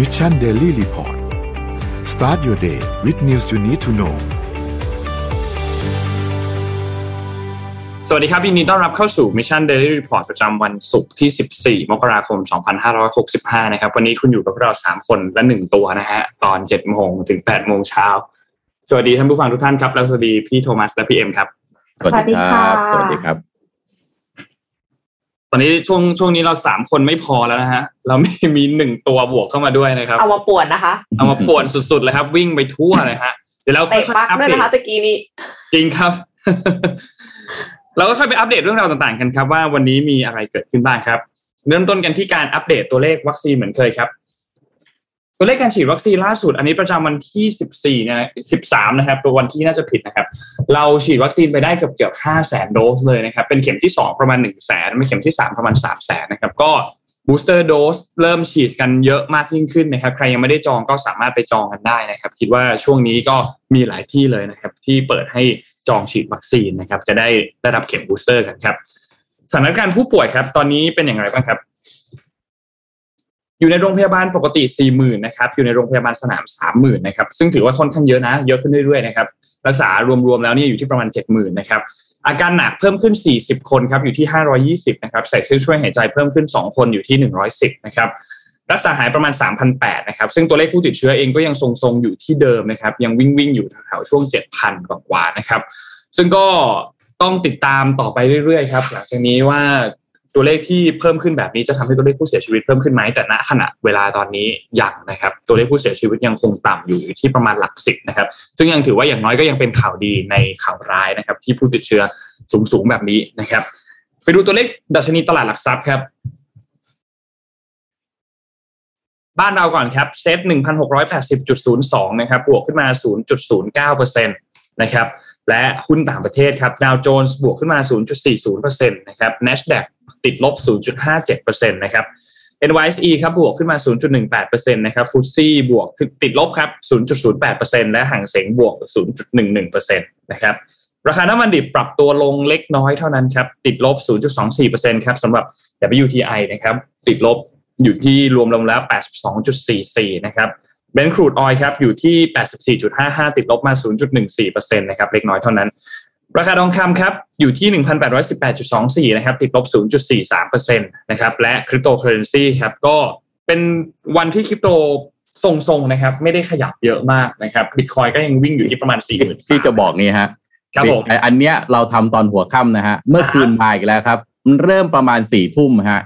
Mission Daily Report start your day with news you need to know สวัสดีครับยินดีต้อนรับเข้าสู่ Mission Daily Report ประจำวันศุกร์ที่ 14 มกราคม 2565 นะครับ วันนี้คุณอยู่กับเรา 3 คนและ 1 ตัวนะฮะ ตอน 7 โมงถึง 8 โมงเช้า สวัสดีท่านผู้ฟังทุกท่านครับ และสวัสดีพี่โทมัสและพี่เอ็มครับ สวัสดีครับ สวัสดีครับ ตอนนี้ช่วงช่วงนี้เราสามคนไม่พอแล้วนะฮะ เราไม่มีหนึ่งตัวบวกเข้ามาด้วยนะครับ เอามาป่วนนะคะ เอามาป่วนสุดๆเลยครับ วิ่งไปทั่วเลยฮะ เดี๋ยวเราค่เตะอยปักๆอัปด้วยเดนะคะตตะกี้นี้ จริงครับ เราก็ค่อยไปอัปเดตเรื่องราวต่างๆกันครับ ว่าวันนี้มีอะไรเกิดขึ้นบ้างครับ เริ่มต้นกันที่การอัปเดตตัวเลขวัคซีนเหมือนเคยครับ ตัวเลขการฉีดวัคซีนล่าสุด อันนี้ประจำวันที่ 14นะ13 นะครับ ตัววันที่น่าจะผิดนะครับ เราฉีดวัคซีนไปได้เกือบเกือบ5แสนโดสเลยนะครับ เป็นเข็มที่ 2 ประมาณ1แสนไม่เข็มที่ 3 ประมาณ3แสนนะครับ ก็ booster dose เริ่มฉีดกันเยอะมากยิ่งขึ้นนะครับ ใครยังไม่ได้จองก็สามารถไปจองกันได้นะครับ คิดว่าช่วงนี้ก็มีหลายที่เลยนะครับ ที่เปิดให้จองฉีดวัคซีนนะครับ จะได้ได้รับเข็ม booster กันครับสถานการณ์ผู้ป่วยครับ ตอนนี้เป็นอย่างไรบ้างครับ อยู่ในโรงพยาบาลปกติ 40,000นะครับอยู่ในโรงพยาบาลสนาม 30,000นะครับซึ่งถือว่าค่อนข้างเยอะนะเยอะขึ้นเรื่อยๆนะครับรักษารวมๆแล้วเนี่ยอยู่ที่ประมาณ 70,000นะครับอาการหนักเพิ่มขึ้น 40 คนครับอยู่ที่ 520นะครับใส่เครื่องช่วยหายใจเพิ่มขึ้น 2 คนอยู่ที่ 110นะครับรักษาหายประมาณ3,800นะครับซึ่งตัวเลขผู้ติดเชื้อเองก็ยังทรงๆอยู่ที่เดิมนะครับยังวิ่งวิ่งอยู่แถวช่วง 7,000 กว่าๆนะครับซึ่งก็ต้องติดตามต่อไปเรื่อยๆครับหลังจากนี้ว่า ตัวเลขที่เพิ่มขึ้นแบบนี้จะทำให้ตัวเลขผู้เสียชีวิตเพิ่มขึ้นไหมแต่ณขณะเวลาตอนนี้ยังนะครับตัวเลขผู้เสียชีวิตยังคงต่ำอยู่อยู่ที่ประมาณหลักสิบนะครับซึ่งยังถือว่าอย่างน้อยก็ยังเป็นข่าวดีในข่าวร้ายนะครับที่ผู้ติดเชื้อสูงๆแบบนี้นะครับไปดูตัวเลขดัชนีตลาดหลักทรัพย์ครับ บ้านเราก่อนครับเซ็ตหนึ่งพันหกร้อยแปดสิบจุดศูนย์สองนะครับบวกขึ้นมาศูนย์จุดศูนย์เก้าเปอร์เซ็นตนะครับและหุ้นต่างประเทศครับดาวโจนส์บวกขึ้นมา 0.40%นะครับ NASDAQ ติดลบ 0.57%นะครับ NYSE ครับบวกขึ้นมา 0.18%นะครับฟุตซี่บวกติดลบครับ 0.08%และห่างเสงบวก 0.11%นะครับราคาน้ำมันดิบปรับตัวลงเล็กน้อยเท่านั้นครับติดลบ 0.24%ครับสำหรับ WTI นะครับติดลบอยู่ที่รวมลงแล้ว 82.44 นะครับเบนซ์ครูดออยครับอยู่ที่ 84.55 ติดลบมา 0.14%นะครับเล็กน้อยเท่านั้น ราคาทองคำครับอยู่ที่ 1,818.24 นะครับติดลบ 0.43%นะครับและคริปโตเคอเรนซีครับก็เป็นวันที่คริปโตทรงๆนะครับ ไม่ได้ขยับเยอะมากนะครับบิตคอยก็ยังวิ่งอยู่ที่ประมาณ4 0 0 0 0ที่จะบอกนี่ฮะครับผมไอ้อันเนี้ยเราทำตอนหัวค่ำนะฮะเมื่อคืนมาอีกแล้วครับ มันเริ่มประมาณสี่ทุ่มฮะ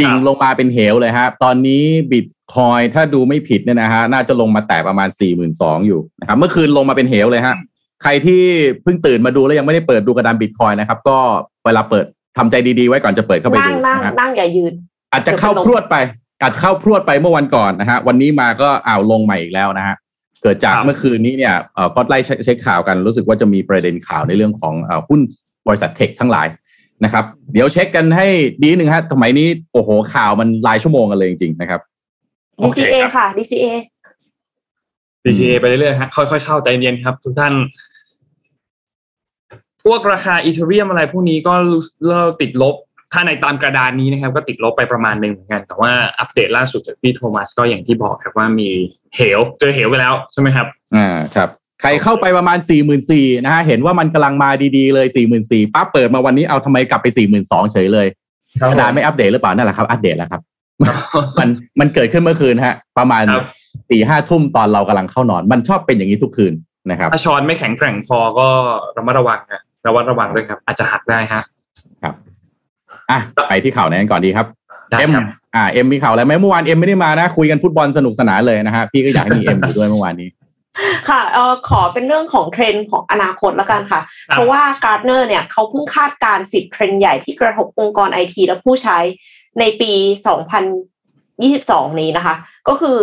ดิ่งครับลงมาเป็นเหวเลยฮะตอนนี้บิตคอยถ้าดูไม่ผิดเนี่ยนะฮะน่าจะลงมาแตะประมาณสี่หมื่นสองอยู่นะครับเมื่อคืนลงมาเป็นเหวเลยฮะ ใครที่เพิ่งตื่นมาดูแล้วยังไม่ได้เปิดดูกระดานบิตคอยนะครับ ก็เวลาเปิดทำใจดีๆไว้ก่อนจะเปิดเข้าไปนั่ดูงนั่งนะฮะนั่งอย่ายืน อาจจะเข้าพรวดไป อาจจะเข้าพรวดไปเมื่อวันก่อนนะฮะวันนี้มาก็อ้าวลงใหม่อีกแล้วนะฮะเกิดจากครับเมื่อคืนนี้เนี่ยเอ่อก็ไล่เช็คข่าวกันรู้สึกว่าจะมีประเด็นข่าวในเรื่องของเอ่อหุ้นบริษัทเทคทั้งหลายนะครับ เดี๋ยวเช็คกันให้ดีหนึ่งฮะสมัยนี้โอ้โหข่าวมันรายชั่วโมงกันเลยจริงๆนะครับโอเค DCA ครับค่ะ DCA DCA ไปเรื่อยๆฮะค่อยๆเข้าใจเย็นครับ ทุกท่าน พวกราคาอีเทเรียมอะไรพวกนี้ก็เริ่มติดลบ ถ้าในตามกระดานนี้นะครับ ก็ติดลบไปประมาณหนึ่งเหมือนกัน แต่ว่าอัปเดตล่าสุดจากพี่โทมัสก็อย่างที่บอกครับว่ามีเหว เจอเหวไปแล้วใช่ไหมครับ อ่าครับใครเข้าไปประมาณ 4 4 0 0 0นะฮะ เห็นว่ามันกำลังมาดีๆเลย 4 4 0 0 0ปั๊บเปิดมาวันนี้เอาทำไมกลับไป 4 2 0 0 0เฉยเลยกระดานไม่อัปเดตหรือเปล่านั่นแหละครับ อัปเดตแล้วครับ มันมันเกิดขึ้นเมื่อคืนฮะ ประมาณ ครับสี่ห้าทุ่มตอนเรากำลังเข้านอน มันชอบเป็นอย่างนี้ทุกคืนนะครับถ้าช้อนไม่แข็งแกร่งพอก็ระมัดระวังนะระวัดระวังด้วยครับ อาจจะหักได้ฮะครับอะไปที่ข่าวไหนกันก่อนดีครับได้เอ็มครับอ่าเอ็มมีข่าวอะไรไหมเมื่อวานเอ็มไม่ได้มานะคุยกันฟุตบอลสนุกสนานเลยนะฮะพี่ก็อยากให้มีเอ็มอยู่ด้วยเมื่อวานนี้ค่ะเออขอเป็นเรื่องของเทรนด์ของอนาคตแล้วกันค่ะ เพราะว่า Gartner เนี่ยเขาเพิ่งคาดการณ์10เทรนด์ใหญ่ที่กระทบองค์กรไอทีและผู้ใช้ในปี 2022 นี้นะคะ ก็คือ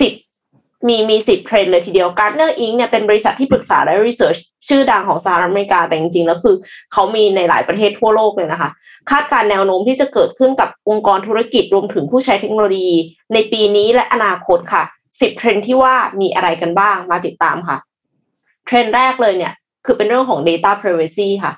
10มีมี10เทรนด์เลยทีเดียว Gartner Inc. เนี่ยเป็นบริษัทที่ปรึกษาและ research ชื่อดังของสหรัฐอเมริกาแต่จริงๆ แล้วคือเขามีในหลายประเทศทั่วโลกเลยนะคะ คาดการณ์แนวโน้มที่จะเกิดขึ้นกับองค์กรธุรกิจรวมถึงผู้ใช้เทคโนโลยี ในปีนี้และอนาคตค่ะ10เทรนด์ที่ว่ามีอะไรกันบ้างมาติดตามค่ะ เทรนด์แรกเลยเนี่ย คือเป็นเรื่องของ data privacy ค่ะ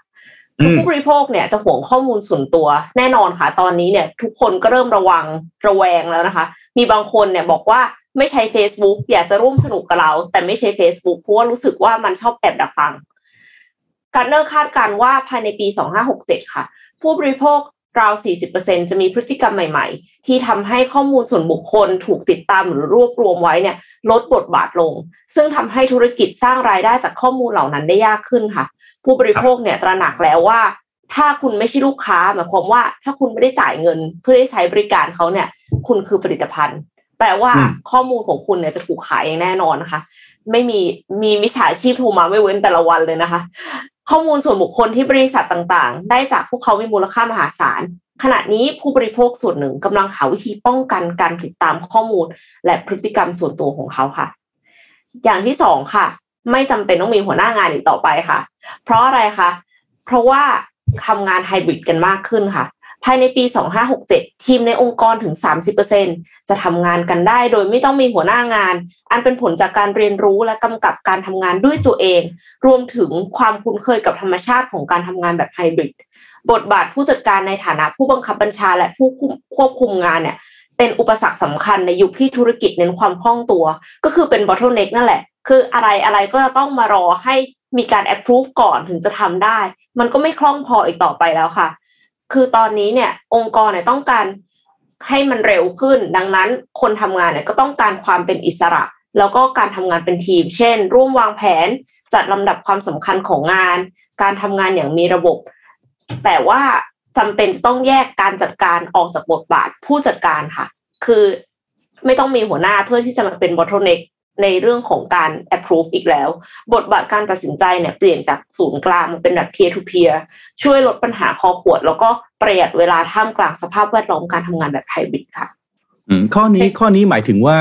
คือผู้บริโภคเนี่ยจะห่วงข้อมูลส่วนตัวแน่นอนค่ะ ตอนนี้เนี่ย ทุกคนก็เริ่มระวังระแวงแล้วนะคะ มีบางคนเนี่ยบอกว่า ไม่ใช้ Facebook อยากจะร่วมสนุกกับเรา แต่ไม่ใช้ Facebook เพราะว่ารู้สึกว่ามันชอบแอบดักฟังการเนอร์คาดการว่าภายในปี 2567 ค่ะ ผู้บริโภคราว 40%จะมีพฤติกรรมใหม่ ๆ ที่ทำให้ข้อมูลส่วนบุคคลถูกติดตามหรือรวบรวมไว้เนี่ย ลดบทบาทลง ซึ่งทำให้ธุรกิจสร้างรายได้จากข้อมูลเหล่านั้นได้ยากขึ้นค่ะ ผู้บริโภคเนี่ยตระหนักแล้วว่า ถ้าคุณไม่ใช่ลูกค้าหมายความว่าถ้าคุณไม่ได้จ่ายเงินเพื่อได้ใช้บริการเขาเนี่ย คุณคือผลิตภัณฑ์ แปลว่าข้อมูลของคุณเนี่ยจะถูกขายอย่างแน่นอนนะคะ ไม่มีมีมิจฉาชีพโทรมาไม่เว้นแต่ละวันเลยนะคะ ข้อมูลส่วนบุคคลที่บริษัทต่างๆ ได้จากพวกเขามีมูลค่ามหาศาลขณะนี้ผู้บริโภคส่วนหนึ่งกำลังหาวิธีป้องกันการติดตามข้อมูล และพฤติกรรมส่วนตัวของเขาค่ะ อย่างที่สองค่ะ ไม่จำเป็นต้องมีหัวหน้างานอีกต่อไปค่ะ เพราะอะไรคะเพราะว่าทำงานไฮบริดกันมากขึ้นค่ะ ภายในปี 2567 ทีมในองค์กรถึง 30%จะทำงานกันได้โดยไม่ต้องมีหัวหน้างาน อันเป็นผลจากการเรียนรู้และกำกับการทำงานด้วยตัวเอง รวมถึงความคุ้นเคยกับธรรมชาติของการทำงานแบบไฮบริด บทบาทผู้จัดการในฐานะผู้บังคับบัญชาและผู้ควบคุมงานเนี่ย เป็นอุปสรรคสำคัญในยุคที่ธุรกิจเน้นความคล่องตัว ก็คือเป็น bottleneck นั่นแหละ คืออะไรอะไรก็จะต้องมารอให้มีการ approve ก่อนถึงจะทำได้ มันก็ไม่คล่องพออีกต่อไปแล้วค่ะ คือตอนนี้เนี่ยองค์กรเนี่ยต้องการให้มันเร็วขึ้น ดังนั้นคนทำงานเนี่ยก็ต้องการความเป็นอิสระ แล้วก็การทำงานเป็นทีม เช่น ร่วมวางแผนจัดลำดับความสำคัญของงาน การทำงานอย่างมีระบบ แต่ว่าจำเป็นต้องแยกการจัดการออกจากบทบาทผู้จัดการค่ะ คือไม่ต้องมีหัวหน้าเพื่อที่จะมาเป็น bottleneck ในเรื่องของการ approve อีกแล้ว บทบาทการตัดสินใจเนี่ยเปลี่ยนจากศูนย์กลางมาเป็นแบบ peer to peer ช่วยลดปัญหาคอขวด แล้วก็ประหยัดเวลาท่ามกลางสภาพแวดล้อมการทำงานแบบไฮบริดค่ะอืมข้อนี้ข้อนี้หมายถึงว่า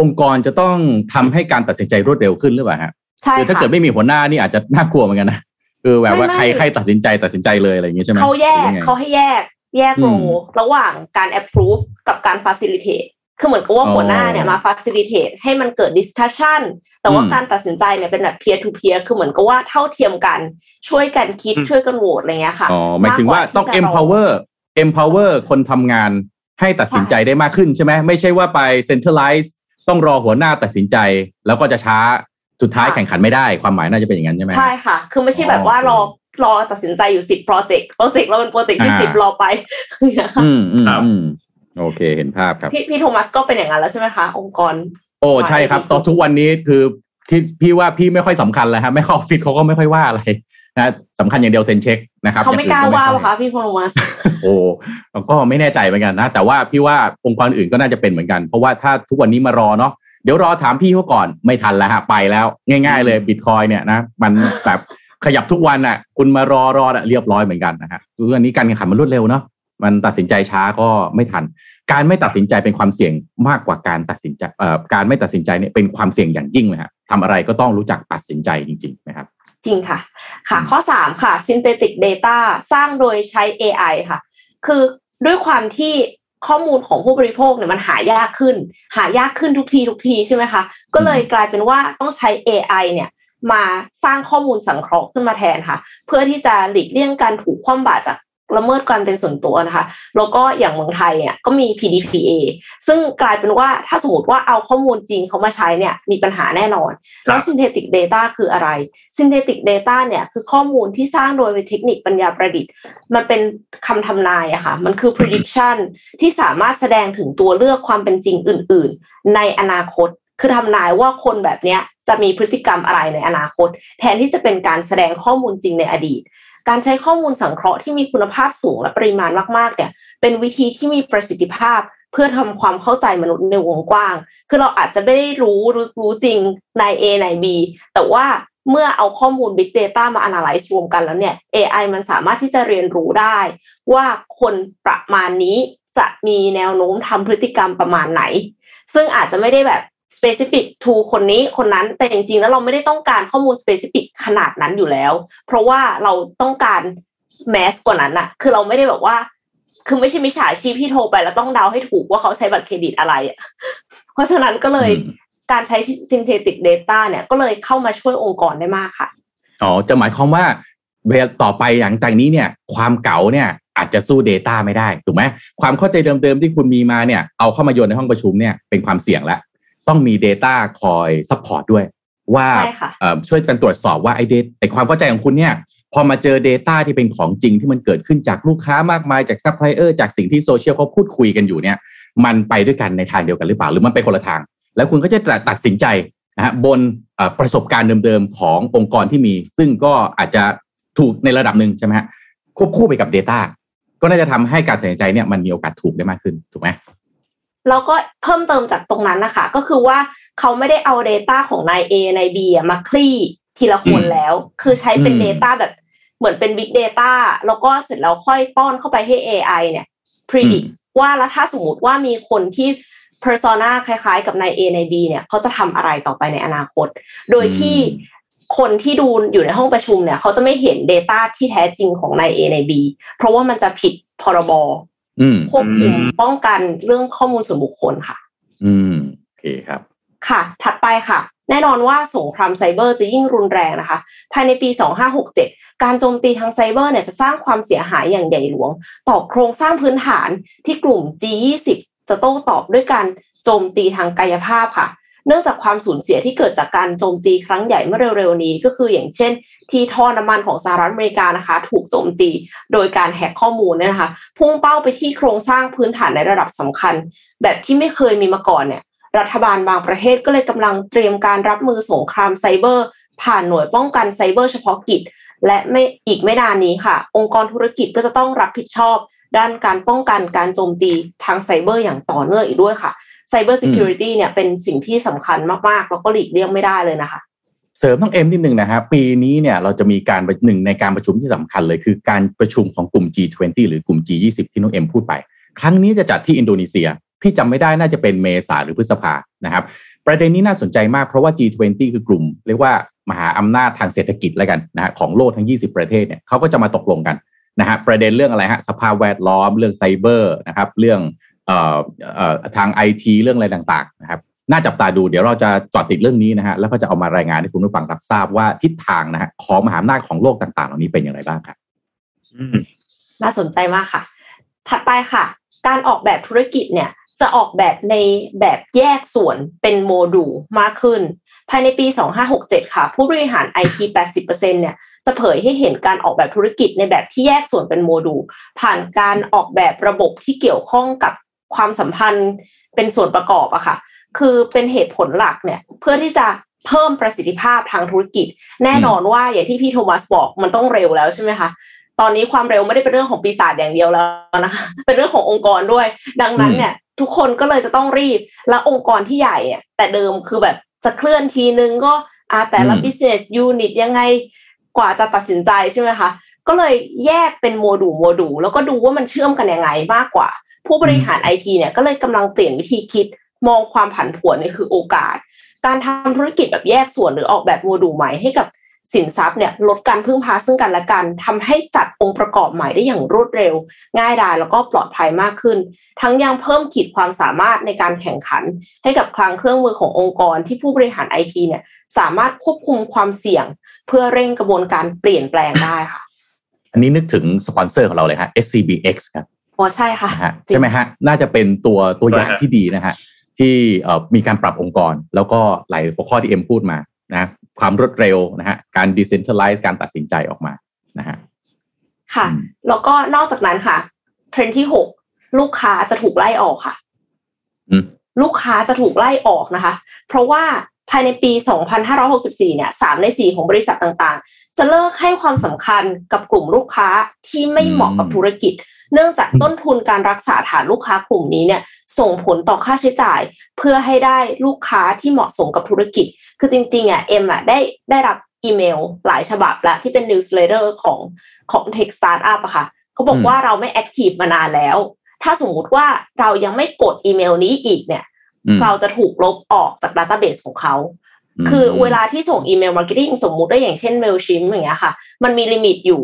องค์กรจะต้องทำให้การตัดสินใจรวดเร็วขึ้นหรือเปล่าฮะใช่คือถ้าค่ะเกิดไม่มีหัวหน้านี่อาจจะน่ากลัวเหมือนกันนะคือแบบว่าไม่ใครไม่ใครตัดสินใจตัดสินใจเลยอะไรอย่างงี้ใช่ไหมเขาแยกหรือยังไงเขาให้แยกแยกอืโรมระหว่างการ approve กับการ facilitate คือเหมือนกับว่าอ๋อหัวหน้าเนี่ยมา facilitate ให้มันเกิด discussion แต่ว่าอืมการตัดสินใจเนี่ยเป็นแบบ peer to peer คือเหมือนกับว่าเท่าเทียมกัน ช่วยกันคิดอืมช่วยกันโหวตอะไรเงี้ยค่ะอ๋อหมายถึงว่าต้องมกกที่จะร empower empower คนทำงานให้ตัดสินใจได้มากขึ้นใช่ไหมไม่ใช่ว่าไป centralize ต้องรอหัวหน้าตัดสินใจแล้วก็จะช้าสุดท้ายแข่งขันไม่ได้ความหมายน่าจะเป็นอย่างนั้นใช่ไหมใช่ค่ะ คือไม่ใช่แบบว่ารอรอตัดสินใจอยู่สิบ project project เราเป็น project ที่อ่าสิบรอไปอย่างเงี้ยค่ะอืมอืมครับอืม โอเคเห็นภาพครับพี่พี่โทมัสก็เป็นอย่างนั้นแล้วใช่ไหมคะ องค์กร โอ้ใช่ครับตอนทุกวันนี้คือพี่พี่ว่าพี่ไม่ค่อยสำคัญแล้วฮะไม่เข้าออฟฟิศเขาก็ไม่ค่อยว่าอะไรนะสำคัญอย่างเดียวเซ็นเช็คนะครับเขาไม่กล้าอย่างว่าอื่นหรอคะพี่โทมัสโอ้ก็ไม่แน่ใจเหมือนกันนะ แต่ว่าพี่ว่าองค์กรอื่นก็น่าจะเป็นเหมือนกัน เพราะว่าถ้าทุกวันนี้มารอเนาะเดี๋ยวรอถามพี่เขาก่อนไม่ทันแล้วฮะไปแล้ว ง่าย ๆ เลยบิตคอยเนี่ยนะมันแบบขยับทุกวันอะ คุณมารอรอน่ะเรียบร้อยเหมือนกันนะฮะคืออันนี้การแข่งขันมันรวดเร็วเนาะ มันตัดสินใจช้าก็ไม่ทัน การไม่ตัดสินใจเป็นความเสี่ยงมากกว่าการตัดสินใจเอ่อการไม่ตัดสินใจเนี่ยเป็นความเสี่ยงอย่างยิ่งเลยครับทำอะไรก็ต้องรู้จักตัดสินใจจริงๆนะครับ จริงค่ะ ค่ะ ข้อ 3 ค่ะ synthetic data สร้างโดยใช้ AI ค่ะ คือด้วยความที่ข้อมูลของผู้บริโภคเนี่ยมันหายากขึ้น หายากขึ้นทุกทีทุกทีใช่ไหมคะ ก็เลยกลายเป็นว่าต้องใช้ AI เนี่ยมาสร้างข้อมูลสังเคราะห์ขึ้นมาแทนค่ะ เพื่อที่จะหลีกเลี่ยงการถูกคว่ำบาตรจาก ละเมิดการเป็นส่วนตัวนะคะ แล้วก็อย่างเมืองไทยเนี่ยก็มี PDPA ซึ่งกลายเป็นว่าถ้าสมมติว่าเอาข้อมูลจริงเขามาใช้เนี่ยมีปัญหาแน่นอน แล้ว synthetic data คืออะไร synthetic data เนี่ยคือข้อมูลที่สร้างโดยเทคนิคปัญญาประดิษฐ์ มันเป็นคำทำนายอะค่ะ มันคือ prediction ที่สามารถแสดงถึงตัวเลือกความเป็นจริงอื่น ๆ ในอนาคต คือทำนายว่าคนแบบเนี้ยจะมีพฤติกรรมอะไรในอนาคต แทนที่จะเป็นการแสดงข้อมูลจริงในอดีต การใช้ข้อมูลสังเคราะห์ที่มีคุณภาพสูงและปริมาณมากๆเนี่ยเป็นวิธีที่มีประสิทธิภาพเพื่อทำความเข้าใจมนุษย์ในวงกว้าง คือเราอาจจะไม่ได้รู้รู้รู้จริงใน A ใน B แต่ว่าเมื่อเอาข้อมูล Big Data มา analyze รวมกันแล้วเนี่ย AI มันสามารถที่จะเรียนรู้ได้ ว่าคนประมาณนี้จะมีแนวโน้มทำพฤติกรรมประมาณไหน ซึ่งอาจจะไม่ได้แบบ specific to คนนี้คนนั้นแต่จริงๆแล้วเราไม่ได้ต้องการข้อมูล specific ขนาดนั้นอยู่แล้ว เพราะว่าเราต้องการแมสกว่านั้นอะคือเราไม่ได้แบบว่า คือไม่ใช่มิจฉาชีพที่โทรไปแล้วต้องเดาให้ถูกว่าเขาใช้บัตรเครดิตอะไรอะเพราะฉะนั้นก็เลยอืมการใช้ synthetic data เนี่ยก็เลยเข้ามาช่วยองค์กรได้มากค่ะอ๋อจะหมายความว่าเวลาต่อไปหลังจากนี้เนี่ย ความเก๋าเนี่ยอาจจะสู้ Data ไม่ได้ถูกไหมความเข้าใจเดิมๆที่คุณมีมาเนี่ย เอาเข้ามาโยนในห้องประชุมเนี่ยเป็นความเสี่ยงแล้ว ต้องมี Data คอย support ด้วย ว่าใช่ค่ะเอ่อช่วยกันตรวจสอบว่าไอเดียความเข้าใจของคุณเนี่ยพอมาเจอ Data ที่เป็นของจริงที่มันเกิดขึ้นจากลูกค้ามากมายจากซัพพลายเออร์จากสิ่งที่โซเชียลเขาพูดคุยกันอยู่เนี่ย มันไปด้วยกันในทางเดียวกันหรือเปล่า หรือมันไปคนละทาง แล้วคุณก็จะตัดสินใจนะฮะบนเอ่อประสบการณ์เดิมๆขององค์กรที่มี ซึ่งก็อาจจะถูกในระดับหนึ่งใช่ไหมฮะควบคู่ไปกับ Data ก็น่าจะทำให้การตัดสินใจเนี่ยมันมีโอกาสถูกได้มากขึ้นถูกไหม แล้วก็เพิ่มเติมจากตรงนั้นนะคะ ก็คือว่าเขาไม่ได้เอา Data ของนาย A นาย B อะมาคลี่ทีละคนอืมแล้ว คือใช้เป็นอืม Data แบบเหมือนเป็น Big Data แล้วก็เสร็จแล้วค่อยป้อนเข้าไปให้ AI เนี่ย predict ว่าแล้วถ้าสมมติว่ามีคนที่ persona คล้ายๆ กับนาย A นาย B เนี่ยเขาจะทำอะไรต่อไปในอนาคต โดยที่คนที่ดูอยู่ในห้องประชุมเนี่ย เขาจะไม่เห็น Data ที่แท้จริงของนาย A นาย B เพราะว่ามันจะผิดพรบอืม ควบคุมอืมป้องกันเรื่องข้อมูลส่วนบุคคลค่ะ อืมโอเคครับ ค่ะ ถัดไปค่ะ แน่นอนว่าสงครามไซเบอร์จะยิ่งรุนแรงนะคะ ภายในปี 2567 การโจมตีทางไซเบอร์เนี่ยจะสร้างความเสียหายอย่างใหญ่หลวง ต่อโครงสร้างพื้นฐานที่กลุ่ม G20 จะโต้ตอบด้วยการโจมตีทางกายภาพค่ะ เนื่องจากความสูญเสียที่เกิดจากการโจมตีครั้งใหญ่เมื่อเร็วๆนี้ ก็คืออย่างเช่น ที่ท่อน้ำมันของสหรัฐอเมริกานะคะ ถูกโจมตีโดยการแฮกข้อมูลเนี่ยนะคะ พุ่งเป้าไปที่โครงสร้างพื้นฐานในระดับสำคัญ แบบที่ไม่เคยมีมาก่อนเนี่ยรัฐบาลบางประเทศก็เลยกำลังเตรียมการรับมือสงครามไซเบอร์ ผ่านหน่วยป้องกันไซเบอร์เฉพาะกิจ และไม่อีกไม่นานนี้ค่ะ องค์กรธุรกิจก็จะต้องรับผิดชอบ ด้านการป้องกันการโจมตีทางไซเบอร์อย่างต่อเนื่องอีกด้วยค่ะ cyber security เนี่ยเป็นสิ่งที่สำคัญมากๆ แล้วก็หลีกเลี่ยงไม่ได้เลยนะคะเสริมน้องเอ็มนิดนึงนะฮะปีนี้เนี่ยเราจะมีการหนึ่งในการประชุมที่สำคัญเลย คือการประชุมของกลุ่ม G20 หรือกลุ่ม G20 ที่น้องเอ็มพูดไป ครั้งนี้จะจัดที่อินโดนีเซีย พี่จำไม่ได้น่าจะเป็นเมษาหรือพฤษภานะครับ ประเด็นนี้น่าสนใจมากเพราะว่า G20 คือกลุ่ม เรียกว่ามหาอำนาจทางเศรษฐกิจแล้วกันนะฮะของโลกทั้ง 20 ประเทศเนี่ยเขาก็จะมาตกลงกันนะฮะประเด็นเรื่องอะไรฮะสภาพแวดล้อมเรื่องไซเบอร์นะครับเรื่องเอ่อเอ่อทางไอทีเรื่องอะไรต่างๆนะครับน่าจับตาดูเดี๋ยวเราจะจอดติดเรื่องนี้นะฮะแล้วก็จะเอามารายงานให้คุณผู้ฟังรับทราบว่าทิศทางนะฮะของมหาอำนาจของโลกต่างๆ เหล่านี้เป็นอย่างไรบ้างครับน่าสนใจมากค่ะ ถัดไปค่ะ การออกแบบธุรกิจเนี่ย จะออกแบบในแบบแยกส่วนเป็นโมดูลมากขึ้น ภายในปี 2567 ค่ะ ผู้บริหาร IT 80%เนี่ยจะเผยให้เห็นการออกแบบธุรกิจในแบบที่แยกส่วนเป็นโมดูลผ่านการออกแบบระบบที่เกี่ยวข้องกับความสัมพันธ์เป็นส่วนประกอบอะค่ะ คือเป็นเหตุผลหลักเนี่ยเพื่อที่จะเพิ่มประสิทธิภาพทางธุรกิจ แน่นอนว่าอย่างที่พี่โทมัสบอกมันต้องเร็วแล้วใช่ไหมคะตอนนี้ความเร็วไม่ได้เป็นเรื่องของปีศาจอย่างเดียวแล้วนะคะเป็นเรื่องขององค์กรด้วย ดังนั้นเนี่ย ทุกคนก็เลยจะต้องรีบ และองค์กรที่ใหญ่เนี่ยแต่เดิมคือแบบจะเคลื่อนทีนึงก็อาแต่ละอืม business unit ยังไงกว่าจะตัดสินใจใช่ไหมคะ ก็เลยแยกเป็นโมดูลโมดูลแล้วก็ดูว่ามันเชื่อมกันยังไงมากกว่า ผู้บริหารไอทีเนี่ยก็เลยกำลังเปลี่ยนวิธีคิดมองความผันผวนนี่คือโอกาส การทำธุรกิจแบบแยกส่วนหรือออกแบบโมดูลใหม่ให้กับ สินทรัพย์เนี่ยลดการพึ่งพาซึ่งกันและกันทำให้จัดองค์ประกอบใหม่ได้อย่างรวดเร็ว ง่ายดายแล้วก็ปลอดภัยมากขึ้น ทั้งยังเพิ่มขีดความสามารถในการแข่งขัน ให้กับคลังเครื่องมือขององค์กรที่ผู้บริหารไอทีเนี่ยสามารถควบคุมความเสี่ยง เพื่อเร่งกระบวนการเปลี่ยนแปลงได้ค่ะ อันนี้นึกถึงสปอนเซอร์ของเราเลยฮะ SCBX ครับอ๋อใช่ค่ะนะฮะจริงใช่ไหมฮะน่าจะเป็นตัวตัวอย่างใช่ฮะที่ดีนะฮะที่เอ่อมีการปรับองค์กรแล้วก็หลายหัวข้อที่เอ็มพูดมานะ ความรวดเร็วนะฮะการ decentralize การตัดสินใจออกมานะฮะค่ะอืมแล้วก็นอกจากนั้นค่ะเทรนด์ที่หกลูกค้าจะถูกไล่ออกค่ะอืมลูกค้าจะถูกไล่ออกนะคะ เพราะว่าภายในปี 2564 เนี่ยสามในสี่ของบริษัทต่างๆ จะเลิกให้ความสำคัญกับกลุ่มลูกค้าที่ไม่เหมาะกับธุรกิจ เนื่องจากต้นทุนการรักษาฐานลูกค้ากลุ่มนี้เนี่ยส่งผลต่อค่าใช้จ่าย เพื่อให้ได้ลูกค้าที่เหมาะสมกับธุรกิจ คือจริงๆอะเอ็มอะได้ได้รับอีเมลหลายฉบับแล้วที่เป็น newsletter ของของ tech startup อะค่ะเขาบอกอืมว่าเราไม่ active มานานแล้ว ถ้าสมมุติว่าเรายังไม่กดอีเมลนี้อีกเนี่ยอืมเราจะถูกลบออกจาก database ของเขา คือเวลาที่ส่ง email marketing สมมุติได้อย่างเช่น Mailchimp อย่างเงี้ยค่ะ มันมีลิมิตอยู่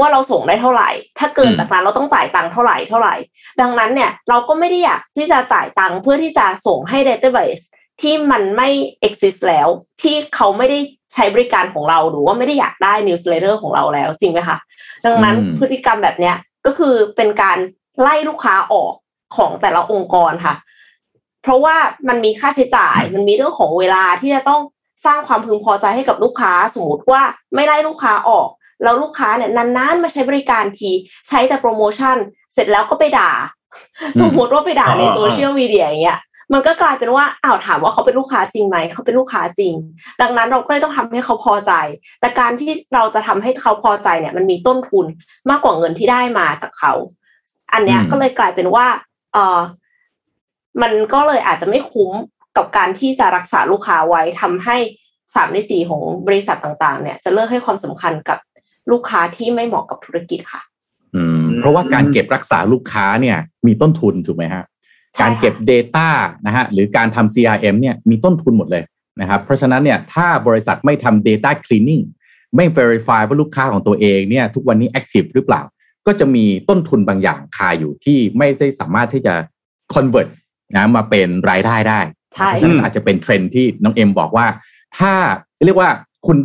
ว่าเราส่งได้เท่าไหร่ ถ้าเกินอืมจากนั้นเราต้องจ่ายตังค์เท่าไหร่เท่าไหร่ ดังนั้นเนี่ยเราก็ไม่ได้อยากที่จะจ่ายตังค์เพื่อที่จะส่งให้ database ที่มันไม่ exist แล้ว ที่เขาไม่ได้ใช้บริการของเราหรือว่าไม่ได้อยากได้ newsletter ของเราแล้วจริงไหมคะ ดังนั้นอืมพฤติกรรมแบบเนี้ยก็คือเป็นการไล่ลูกค้าออกของแต่ละองค์กรค่ะ เพราะว่ามันมีค่าใช้จ่าย มันมีเรื่องของเวลาที่จะต้องสร้างความพึงพอใจให้กับลูกค้า สมมติว่าไม่ไล่ลูกค้าออก แล้วลูกค้าเนี่ยนานๆมาใช้บริการทีใช้แต่โปรโมชั่น เสร็จแล้วก็ไปด่า สมมติว่าไปด่าในโซเชียลมีเดียอย่างเงี้ยมันก็กลายเป็นว่าอ้าวถามว่าเขาเป็นลูกค้าจริงไหมเขาเป็นลูกค้าจริง ดังนั้นเราก็เลยต้องทำให้เขาพอใจ แต่การที่เราจะทำให้เขาพอใจเนี่ย มันมีต้นทุนมากกว่าเงินที่ได้มาจากเขา อันเนี้ยอืมก็เลยกลายเป็นว่า เออมันก็เลยอาจจะไม่คุ้มกับการที่จะรักษาลูกค้าไว้ทำให้สามในสี่ของบริษัทต่างๆ เนี่ย จะเลิกให้ความสำคัญกับ ลูกค้าที่ไม่เหมาะกับธุรกิจค่ะ อืม เพราะว่าการเก็บรักษาลูกค้าเนี่ย มีต้นทุนถูกไหมฮะใช่การเก็บค่ะ Data นะฮะหรือการทำ CRM เนี่ยมีต้นทุนหมดเลยนะครับเพราะฉะนั้นเนี่ยถ้าบริษัทไม่ทำ Data Cleaning ไม่ Verify ว่าลูกค้าของตัวเองเนี่ยทุกวันนี้ Active หรือเปล่า ก็จะมีต้นทุนบางอย่างคาอยู่ที่ไม่ได้สามารถที่จะ Convert นะมาเป็นรายได้ได้ใช่เพราะฉะนั้นอาจจะเป็นเทรนด์ที่น้องเอ็มบอกว่า ถ้าเรียกว่าคุณ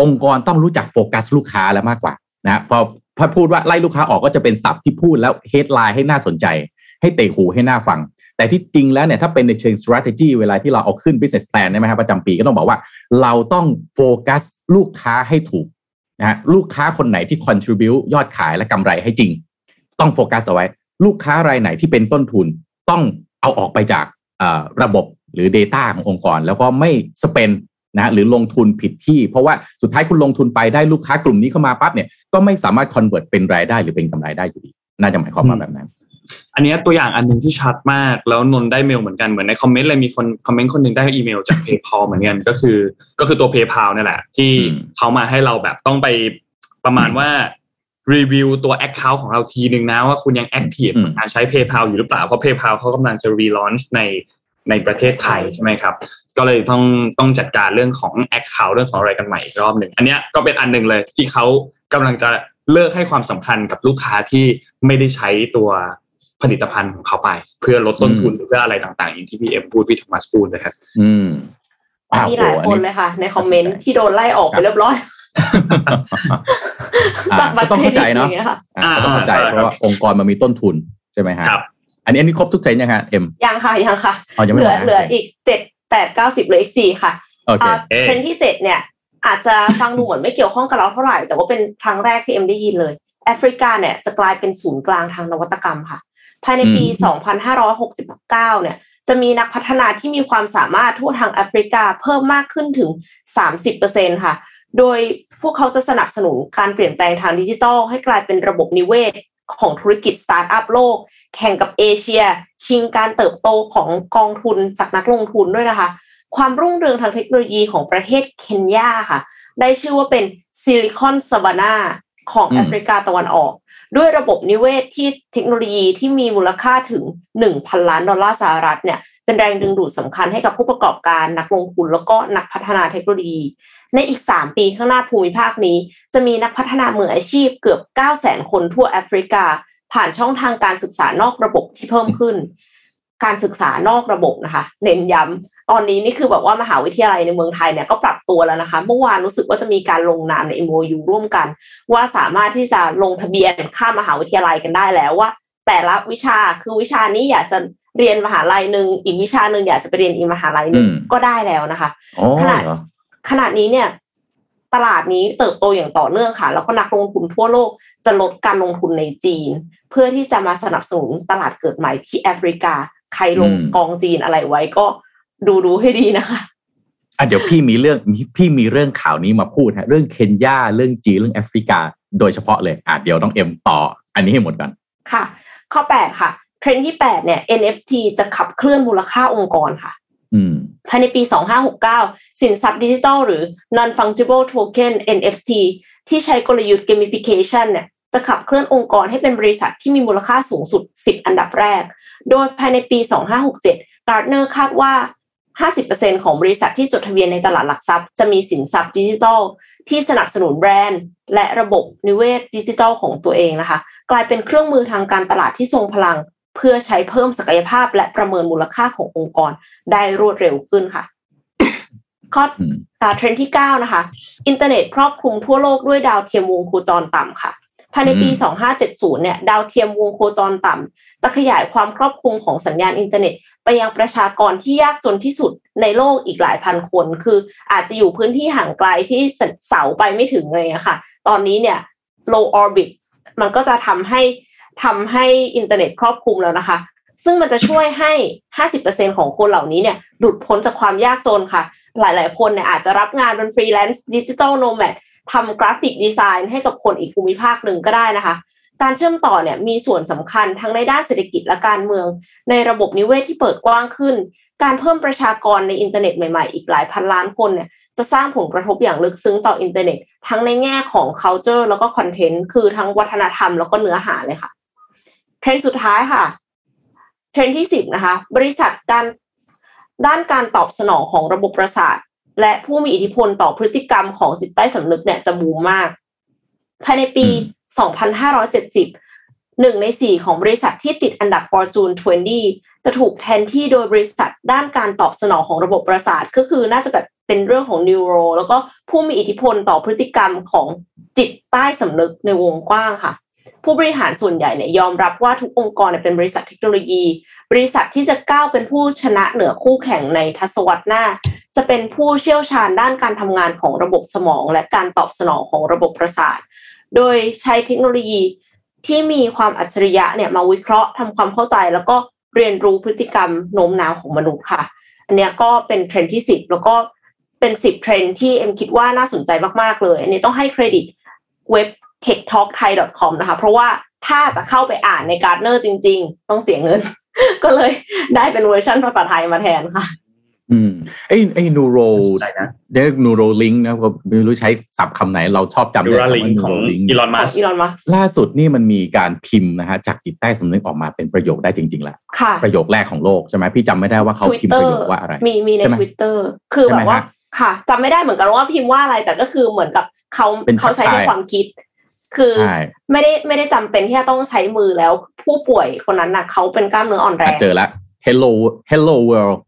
องค์กรต้องรู้จักโฟกัสลูกค้าแล้วมากกว่านะพอพอพูดว่าไล่ลูกค้าออกก็จะเป็นศัพท์ที่พูดแล้ว headline ให้น่าสนใจ ให้เตะหูให้น่าฟัง แต่ที่จริงแล้วเนี่ยถ้าเป็นในเชิง strategy เวลาที่เราเอาขึ้น business plan ใช่ไหมครับประจำปีก็ต้องบอกว่า เราต้องโฟกัสลูกค้าให้ถูกนะฮะลูกค้าคนไหนที่ contribute ยอดขายและกำไรให้จริง ต้องโฟกัสเอาไว้ ลูกค้ารายไหนที่เป็นต้นทุนต้องเอาออกไปจากระบบหรือ Data ขององค์กร แล้วก็ไม่สเปน นะฮะหรือลงทุนผิดที่ เพราะว่าสุดท้ายคุณลงทุนไปได้ลูกค้ากลุ่มนี้เข้ามาปั๊บเนี่ยก็ไม่สามารถ convert เป็นรายได้หรือเป็นกำไรได้อยู่ดี น่าจะหมายความว่าแบบนั้น อันเนี้ยตัวอย่างอันหนึ่งที่ชัดมาก แล้วนนท์ได้เมลเหมือนกันเหมือนในคอมเมนต์เลยมีคนคอมเมนต์คนหนึ่งได้อีเมลจาก PayPal เหมือนกันก็คือ ก็คือตัว PayPal นี่แหละ ที่อืมเขามาให้เราแบบต้องไปประมาณว่ารีวิวตัว Account ของเราทีนึงนะว่าคุณยัง Active อืมกับการใช้ PayPal อยู่หรือเปล่า เพราะ PayPal เขากำลังจะ relaunch ใน ในประเทศไทยใช่ไหมครับ ก็เลยต้องต้องจัดการเรื่องของ Account เรื่องของอะไรกันใหม่อีกรอบหนึ่งอันเนี้ยก็เป็นอันหนึ่งเลยที่เขากำลังจะเลิกให้ความสำคัญกับลูกค้าที่ไม่ได้ใช้ตัวผลิตภัณฑ์ของเขาไป เพื่อลดต้นทุนหรือเพื่ออะไรต่างๆอย่างที่พี่เอ็มพูดพี่โทมัสพูดนะครับอืมอ้วมีหลายโอ้คนอัเลยค่ะ ในคอมเมนต์ที่โดนไล่ออกไปเรียบร้อยอ่าจากบัตรก็ต้องเครเข้าใจดิตอเนาะย่างเงี้ยค่ะอ่าก็ต้องเข้าใจอ่าใช่เพราะว่าองค์กรมันมีต้นทุนใช่ไหมฮะครับ อันนี้อันนี้ครบทุกเทรนด์ยังฮะเอ็มยังค่ะยังค่ะอ๋อยังเหไม่ลืหมอดนะเหลืออีกเจ็ดแปดเก้าสิบเหลืออีกสี่ค่ะโอเคอ่าเอ๊ะเทรนด์ที่เจ็ดเนี่ย อาจจะฟังดูเหมือนไม่เกี่ยวข้องกับเราเท่าไหร่ แต่ว่าเป็นครั้งแรกที่เอ็มได้ยินเลยแอฟริกาเนี่ยจะกลายเป็นศูนย์กลางทางนวัตกรรมค่ะ ภายในปีอืม2569 เนี่ย จะมีนักพัฒนาที่มีความสามารถทั่วทางแอฟริกาเพิ่มมากขึ้นถึง 30%ค่ะ โดยพวกเขาจะสนับสนุนการเปลี่ยนแปลงทางดิจิทัลให้กลายเป็นระบบนิเวศ ของธุรกิจสตาร์ทอัพโลก แข่งกับเอเชีย ชิงการเติบโตของกองทุนจากนักลงทุนด้วยนะคะ ความรุ่งเรืองทางเทคโนโลยีของประเทศเคนยาค่ะ ได้ชื่อว่าเป็น Silicon Savannahของอืมแอฟริกาตะวันออก ด้วยระบบนิเวศที่เทคโนโลยีที่มีมูลค่าถึง 1,000 ล้านดอลลาร์สหรัฐเนี่ย เป็นแรงดึงดูดสำคัญให้กับผู้ประกอบการนักลงทุนแล้วก็นักพัฒนาเทคโนโลยี ในอีก 3 ปีข้างหน้าภูมิภาคนี้ จะมีนักพัฒนามืออาชีพเกือบ900,000 คนทั่วแอฟริกา ผ่านช่องทางการศึกษานอกระบบที่เพิ่มขึ้น การศึกษานอกระบบนะคะเน้นย้ำตอนนี้นี่คือแบบว่ามหาวิทยาลัยในเมืองไทยเนี่ยก็ปรับตัวแล้วนะคะ เมื่อวานรู้สึกว่าจะมีการลงนามใน MOU ร่วมกัน ว่าสามารถที่จะลงทะเบียนข้ามมหาวิทยาลัยกันได้แล้วว่า แต่ละวิชาคือวิชานี้อยากจะ เรียนมหาลัยหนึ่งอีกวิชาหนึ่งอยากจะไปเรียนอีกมหาลัยหนึ่งอืมก็ได้แล้วนะคะอ๋อขนาดเหรอขณะนี้เนี่ย ตลาดนี้เติบโตอย่างต่อเนื่องค่ะ แล้วก็นักลงทุนทั่วโลกจะลดการลงทุนในจีน เพื่อที่จะมาสนับสนุนตลาดเกิดใหม่ที่แอฟริกา ใครลงอืมกองจีนอะไรไว้ก็ดูดูให้ดีนะคะอะเดี๋ยวพี่มีเรื่องพี่มีเรื่องข่าวนี้มาพูดฮะเรื่องเคนยาเรื่องจีนเรื่องแอฟริกา โดยเฉพาะเลยอะเดี๋ยวต้องเอ็มต่อ อันนี้ให้หมดก่อนค่ะ ข้อ8ค่ะ เทรนด์ที่8เนี่ย NFT จะขับเคลื่อนมูลค่าองค์กรค่ะอืมภายในปี 2569 สินทรัพย์ดิจิทัลหรือ non-fungible token NFT ที่ใช้กลยุทธ์ gamification เนี่ยจะขับเคลื่อนองค์กรให้เป็นบริษัทที่มีมูลค่าสูงสุด 10 อันดับแรก โดยภายในปี 2567 Gartner คาดว่า 50%ของบริษัทที่จดทะเบียนในตลาดหลักทรัพย์จะมีสินทรัพย์ดิจิทัลที่สนับสนุนแบรนด์ และระบบนิเวศดิจิทัลของตัวเองนะคะ กลายเป็นเครื่องมือทางการตลาดที่ทรงพลัง เพื่อใช้เพิ่มศักยภาพและประเมินมูลค่าขององค์กรได้รวดเร็วขึ้นค่ะ ข้ออืมอ่าเทรนด์ที่ 9 นะคะ อินเทอร์เน็ตครอบคลุมทั่วโลกด้วยดาวเทียมวงโคจรต่ำค่ะภายในปีอืม2570 เนี่ย ดาวเทียมวงโคจรต่ำจะขยายความครอบคลุมของสัญญาณอินเทอร์เน็ต ไปยังประชากรที่ยากจนที่สุดในโลกอีกหลายพันคน คืออาจจะอยู่พื้นที่ห่างไกลที่เสาไปไม่ถึงเลยอะค่ะ ตอนนี้เนี่ย low orbit มันก็จะทำให้ ทำให้อินเทอร์เน็ตครอบคลุมแล้วนะคะ ซึ่งมันจะช่วยให้ 50%ของคนเหล่านี้เนี่ยหลุดพ้นจากความยากจนค่ะ หลาย ๆ คนเนี่ยอาจจะรับงานเป็นฟรีแลนซ์ digital nomadทำ graphic design ให้กับคนอีกภูมิภาคหนึ่งก็ได้นะคะ การเชื่อมต่อเนี่ยมีส่วนสำคัญทั้งในด้านเศรษฐกิจและการเมือง ในระบบนิเวศที่เปิดกว้างขึ้น การเพิ่มประชากรในอินเทอร์เน็ตใหม่ๆ อีกหลายพันล้านคนเนี่ยจะสร้างผลกระทบอย่างลึกซึ้งต่ออินเทอร์เน็ต ทั้งในแง่ของ culture แล้วก็ content คือทั้งวัฒนธรรมแล้วก็เนื้อหาเลยค่ะ เทรนด์สุดท้ายค่ะ เทรนด์ที่สิบนะคะ บริษัทการด้านการตอบสนองของระบบประสาท และผู้มีอิทธิพลต่อพฤติกรรมของจิตใต้สำนึกเนี่ยจะบูมมาก ภายในปี 2570 หนึ่งในสี่ของบริษัทที่ติดอันดับ Fortune 20 จะถูกแทนที่โดยบริษัทด้านการตอบสนองของระบบประสาท ก็คือน่าจะแบบเป็นเรื่องของนิวโรแล้วก็ผู้มีอิทธิพลต่อพฤติกรรมของจิตใต้สำนึกในวงกว้างค่ะ ผู้บริหารส่วนใหญ่เนี่ยยอมรับว่าทุกองค์กรเนี่ยเป็นบริษัทเทคโนโลยี บริษัทที่จะก้าวเป็นผู้ชนะเหนือคู่แข่งในทศวรรษหน้า จะเป็นผู้เชี่ยวชาญด้านการทำงานของระบบสมอง และการตอบสนองของระบบประสาท โดยใช้เทคโนโลยีที่มีความอัจฉริยะเนี่ยมาวิเคราะห์ทำความเข้าใจแล้วก็เรียนรู้พฤติกรรมโน้มน้าวของมนุษย์ค่ะ อันนี้ก็เป็นเทรนด์ที่สิบแล้วก็เป็นสิบเทรนด์ที่เอ็มคิดว่าน่าสนใจมากๆเลย อันนี้ต้องให้เครดิตเว็บ techtalkthai.com นะคะ เพราะว่าถ้าจะเข้าไปอ่านในการ์ดเนอร์จริง ๆ ต้องเสียเงิน ก็เลยได้เป็นเวอร์ชันภาษาไทยมาแทนค่ะ อืมไอ้ไอ้นูโรน่าสนใจนะเรียกนูโรลิงนะก็ไม่รู้ใช้ศัพท์คำไหน เราชอบจำดูได้ราคำลิงว่าของ Neuralink อีลอนขมัองสอีลอนมัสล่าสุดนี่มันมีการพิมพ์นะฮะจากจิตใต้สำนึกออกมาเป็นประโยคได้จริง ๆ แล้วค่ะประโยคแรกของโลกใช่ไหมพี่จำไม่ได้ว่าเขาพิมพ์ประโยคว่าอะไร มีมีในใช่ไหมทวิตเตอร์คือใช่แบไหมบว่าฮะค่ะจำไม่ได้เหมือนกันว่าพิมพ์ว่าอะไรแต่ก็คือเหมือนกับเขาเป็นเขาใช้ในใช่ความคิด คือใช่ไม่ได้ไม่ได้จำเป็นที่จะต้องใช้มือแล้วผู้ป่วยคนนั้นน่ะเขาเป็นกล้ามเนื้ออ่อนแรอะงเจอแล้ว hello hello world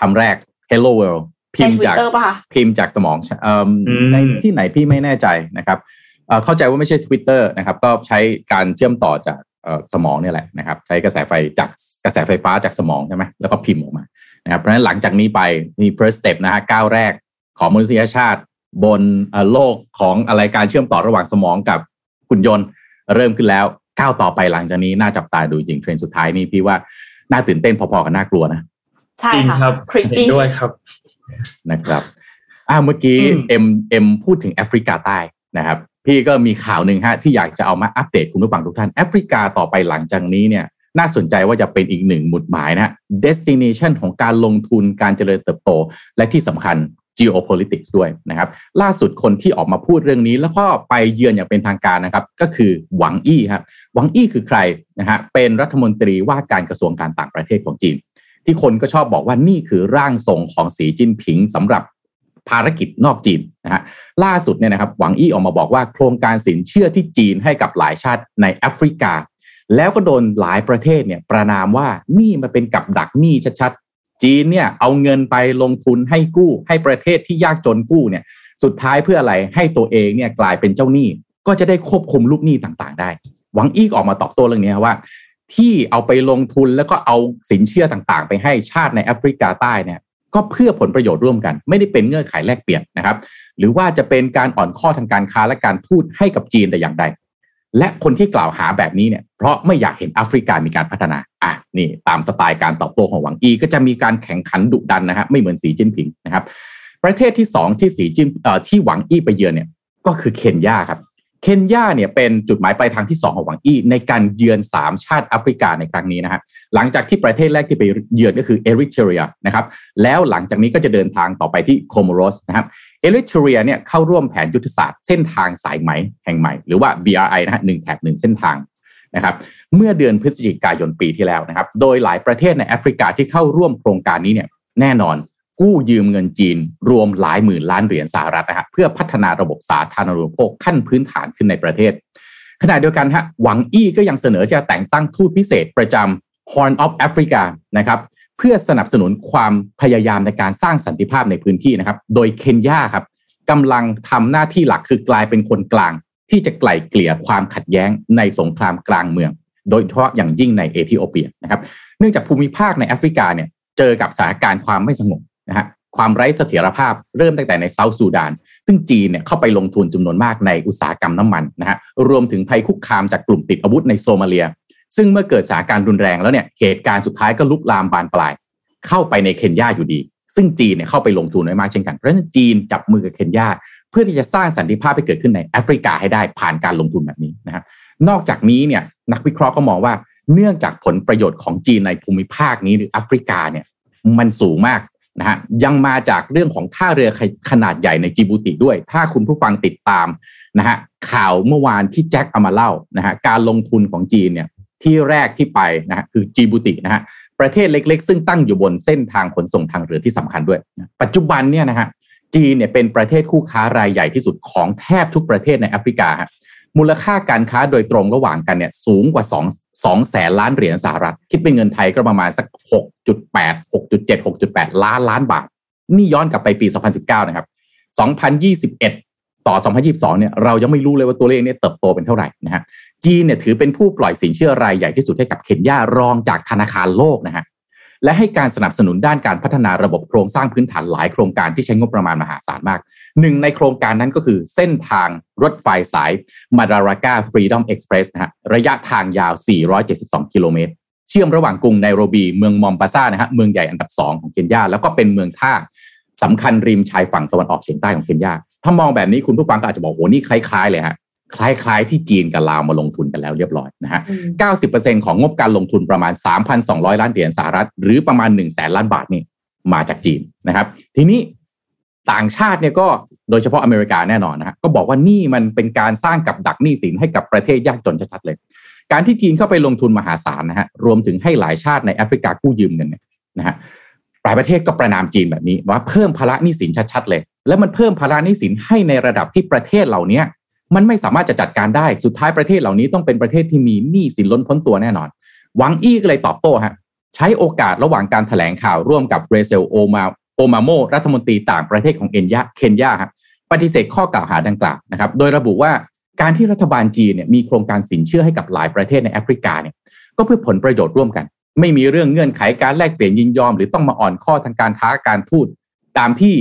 คำแรก hello world พิในมพ์ทวิจาตกเตอร์ป่ะคะพิมพ์จากสมองเอิ่มอืมในที่ไหนพี่ไม่แน่ใจนะครับเอ่อเข้าใจว่าไม่ใช่ Twitter นะครับ ก็ใช้การเชื่อมต่อจากเอ่อสมองเนี่ยแหละนะครับ ใช้กระแสไฟจากกระแสไฟฟ้าจากสมองใช่ไหมแล้วก็พิมพ์ออกมานะครับเพราะฉะนั้นหลังจากนี้ไปมี first step นะฮะก้าวแรกของมนุษยชาติ บนเอ่อโลกของอะไรการเชื่อมต่อระหว่างสมองกับหุ่นยนต์เริ่มขึ้นแล้วก้าวต่อไปหลังจากนี้น่าจับตาดูจริงเทรนด์สุดท้ายนี่พี่ว่าน่าตื่นเต้นพอๆกับน่ากลัวนะใช่จริงค่ะครับ creepy ด้วยครับนะครับอ่าเมื่อกี้อืมเอ็มเอ็มพูดถึงแอฟริกาใต้นะครับ พี่ก็มีข่าวหนึ่งฮะที่อยากจะเอามาอัปเดตคุณผู้ฟังทุกท่านแอฟริกาต่อไปหลังจากนี้เนี่ย น่าสนใจว่าจะเป็นอีกหนึ่งหมุดหมายนะฮะ destination ของการลงทุนการเจริญเติบโต และที่สำคัญ geopolitics ด้วยนะครับ ล่าสุดคนที่ออกมาพูดเรื่องนี้ แล้วก็ไปเยือนอย่างเป็นทางการนะครับ ก็คือหวังอี้ครับหวังอี้คือใครนะฮะเป็นรัฐมนตรีว่าการกระทรวงการต่างประเทศของจีน ที่คนก็ชอบบอกว่านี่คือร่างทรงของสีจิ้นผิงสำหรับภารกิจนอกจีนนะฮะล่าสุดเนี่ยนะครับหวังอี้ออกมาบอกว่าโครงการสินเชื่อที่จีนให้กับหลายชาติในแอฟริกา แล้วก็โดนหลายประเทศเนี่ยประนามว่านี่มันเป็นกับดักหนี้ชัด จีนเนี่ยเอาเงินไปลงทุนให้กู้ ให้ประเทศที่ยากจนกู้เนี่ย สุดท้ายเพื่ออะไรให้ตัวเองเนี่ยกลายเป็นเจ้าหนี้ ก็จะได้ควบคุมลูกหนี้ต่างๆ ได้ หวังอี้ก็ออกมาตอบโต้เรื่องนี้ว่า ที่เอาไปลงทุนแล้วก็เอาสินเชื่อต่างๆ ไปให้ชาติในแอฟริกาใต้เนี่ยก็เพื่อผลประโยชน์ร่วมกัน ไม่ได้เป็นเงื่อนไขแลกเปลี่ยนนะครับ หรือว่าจะเป็นการอ่อนข้อทางการค้าและการทูตให้กับจีนแต่อย่างใด และคนที่กล่าวหาแบบนี้เนี่ยเพราะไม่อยากเห็นแอฟริกามีการพัฒนาอะนี่ตามสไตล์การตอบโต้ของหวังอี ก็จะมีการแข่งขันดุดันนะฮะไม่เหมือนสีจิ้นผิงนะครับ ประเทศที่สองที่สีจิ้นที่หวังอี้ไปเยือนเนี่ยก็คือเคนยาครับเคนยาเนี่ยเป็นจุดหมายปลายทางที่ 2 ของหวังอี้ในการเยือน 3 ชาติแอฟริกาในครั้งนี้นะฮะหลังจากที่ประเทศแรกที่ไปเยือนก็คือเอริเทรียนะครับแล้วหลังจากนี้ก็จะเดินทางต่อไปที่โคมโรสนะครับ เอริเทรียเนี่ยเข้าร่วมแผนยุทธศาสตร์เส้นทางสายไหมแห่งใหม่ หรือว่า BRI นะฮะหนึ่งแถบหนึ่งเส้นทางนะครับเมื่อเดือนพฤศจิกายนปีที่แล้วนะครับ โดยหลายประเทศในแอฟริกาที่เข้าร่วมโครงการนี้เนี่ยแน่นอนกู้ยืมเงินจีนรวมหลายหมื่นล้านเหรียญสหรัฐนะฮะเพื่อพัฒนาระบบสาธารณูปโภคขั้นพื้นฐานขึ้นในประเทศ ขณะเดียวกันฮะหวังอี้ก็ยังเสนอจะแต่งตั้งทูตพิเศษประจำ Horn of Africa นะครับ เพื่อสนับสนุนความพยายามในการสร้างสันติภาพในพื้นที่นะครับ โดยเคนยาครับกำลังทำหน้าที่หลักคือกลายเป็นคนกลาง ที่จะไกล่เกลี่ยความขัดแย้งในสงครามกลางเมือง โดยเฉพาะอย่างยิ่งในเอธิโอเปียนะครับ เนื่องจากภูมิภาคในแอฟริกาเนี่ยเจอกับสถานการณ์ความไม่สงบนะฮะความไร้เสถียรภาพเริ่มตั้งแต่ในเซาท์ซูดาน ซึ่งจีนเนี่ยเข้าไปลงทุนจำนวนมากในอุตสาหกรรมน้ำมันนะฮะรวมถึงภัยคุกคามจากกลุ่มติดอาวุธในโซมาเลีย ซึ่งเมื่อเกิดสถานการณ์รุนแรงแล้วเนี่ยเหตุการณ์สุดท้ายก็ลุกลามบานปลาย เข้าไปในเคนยาอยู่ดี ซึ่งจีนเนี่ยเข้าไปลงทุนน้มากเช่นกันเพราะฉะนั้นจีนจับมือกับเคนยาเพื่อที่จะสร้างสันติภาพให้เกิดขึ้นในแอฟริกาให้ได้ผ่านการลงทุนแบบนี้นะครับนอกจากนี้เนี่ยนักวิเคราะห์ก็มองว่าเนื่องจากผลประโยชน์ของจีนในภูมิภาคนี้หรือแอฟริกาเนี่ยมันสูงมากนะฮะยังมาจากเรื่องของท่าเรือขนาดใหญ่ในจิบูติด้วย ถ้าคุณผู้ฟังติดตามนะฮะข่าวเมื่อวานที่แจ็คเอามาเล่านะฮะการลงทุนของจีนเนี่ย ที่แรกที่ไปนะฮะคือจิบูตินะฮะประเทศเล็ก ๆ ซึ่งตั้งอยู่บนเส้นทางขนส่งทางเรือที่สำคัญด้วย ปัจจุบันเนี่ยนะฮะจีนเนี่ยเป็นประเทศคู่ค้ารายใหญ่ที่สุดของแทบทุกประเทศในแอฟริกาฮะมูลค่าการค้าโดยตรงระหว่างกันเนี่ยสูงกว่า2 2แสนล้านเหรียญสหรัฐ คิดเป็นเงินไทยก็ประมาณสัก 6.8 6.7 6.8 ล้านล้านบาท นี่ย้อนกลับไปปี 2019 นะครับ 2021 ต่อ 2022 เนี่ยเรายังไม่รู้เลยว่าตัวเลขนี้เติบโตเป็นเท่าไหร่นะฮะจีนเนี่ยถือเป็นผู้ปล่อยสินเชื่อรายใหญ่ที่สุดให้กับเคนยารองจากธนาคารโลกนะฮะและให้การสนับสนุนด้านการพัฒนาระบบโครงสร้างพื้นฐานหลายโครงการที่ใช้งบประมาณมหาศาลมาก หนึ่งในโครงการนั้นก็คือเส้นทางรถไฟสายมาดารากาฟรีดอมเอ็กซ์เพรสนะฮะระยะทางยาว 472 กิโลเมตร เชื่อมระหว่างกรุงไนโรบี เมืองมอมบาซานะฮะเมืองใหญ่อันดับ 2 ของเคนยา แล้วก็เป็นเมืองท่าสำคัญริมชายฝั่งตะวันออกเฉียงใต้ของเคนยา ถ้ามองแบบนี้คุณผู้ฟังก็อาจจะบอกโหนี่คล้ายๆเลยฮะคล้ายๆที่จีนกับลาวมาลงทุนกันแล้วเรียบร้อยนะฮะ 90%ของงบการลงทุนประมาณ 3,200 ล้านเหรียญสหรัฐ หรือประมาณ 1 0 0 0 0แสนล้านบาทนี่มาจากจีนนะครับ ทีนี้ต่างชาติเนี่ยก็โดยเฉพาะอเมริกาแน่นอนนะฮะก็บอกว่านี่มันเป็นการสร้างกับดักหนี้สินให้กับประเทศยากจนชัดๆเลย การที่จีนเข้าไปลงทุนมหาศาลนะฮะรวมถึงให้หลายชาติในแอฟริกากู้ยืมเงินเนี่ยนะฮะหลายประเทศก็ประนามจีนแบบนี้ว่าเพิ่มภาระหนี้สินชัดๆเลย แล้วมันเพิ่มภาระหนี้สินให้ในระดับที่ประเทศเหล่านี้มันไม่สามารถจะจัดการได้สุดท้ายประเทศเหล่านี้ต้องเป็นประเทศที่มีหนี้สินล้นพ้นตัวแน่นอนหวังอี้ก็เลยตอบโต้ฮะใช้โอกาสระหว่างการถแถลงข่าวร่วมกับเรเซลโอมาโอมาโมรัฐมนตรีต่างประเทศของเอนยาเคนยาฮะปฏิเสธข้อกล่าวหาดังกล่าวนะครับ โดยระบุว่าการที่รัฐบาลจีนเนี่ยมีโครงการสินเชื่อให้กับหลายประเทศในแอฟริกาเนี่ยก็เพื่อผลประโยชน์ร่วมกัน ไม่มีเรื่องเงื่อนไขการแลกเปลี่ยนยินยอม หรือต้องมาอ่อนข้อทางการค้าการทูตตามที่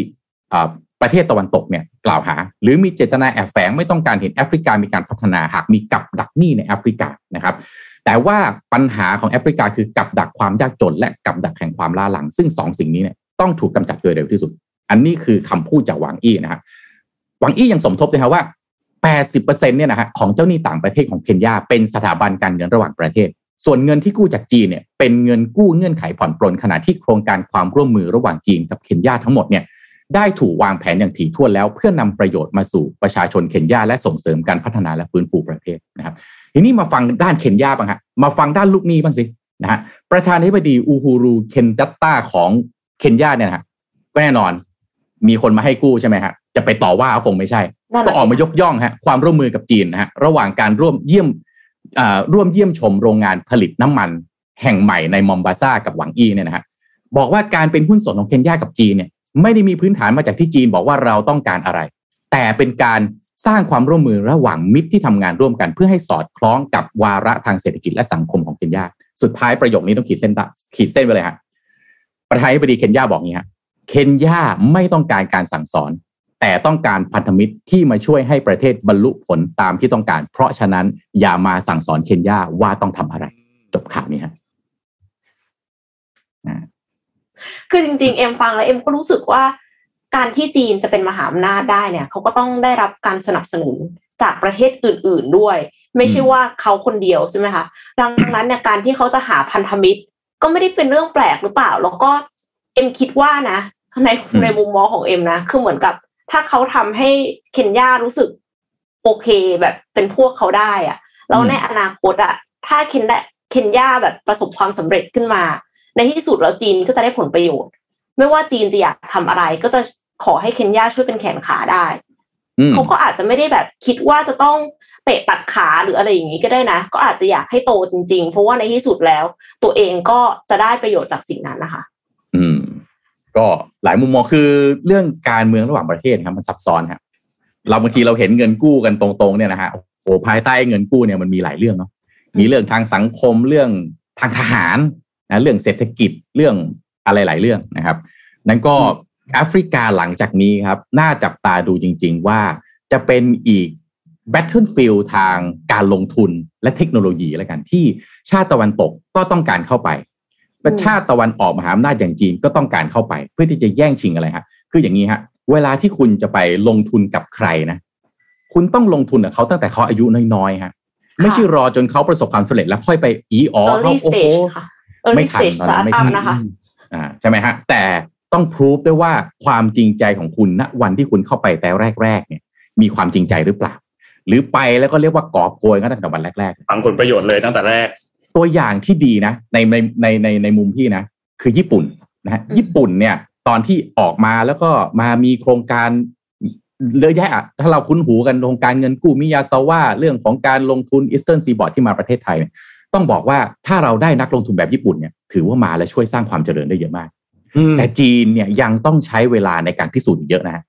ประเทศตะวันตกเนี่ยกล่าวหา หรือมีเจตนาแอบแฝงไม่ต้องการเห็นแอฟริกามีการพัฒนาหากมีกับดักหนี้ในแอฟริกานะครับแต่ว่าปัญหาของแอฟริกาคือกับดักความยากจน และกับดักแห่งความล้าหลัง ซึ่งสองสิ่งนี้เนี่ยต้องถูกกำจัดโดยเร็วที่สุด อันนี้คือคำพูดจากหวังอี้นะครับหวังอี้ยังสมทบเลยครับว่า 80%เนี่ยนะฮะของเจ้าหนี้ต่างประเทศของเคนยาเป็นสถาบันการเงินระหว่างประเทศ ส่วนเงินที่กู้จากจีนเนี่ยเป็นเงินกู้เงื่อนไขผ่อนปลนขณะที่โครงการความร่วมมือระหว่างจีนกับเคนยาทั้งหมดเนี่ย ได้ถูกวางแผนอย่างถี่ถ้วนแล้ว เพื่อนำประโยชน์มาสู่ประชาชนเคนยาและส่งเสริมการพัฒนาและฟื้นฟูประเทศนะครับทีนี้มาฟังด้านเคนยาบ้างฮะมาฟังด้านลูกหนี้บ้างสินะฮะประธานาธิบดีอูฮูรูเคนดัตตาของเคนยาเนี่ยนะฮะก็แน่นอน มีคนมาให้กู้ใช่ไหมฮะจะไปต่อว่าคงไม่ใช่ก็ออกมายกย่องฮะความร่วมมือกับจีนนะฮะระหว่างการร่วมเยี่ยมร่วมเยี่ยมชมโรงงานผลิตน้ำมัน แห่งใหม่ในมอมบาซากับหวังอี้เนี่ยนะฮะบอกว่าการเป็นหุ้นส่วนของเคนยากับจีนเนี่ย ไม่ได้มีพื้นฐานมาจากที่จีนบอกว่าเราต้องการอะไร แต่เป็นการสร้างความร่วมมือระหว่างมิตรที่ทำงานร่วมกัน เพื่อให้สอดคล้องกับวาระทางเศรษฐกิจและสังคมของเคนยา สุดท้ายประโยคนี้ต้องขีดเส้นตขีดเส้นไปเลยฮะประธานาธิบดีเคนยาบอกงี้ฮะเคนยาไม่ต้องการการสั่งสอน แต่ต้องการพันธมิตรที่มาช่วยให้ประเทศบรรลุผลตามที่ต้องการ เพราะฉะนั้นอย่ามาสั่งสอนเคนยาว่าต้องทำอะไร จบข่าวนี้ฮะ คือจริงๆ เอ็มฟังแล้วเอ็มก็รู้สึกว่าการที่จีนจะเป็นมหาอำนาจได้เนี่ยเขาก็ต้องได้รับการสนับสนุนจากประเทศอื่น ๆด้วย ไม่ใช่ว่าเขาคนเดียวใช่ไหมคะดังนั้นเนี่ยการที่เขาจะหาพันธมิตร ก็ไม่ได้เป็นเรื่องแปลกหรือเปล่า แล้วก็เอ็มคิดว่านะในในมุมมองของเอ็มนะคือเหมือนกับถ้าเขาทำให้เคนยารู้สึกโอเคแบบเป็นพวกเขาได้อะแล้วในอนาคตอะถ้าเคนเคนยาแบบประสบความสำเร็จขึ้นมา ในที่สุดแล้วจีนก็จะได้ผลประโยชน์ ไม่ว่าจีนจะอยากทำอะไร ก็จะขอให้เคนยาช่วยเป็นแขนขาได้เขาก็อาจจะไม่ได้แบบคิดว่าจะต้องเตะตัดขาหรืออะไรอย่างนี้ก็ได้นะ ก็อาจจะอยากให้โตจริง ๆ เพราะว่าในที่สุดแล้ว ตัวเองก็จะได้ประโยชน์จากสิ่งนั้นนะคะ อืม ก็หลายมุมมองคือเรื่องการเมืองระหว่างประเทศครับมันซับซ้อนครับเราบางทีเราเห็นเงินกู้กันตรงๆเนี่ยนะฮะโอ้ภายใต้เงินกู้เนี่ยมันมีหลายเรื่องเนาะมีเรื่องทางสังคมเรื่องทางทหาร นะเรื่องเศรษฐกิจเรื่องอะไรหลายเรื่องนะครับ นั้นก็แอฟริกาหลังจากนี้ครับ น่าจับตาดูจริง ๆ ว่าจะเป็นอีก Battlefield ทางการลงทุนและเทคโนโลยีแล้วกันที่ชาติตะวันตกก็ต้องการเข้าไปประชาติตะวันออกมหาอำนาจอย่างจีนก็ต้องการเข้าไป เพื่อที่จะแย่งชิงอะไรฮะคืออย่างนี้ฮะเวลาที่คุณจะไปลงทุนกับใครนะ คุณต้องลงทุนกับเขาตั้งแต่เขาอายุน้อยๆฮะไม่ใช่รอจนเขาประสบความสำเร็จแล้วค่อยไปอีอ๋อเขา early โอ้โห stage ค่ะ early ไม่ทัน stage ตอนนั้นไม่ startup ทันนะคะอ่าใช่ไหมฮะแต่ต้องพิสูจด้วยว่าความจริงใจของคุณณวันที่คุณเข้าไปแต่แรกๆเนี่ย มีความจริงใจหรือเปล่า หรือไปแล้วก็เรียกว่ากอบโกยก็ตั้งแต่วันแรกฟังผลประโยชน์เลยตั้งแต่แรกๆตัวอย่างที่ดีนะ ในในในในในมุมพี่นะ คือญี่ปุ่นนะฮะอืมญี่ปุ่นเนี่ย ตอนที่ออกมาแล้วก็มามีโครงการเยอะแยะอะถ้าเราคุ้นหูกันโครงการเงินกู้มิยาซาว่าเรื่องของการลงทุน Eastern Seaboard ที่มาประเทศไทยเนี่ย ต้องบอกว่าถ้าเราได้นักลงทุนแบบญี่ปุ่นเนี่ยถือว่ามาและช่วยสร้างความเจริญได้เยอะมาก แต่จีนเนี่ยยังต้องใช้เวลาในการพิสูจน์อีกเยอะนะฮะ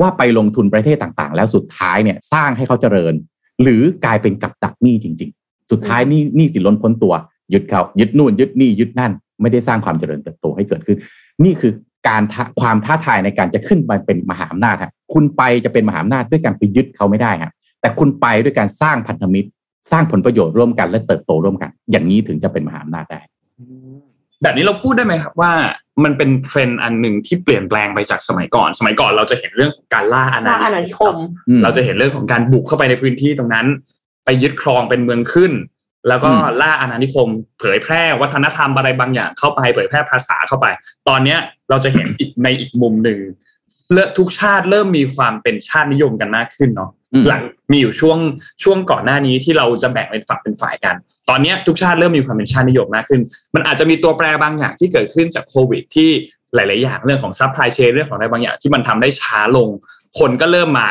ว่าไปลงทุนประเทศต่างๆ แล้วสุดท้ายเนี่ยสร้างให้เขาเจริญ หรือกลายเป็นกับดักหนี้จริง ๆ สุดท้ายหนี้หนี้สินล้นพ้นตัวยึดเขายึดนู่นยึดนี่ยึดนั่น ไม่ได้สร้างความเจริญเติบโตให้เกิดขึ้น นี่คือการท้าความท้าทายในการจะขึ้นมาเป็นมหาอำนาจฮะคุณไปจะเป็นมหาอำนาจด้วยการไปยึดเขาไม่ได้ฮะแต่คุณไปด้วยการสร้างพันธมิตร สร้างผลประโยชน์ร่วมกันและเติบโตร่วมกัน อย่างนี้ถึงจะเป็นมหาอำนาจได้ แบบนี้เราพูดได้ไหมครับว่ามันเป็นเทรนด์อันหนึ่งที่เปลี่ยนแปลงไปจากสมัยก่อน สมัยก่อนเราจะเห็นเรื่องของการล่าอาณาล่าอาณานิคมอืมเราจะเห็นเรื่องของการบุกเข้าไปในพื้นที่ตรงนั้น ไปยึดครองเป็นเมืองขึ้น แล้วก็อืมล่าอาณานิคม เผยแพร่วัฒนธรรมอะไรบางอย่างเข้าไปเผยแพร่ภาษาเข้าไป ตอนเนี้ยเราจะเห็นอีกในอีกมุมหนึ่งเลยอะทุกชาติเริ่มมีความเป็นชาตินิยมกันมากขึ้นเนาะอืม หลังมีอยู่ช่วงช่วงก่อนหน้านี้ที่เราจะแบ่งเป็นฝักเป็นฝ่ายกัน ตอนเนี้ยทุกชาติเริ่มมีความเป็นชาตินิยมมากขึ้น มันอาจจะมีตัวแปรบางอย่างที่เกิดขึ้นจากโควิด ที่หลาย ๆ อย่างเรื่องของ supply chain เรื่องของอะไรบางอย่างที่มันทำได้ช้าลง คนก็เริ่มมา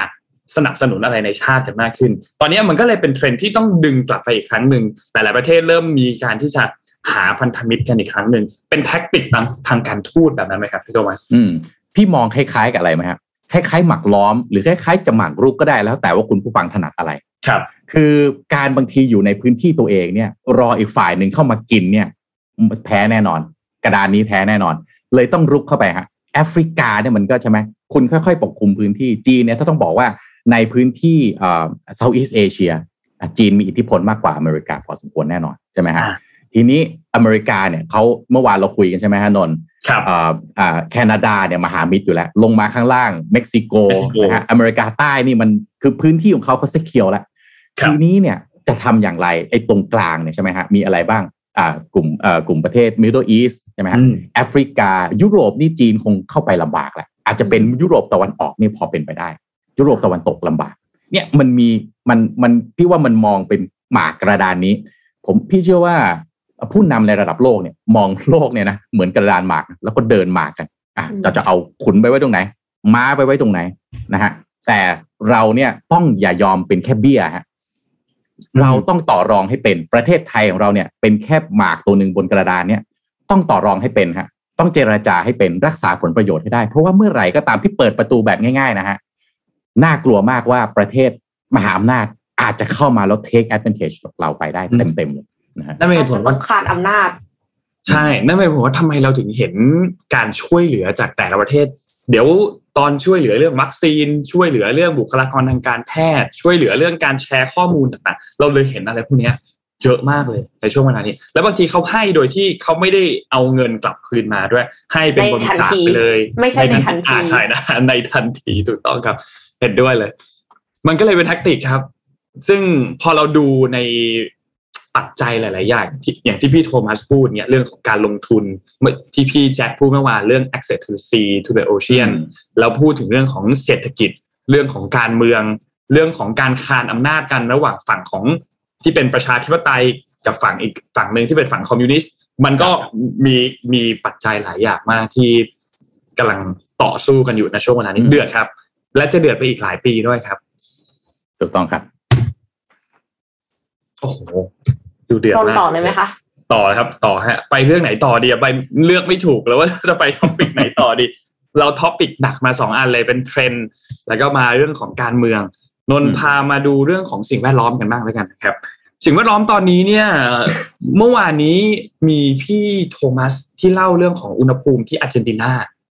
สนับสนุนอะไรในชาติกันมากขึ้น ตอนนี้มันก็เลยเป็นเทรนด์ที่ต้องดึงกลับไปอีกครั้งหนึ่งหลาย ๆ ประเทศเริ่มมีการที่จะหาพันธมิตรกันอีกครั้งหนึ่งเป็น tactic ทางทางการทูตแบบนั้นไหมครับพี่โทมัสอืมพี่มองคล้าย ๆ กับอะไรไหมครับ คล้ายๆ หมากล้อม หรือคล้ายๆ จะหมากรุกก็ได้แล้วแต่ว่าคุณผู้ฟังถนัดอะไรครับ คือการบางทีอยู่ในพื้นที่ตัวเองเนี่ย รออีกฝ่ายหนึ่งเข้ามากินเนี่ย แพ้แน่นอน กระดานนี้แพ้แน่นอน เลยต้องรุกเข้าไปฮะแอฟริกาเนี่ยมันก็ใช่ไหมคุณค่อยๆ ปกคลุมพื้นที่จีนเนี่ยถ้าต้องบอกว่าในพื้นที่เอ่อ Southeast Asia อะจีนมีอิทธิพลมากกว่าอเมริกาพอสมควรแน่นอนใช่ไหมฮะอ่า ทีนี้อเมริกาเนี่ยเขาเมื่อวานเราคุยกันใช่ไหมฮะนนท์ครับอ่าอ่าแคนาดาเนี่ยมหามิตรอยู่แล้ว ลงมาข้างล่างเม็กซิโกเม็กซิโกนะฮะอเมริกาใต้นี่มันคือพื้นที่ของเขาเขาเซเคียวแล้วครับทีนี้เนี่ยจะทำอย่างไรไอ้ตรงกลางเนี่ยใช่ไหมฮะมีอะไรบ้างอ่ากลุ่มเอ่อกลุ่มประเทศ Middle East ใช่ไหมฮะอืมแอฟริกา ยุโรปนี่จีนคงเข้าไปลำบากแหละอาจจะเป็นยุโรปตะวันออกนี่พอเป็นไปได้ ยุโรปตะวันตกลำบาก เนี่ยมันมีมันมันพี่ว่ามันมองเป็นหมากกระดานนี้ ผมพี่เชื่อว่า ผู้นำในระดับโลกเนี่ยมองโลกเนี่ยนะเหมือนกระดานหมากนะแล้วก็เดินหมากกันอะอืมจะจะเอาขุนไปไว้ตรงไหน ม้าไปไว้ตรงไหนนะฮะแต่เราเนี่ยต้องอย่ายอมเป็นแค่เบี้ยฮะเราต้องต่อรองให้เป็นประเทศไทยของเราเนี่ย เป็นแค่หมากตัวหนึ่งบนกระดานเนี่ย ต้องต่อรองให้เป็นฮะต้องเจรจาให้เป็นรักษาผลประโยชน์ให้ได้ เพราะว่าเมื่อไหร่ก็ตามที่เปิดประตูแบบง่าย ๆ นะฮะน่ากลัวมากว่าประเทศมหาอำนาจอาจจะเข้ามาแล้ว take advantage จากเราไปได้เต็มๆเลย นะฮะนั่นเป็นเหตุผลต้ว่าองขาดอำนาจ ใช่ นั่นเป็นผมว่าทำไมเราถึงเห็นการช่วยเหลือจากแต่ละประเทศ เดี๋ยวตอนช่วยเหลือเรื่องวัคซีน ช่วยเหลือเรื่องบุคลากรทางการแพทย์ ช่วยเหลือเรื่องการแชร์ข้อมูลต่างๆ เราเลยเห็นอะไรพวกเนี้ยเยอะมากเลยในช่วงเวลานี้ แล้วบางทีเขาให้โดยที่เขาไม่ได้เอาเงินกลับคืนมาด้วย ให้เป็นบริจาคไปเลย ไม่ใช่ในทันทีอ่าใช่นะในทันทีถูกต้องครับ เห็นด้วยเลย มันก็เลยเป็นแท็กติกครับ ซึ่งพอเราดูใน ปัจจัยหลาย ๆ อย่างที่อย่างที่พี่โทมัสพูดเนี่ยเรื่องของการลงทุนเมื่อที่พี่แจ็คพูดเมื่อวานเรื่อง access to the sea to the ocean อืมแล้วพูดถึงเรื่องของเศรษฐกิจ เรื่องของการเมือง เรื่องของการคานอำนาจกันระหว่างฝั่งของที่เป็นประชาธิปไตยกับฝั่งอีกฝั่งหนึ่งที่เป็นฝั่งคอมมิวนิสต์มันก็มีมีปัจจัยหลายอย่างมากที่กำลังต่อสู้กันอยู่ในช่วงเวลานี้อืมเดือดครับ และจะเดือดไปอีกหลายปีด้วยครับถูกต้องครับ โอ้โห ดูเดือดลงมากต่อเลยไหมคะต่อครับต่อฮะ ไปเรื่องไหนต่อดีอะไปเลือกไม่ถูกแล้วว่าจะไป topic ไหนต่อดี เรา topic หนักมาสองอันเลยเป็นเทรนด์แล้วก็มาเรื่องของการเมือง นนท์พามาดูเรื่องของสิ่งแวดล้อมกันบ้างแล้วกันนะครับ สิ่งแวดล้อมตอนนี้เนี่ย เมื่อวานนี้มีพี่โทมัสที่เล่าเรื่องของอุณหภูมิที่อาร์เจนตินา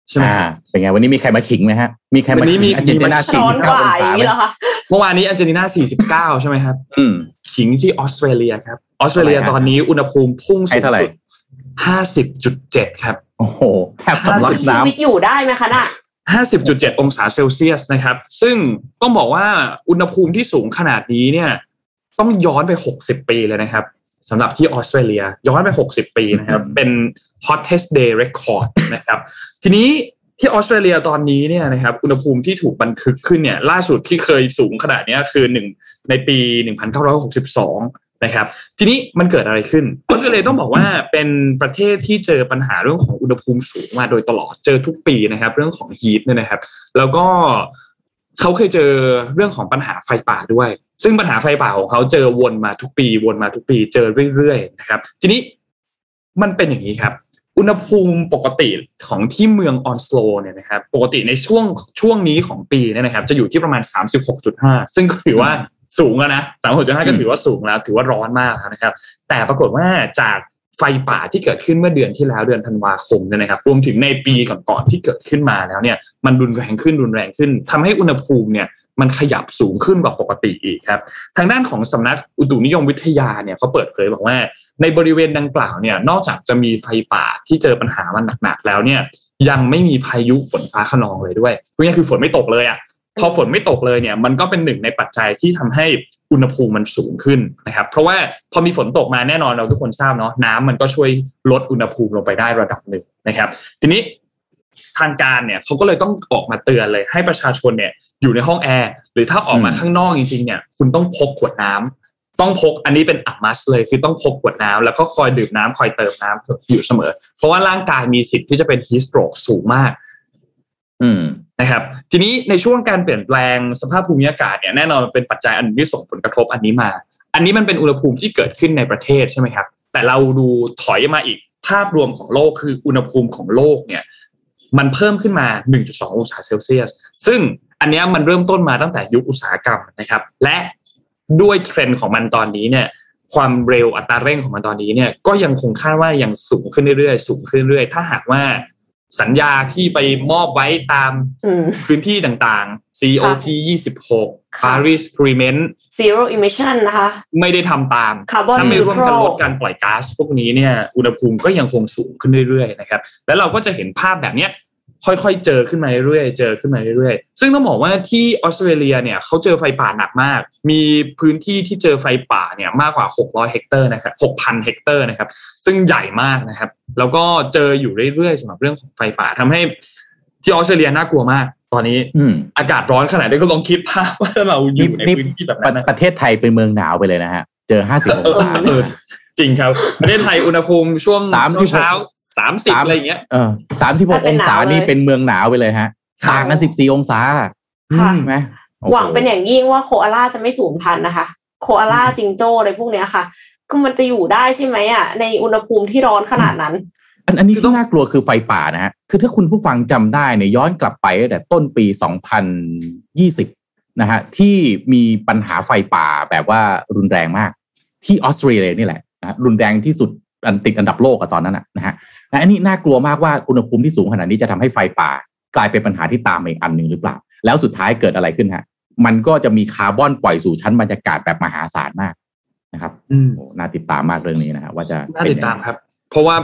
ใช่ไหมอ่าครับเป็นไงวันนี้มีใครมาขิงไหมฮะ มีใครมาวันนี้มีขิงอาร์เจนตินามีร้อนกว่า 49 องศาย่างนี้ไหม เหรอคะเมื่อวานนี้อาร์เจนตินา 49 ใช่ไหมครับอืมขิงที่ออสเตรเลียครับออสเตรเลียเท่าไหร่ฮะตอนนี้อุณหภูมิพุ่งให้สูงเท่าไหร่สุด50.7ครับ โอ้โห แทบสำลักชีน้ำวิตอยู่ได้ไหมคะน่ะ50.7องศาเซลเซียสนะครับ ซึ่งต้องบอกว่าอุณหภูมิที่สูงขนาดนี้เนี่ย ต้องย้อนไป60ปีเลยนะครับสำหรับที่ออสเตรเลีย ย้อนไป60ปีนะครับอืมเป็น hottest day record นะครับ ทีนี้ ที่ออสเตรเลียตอนนี้เนี่ยนะครับอุณหภูมิที่ถูกบันทึกขึ้นเนี่ย ล่าสุดที่เคยสูงขนาดนี้คือหนึ่งในปี 1962 นะครับ ทีนี้มันเกิดอะไรขึ้นออสเตรเลียต้องบอกว่าเป็นประเทศที่เจอปัญหาเรื่องของอุณหภูมิสูงมาโดยตลอดเจอทุกปีนะครับ เรื่องของฮีทเนี่ยนะครับ แล้วก็เขาเคยเจอเรื่องของปัญหาไฟป่าด้วย ซึ่งปัญหาไฟป่าของเขาเจอวนมาทุกปี วนมาทุกปีเจอเรื่อยๆนะครับ ทีนี้มันเป็นอย่างนี้ครับ อุณหภูมิปกติของที่เมืองออนสโลเนี่ยนะครับปกติในช่วงช่วงนี้ของปีเนี่ยนะครับ จะอยู่ที่ประมาณ 36.5 ซึ่งก็ถือว่าสูงแล้วนะ36.5 ก็ถือว่าสูงแล้ว ถือว่าร้อนมากนะครับ แต่ปรากฏว่าจากไฟป่าที่เกิดขึ้นเมื่อเดือนที่แล้วเดือนธันวาคมเนี่ยนะครับ รวมถึงในปีก่อนๆที่เกิดขึ้นมาแล้วเนี่ย มันรุนแรงขึ้นรุนแรงขึ้นทำให้อุณหภูมิเนี่ย มันขยับสูงขึ้นกว่าปกติอีกครับ ทางด้านของสำนักอุตุนิยมวิทยาเนี่ยเขาเปิดเผยบอกว่า ในบริเวณดังกล่าวเนี่ยนอกจากจะมีไฟป่าที่เจอปัญหามันหนักๆแล้วเนี่ยยังไม่มีพายุฝนฟ้าขนองเลยด้วยพูดง่คือฝนไม่ตกเลยอะพอฝนไม่ตกเลยเนี่ยมันก็เป็นหนึ่งในปัจจัยที่ทำให้อุณหภูมิมันสูงขึ้นนะครับเพราะว่าพอมีฝนตกมาแน่นอนเราทุกคนทราบเนาะน้ำมันก็ช่วยลดอุณหภูมิลงไปได้ระดับหนึ่งนะครับ ทีนี้ ทางการเนี่ยเขาก็เลยต้องออกมาเตือนเลยให้ประชาชนเนี่ยอยู่ในห้องแอร์หรือถ้าออกมาอืมข้างนอกจริงๆเนี่ยคุณต้องพกขวดน้ำต้องพกอันนี้เป็นอัมัสเลยคือต้องพกขวดน้ำแล้วก็คอยดื่มน้ำคอยเติมน้ำอยู่เสมอ เพราะว่าร่างกายมีสิทธิ์ที่จะเป็นฮีสโตรกสูงมาก อืมนะครับ ทีนี้ในช่วงการเปลี่ยนแปลงสภาพภูมิอากาศเนี่ยแน่นอนมันเป็นปัจจัยอันหนึ่งที่ส่งผลกระทบอันนี้มา อันนี้มันเป็นอุณหภูมิที่เกิดขึ้นในประเทศใช่ไหมครับ แต่เราดูถอยมาอีกภาพรวมของโลกคืออุณหภูมิของโลกเนี่ย มันเพิ่มขึ้นมา 1.2 องศาเซลเซียส ซึ่งอันเนี้ยมันเริ่มต้นมาตั้งแต่ยุคอุตสาหกรรมนะครับ และด้วยเทรนด์ของมันตอนนี้เนี่ยความเร็วอัตราเร่งของมันตอนนี้เนี่ยก็ยังคงคาดว่ายังสูงขึ้นเรื่อยๆ สูงขึ้นเรื่อยๆ ถ้าหากว่าสัญญาที่ไปมอบไว้ตามอืมพื้นที่ต่างๆ COP 26ค่ะ Paris Agreement zero emission นะคะ ไม่ได้ทำตามคาร์บอนถ้าไม่ร่วมกัน neutral ลดการปล่อยก๊าซพวกนี้เนี่ย อุณหภูมิก็ยังคงสูงขึ้นเรื่อยๆ นะครับ แล้วเราก็จะเห็นภาพแบบเนี้ย ค่อยๆ เจอขึ้นมาเรื่อยๆ เจอขึ้นมาเรื่อยๆ ซึ่งต้องบอกว่าที่ออสเตรเลียเนี่ยเขาเจอไฟป่าหนักมาก มีพื้นที่ที่เจอไฟป่าเนี่ยมากกว่า 600 เฮกตาร์นะครับ 6,000 เฮกตาร์นะครับ ซึ่งใหญ่มากนะครับ แล้วก็เจออยู่เรื่อยๆสำหรับเรื่องของไฟป่าทำให้ที่ออสเตรเลียน่ากลัวมาก ตอนนี้อืมอากาศร้อนขนาดนี้ก็ลองคิดภาพว่าเราอยู่ในนี่พื้นที่แบบปนั้ระนนะประเทศไทยเป็นเมืองหนาวไปเลยนะฮะ เจอห้าสิบองเออศาเออจริงครับ ประเทศไทยอุณหภูมิช่วงสามสิบหกเช้า สามสิบอะไรอย่างเงี้ยเอสามสิบหกองศาเป็นหนาวเลยนี่เป็นเมืองหนาวไปเลยฮะครับต่างกันสิบสี่องศาค่ะใช่ไหมโอ้โหวังเป็นอย่างยิ่งว่าโคอาล่าจะไม่สูญพันธุ์นะคะ โคอาล่าจิงโจ้อะไรพวกเนี้ยค่ะคือมันจะอยู่ได้ใช่ไหมอะในอุณหภูมิที่ร้อนขนาดนั้น อันอันนี้ที่น่ากลัวคือไฟป่านะฮะคือถ้าคุณผู้ฟังจำได้เนี่ยย้อนกลับไปตั้งแต่ต้นปี2020นะฮะที่มีปัญหาไฟป่าแบบว่ารุนแรงมาก ที่ออสเตรเลียนี่แหละนะฮะรุนแรงที่สุด อันติดอันดับโลกอะตอนนั้นอะนะฮะและอันนี้น่ากลัวมากว่าอุณหภูมิที่สูงขนาดนี้จะทำให้ไฟป่า กลายเป็นปัญหาที่ตามมาอีกอันหนึ่งหรือเปล่า แล้วสุดท้ายเกิดอะไรขึ้นฮะมันก็จะมีคาร์บอนปล่อยสู่ชั้นบรรยากาศแบบมหาศาลมากนะครับอืมโอ้น่าติดตามมากเรื่องนี้นะฮะว่าจะน่าเป็นติดยังไงตามครับ เพราะว่า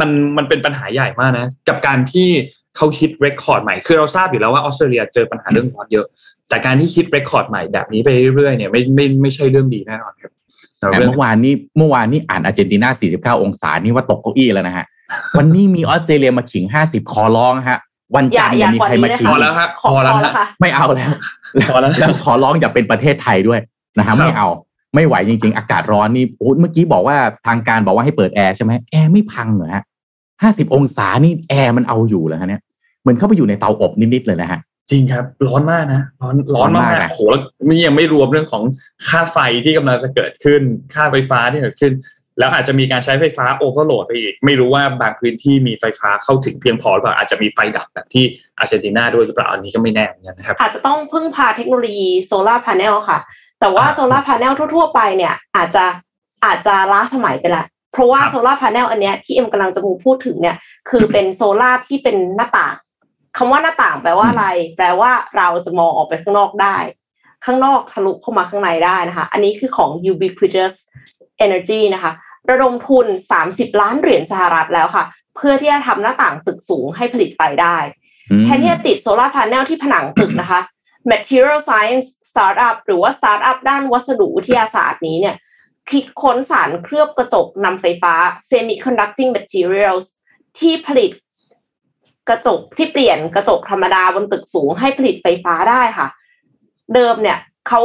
มันมันเป็นปัญหาใหญ่มากนะ กับการที่เขาคิดเรคคอร์ดใหม่คือเราทราบอยู่แล้วว่าออสเตรเลียเจอปัญหาเรื่องร้อนเยอะแต่การที่คิดเรคคอร์ดใหม่แบบนี้ไปเรื่อยๆเนี่ยไม่ไม่ไม่ใช่เรื่องดีแน่นอนครับสำหรับ แต่เรื่องเมื่อวานนี้เมื่อวานนี้อ่านอาร์เจนตินา 49 องศานี่ว่าตกเก้าอี้แล้วนะฮะ วันนี้มีออสเตรเลียมาขิง 50ขอร้องฮะ วันจันทร์อย่าเนี่ยมีใครมาขิพงอแล้วฮะขอพอแล้วพอแล้วฮะค่ะไม่เอาแล้วพอแล้วแล้วขอร้องอย่าเป็นประเทศไทยด้วยนะครัฮะบไม่เอาไม่ไหวจริง ๆ อากาศร้อนนี่โอ้เมื่อกี้บอกว่าทางการบอกว่าให้เปิดแอร์ใช่ไหมแอร์ไม่พังเหรอฮะ50องศานี่แอร์มันเอาอยู่แล้วฮะเนี่ยเหมือนเข้าไปอยู่ในเตาอบนิดๆเลยนะฮะ จริงครับ ร้อนมากนะร้อนร้อนร้อนมามากกนะโอ้โหแล้วนี่ยังไม่รวมเรื่องของค่าไฟที่กำลังจะเกิดขึ้น ค่าไฟฟ้าที่เกิดขึ้น แล้วอาจจะมีการใช้ไฟฟ้า overload ไปอีก ไม่รู้ว่าบางพื้นที่มีไฟฟ้าเข้าถึงเพียงพอหรือเปล่าอาจจะมีไฟดับแบบที่อาร์เจนตินาด้วยหรือเปล่าอันนี้ก็ไม่แน่เหมือนกันนะครับอาจจะต้องพึ่งพาเทคโนโลยี solar panel ค่ะ แต่ว่าอ่า solar panel ทั่ว ๆ ไปเนี่ยอาจจะอาจจะล้าสมัยไปละเพราะว่าครับ solar panel อันเนี้ยที่เอ็มกำลังจะมูพูดถึงเนี่ยคือเป็นโซลาร์ที่เป็นหน้าต่าง คำว่าหน้าต่างแปลว่าอะไร แปลว่าเราจะมองออกไปข้างนอกได้ ข้างนอกทะลุเข้ามาข้างในได้นะคะ อันนี้คือของ ubiquitous energy นะคะ ระดมทุน 30 ล้านเหรียญสหรัฐแล้วค่ะ เพื่อที่จะทำหน้าต่างตึกสูงให้ผลิตไฟได้อืมแทนที่จะติดโซลาร์พาเนลที่ผนังตึกนะคะ Material Science Startup หรือว่า Startup ด้านวัสดุวิทยาศาสตร์นี้เนี่ย คิดค้นสารเคลือบกระจกนำไฟฟ้า Semiconducting Materials ที่ผลิต กระจกที่เปลี่ยนกระจกธรรมดาบนตึกสูงให้ผลิตไฟฟ้าได้ค่ะ เดิมเนี่ยเขา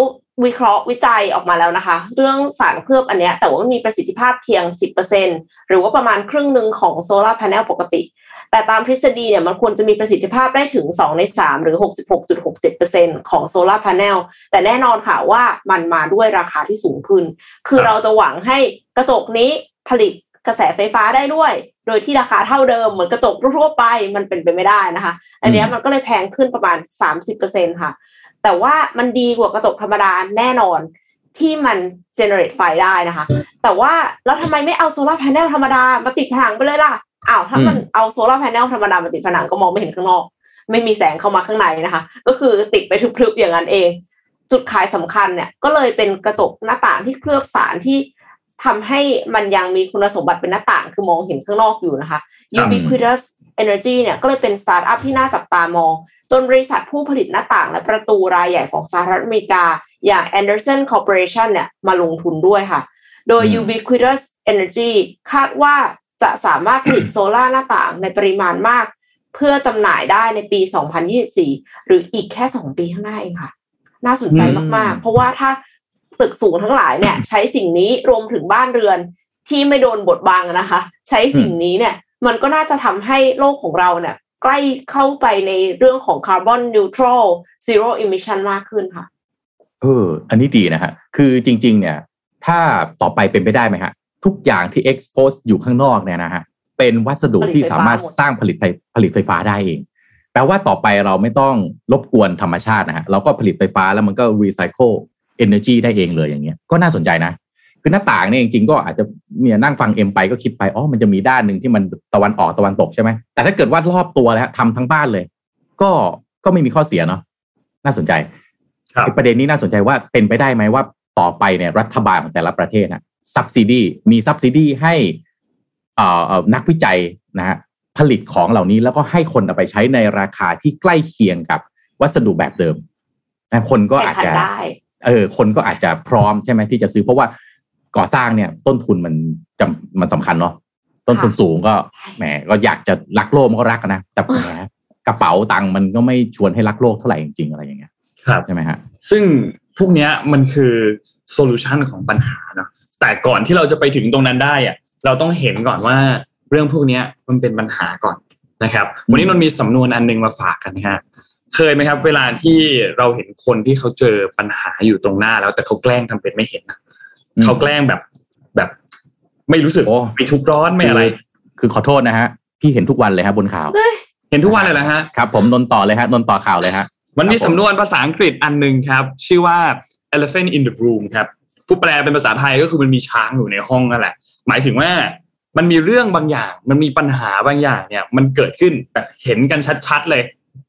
วิเคราะห์วิจัยออกมาแล้วนะคะ เรื่องสารเคลือบอันเนี้ยแต่ว่ามันมีประสิทธิภาพเพียง 10%หรือว่าประมาณครึ่งหนึ่งของโซลาร์พาเนลปกติ แต่ตามทฤษฎีเนี่ยมันควรจะมีประสิทธิภาพได้ถึง 2 ใน 3 หรือ 66.67%ของโซลาร์พาเนลแต่แน่นอนค่ะว่ามันมาด้วยราคาที่สูงขึ้น คือเราจะหวังให้กระจกนี้ผลิตกระแสไฟฟ้าได้ด้วย โดยที่ราคาเท่าเดิมเหมือนกระจกทั่วๆไปมันเป็นไปไม่ได้นะคะ อันเนี้ยมันก็เลยแพงขึ้นประมาณ 30%ค่ะ แต่ว่ามันดีกว่ากระจกธรรมดาแน่นอนที่มันเจเนเรตไฟได้นะคะ แต่ว่าแล้วทำไมไม่เอาโซลาร์แผงธรรมดามาติดผนังไปเลยล่ะอ้าวถ้ามันเอาโซลาร์แผงธรรมดามาติดผนังก็มองไม่เห็นข้างนอก ไม่มีแสงเข้ามาข้างในนะคะ ก็คือติดไปทึบๆอย่างนั้นเอง จุดขายสำคัญเนี่ยก็เลยเป็นกระจกหน้าต่างที่เคลือบสารที่ ทำให้มันยังมีคุณสมบัติเป็นหน้าต่าง คือมองเห็นข้างนอกอยู่นะคะครับ Ubiquitous Energy เนี่ยก็เลยเป็นสตาร์ทอัพที่น่าจับตามอง จนบริษัทผู้ผลิตหน้าต่างและประตูรายใหญ่ของสหรัฐอเมริกา อย่าง Anderson Corporation เนี่ยมาลงทุนด้วยค่ะ โดยอืม Ubiquitous Energy คาดว่าจะสามารถผลิตโซลาร์หน้าต่างในปริมาณมาก เพื่อจำหน่ายได้ในปี 2024 หรืออีกแค่ 2 ปีข้างหน้าเองค่ะ น่าสนใจมาก ๆ เพราะว่าถ้า ตึกสูงทั้งหลายเนี่ย ใช้สิ่งนี้รวมถึงบ้านเรือนที่ไม่โดนบดบังนะคะ ใช้สิ่งนี้เนี่ย มันก็น่าจะทำให้โลกของเราเนี่ย ใกล้เข้าไปในเรื่องของ carbon neutral zero emission มากขึ้นค่ะเอออันนี้ดีนะฮะ คือจริง ๆ เนี่ย ถ้าต่อไปเป็นไปได้ไหมฮะ ทุกอย่างที่ expose อยู่ข้างนอกเนี่ยนะฮะ เป็นวัสดุที่สามารถสร้างผลิตไฟผลิตไฟฟ้าได้เอง แปลว่าต่อไปเราไม่ต้องรบกวนธรรมชาตินะฮะ เราก็ผลิตไฟฟ้าแล้วมันก็ recycle energy ได้เองเลยอย่างเงี้ยก็น่าสนใจนะ คือหน้าต่างเนี่ยจริงๆก็อาจจะเนี่ยนั่งฟังเอ็มไปก็คิดไปอ๋อมันจะมีด้านหนึ่งที่มันตะวันออกตะวันตกใช่ไหมแต่ถ้าเกิดว่ารอบตัวแล้วฮะทำทั้งบ้านเลย ก็ก็ไม่มีข้อเสียเนาะน่าสนใจครับไอ้ประเด็นนี้น่าสนใจว่าเป็นไปได้ไหมว่าต่อไปเนี่ยรัฐบาลของแต่ละประเทศนะซับซิดีมีซับซิดีให้เอ่อเอ่อนักวิจัยนะฮะผลิตของเหล่านี้แล้วก็ให้คนเอาไปใช้ในราคาที่ใกล้เคียงกับวัสดุแบบเดิมนะคนก็แข่อางจขันจะได้ เออคนก็อาจจะพร้อมใช่ไหมที่จะซื้อเพราะว่าก่อสร้างเนี่ยต้นทุนมันจำมันสำคัญเนาะต้นทุนสูงก็ใช่แหมก็อยากจะรักโลกมันก็รักอะนะแต่แหมกระเป๋าตังค์มันก็ไม่ชวนให้รักโลกเท่าไหร่จริงๆอะไรอย่างเงี้ยครับใช่ไหมฮะซึ่งพวกเนี้ยมันคือโซลูชันของปัญหาเนาะแต่ก่อนที่เราจะไปถึงตรงนั้นได้อะเราต้องเห็นก่อนว่าเรื่องพวกเนี้ยมันเป็นปัญหาก่อนนะครับ วันนี้นนท์มีสำนวนอันหนึงมาฝากกันนะฮะ เคยไหมครับ เวลาที่เราเห็นคนที่เขาเจอปัญหาอยู่ตรงหน้าแล้วแต่เขาแกล้งทำเป็นไม่เห็นนะอืมเขาแกล้งแบบแบบ ไม่รู้สึกโอ้ไม่ทุกข์ร้อนไม่อะไรคือคือขอโทษนะฮะพี่เห็นทุกวันเลยฮะบนข่าว เห็นทุกวันเลยเหรอฮะครับ ผมนนท์ต่อเลยฮะนนท์ต่อข่าวเลยฮะมันมีครับผมสำนวนภาษาอังกฤษอันหนึ่งครับ ชื่อว่า elephant in the room ครับผู้แปลเป็นภาษาไทยก็คือมันมีช้างอยู่ในห้องนั่นแหละ หมายถึงว่ามันมีเรื่องบางอย่าง มันมีปัญหาบางอย่างเนี่ย มันเกิดขึ้นแบบเห็นกันชัดๆเลย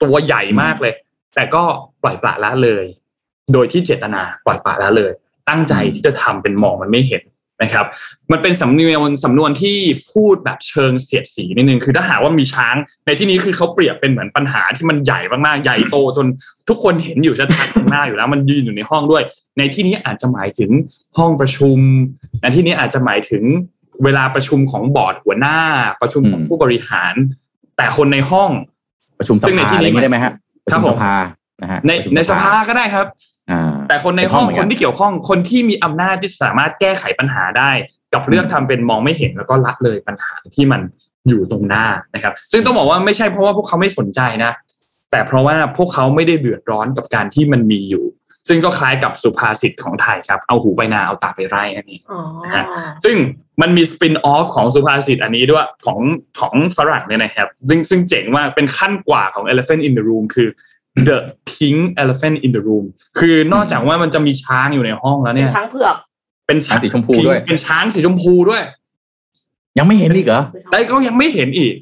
ตัวใหญ่มากเลย แต่ก็ปล่อยปละละเลย โดยที่เจตนาปล่อยปละละเลย ตั้งใจที่จะทำเป็นมองมันไม่เห็นนะครับ มันเป็นสำนวนสำนวนที่พูดแบบเชิงเสียดสีนิดนึงคือถ้าหาว่ามีช้าง ในที่นี้คือเขาเปรียบเป็นเหมือนปัญหาที่มันใหญ่มากๆใหญ่โตจนทุกคนเห็นอยู่ชัดๆข้างหน้าอยู่แล้ว มันยืนอยู่ในห้องด้วย ในที่นี้อาจจะหมายถึงห้องประชุม ในที่นี้อาจจะหมายถึงเวลาประชุมของบอร์ดหัวหน้า ประชุมของผู้บริหาร แต่คนในห้อง ประชุมสซึ่งในภาที่อะไรนี้อย่างนี้ได้ไหมฮะประครัชุบมผมสภานะฮะในประชุมในสภาก็ได้ครับอ่าแต่คนในเป็นห้ห้อองงเหมือนคกันนที่เกี่ยวข้องคนที่มีอำนาจที่สามารถแก้ไขปัญหาได้ กับเลือกทำเป็นมองไม่เห็นแล้วก็ละเลยปัญหาที่มันอยู่ตรงหน้านะครับ ซึ่งต้องบอกว่าไม่ใช่เพราะว่าพวกเขาไม่สนใจนะ แต่เพราะว่าพวกเขาไม่ได้เดือดร้อนกับการที่มันมีอยู่ ซึ่งก็คล้ายกับสุภาษิตของไทยครับเอาหูไปนาเอาตาไปไร่นั่นเองอ๋อนะฮะซึ่งมันมีสปินออฟของสุภาษิตอันนี้ด้วยของของฝรั่งเนี่ยนะครับซึ่งซึ่งเจ๋งมากเป็นขั้นกว่าของ elephant in the room คือ the pink elephant in the room คือนอกจากว่ามันจะมีช้างอยู่ในห้องแล้วเป็เนี่นยช้างเผือกเป็นช้างสีชมพูด้วย เป็นช้างสีชมพูด้วย ยังไม่เห็นอีกเหรอแต่ก็ยังไม่เห็นอีก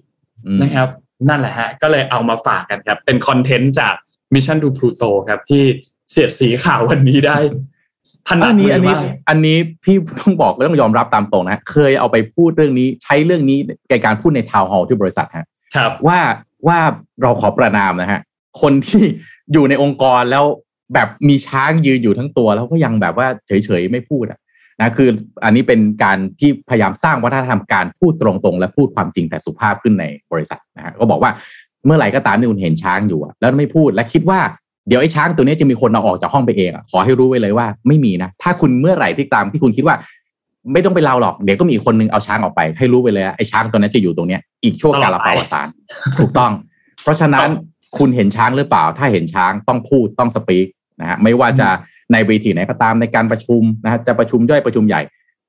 อืมนะครับ นั่นแหละฮะ ก็เลยเอามาฝากกันครับ เป็นคอนเทนต์จาก Mission to Pluto ครับที่ เสียดสีข่าววันนี้ได้ถนัอัดนมืนี้ออันนี้มากอันนี้พี่ต้องบอกและต้องยอมรับตามตรงนะ เคยเอาไปพูดเรื่องนี้ใช้เรื่องนี้ในการพูดในทาวน์ฮอลที่บริษัทฮะครับว่าว่าเราขอประนามนะฮะ คนที่อยู่ในองค์กรแล้วแบบมีช้างยืนอยู่ทั้งตัวแล้วก็ยังแบบว่าเฉยๆไม่พูดอะนะคืออันนี้เป็นการที่พยายามสร้างวัฒนธรรมการพูดตรงๆ และพูดความจริงแต่สุภาพขึ้นในบริษัทนะฮะก็บอกว่าเมื่อไหร่ก็ตามที่คุณเห็นช้างอยู่อะแล้วไม่พูดและคิดว่า เดี๋ยวไอ้ช้างตัวนี้จะมีคนเอาออกจากห้องไปเองอะขอให้รู้ไว้เลยว่าไม่มีนะถ้าคุณเมื่อไหร่ที่ตามที่คุณคิดว่า ไม่ต้องไปเล่าหรอกเดี๋ยวก็มีอีกคนนึงเอาช้างออกไป ให้รู้ไปเลยว่าไอ้ช้างตัวนั้นจะอยู่ตรงเนี้ยอีกชั่วกาลปาวสารถูกต้อง เพราะฉะนั้นคุณเห็นช้างหรือเปล่า ถ้าเห็นช้างต้องพูดต้องสปีกนะฮะไม่ว่าจะในเวทีไหนก็ตามในการประชุมนะฮะจะประชุมย่อยประชุมใหญ่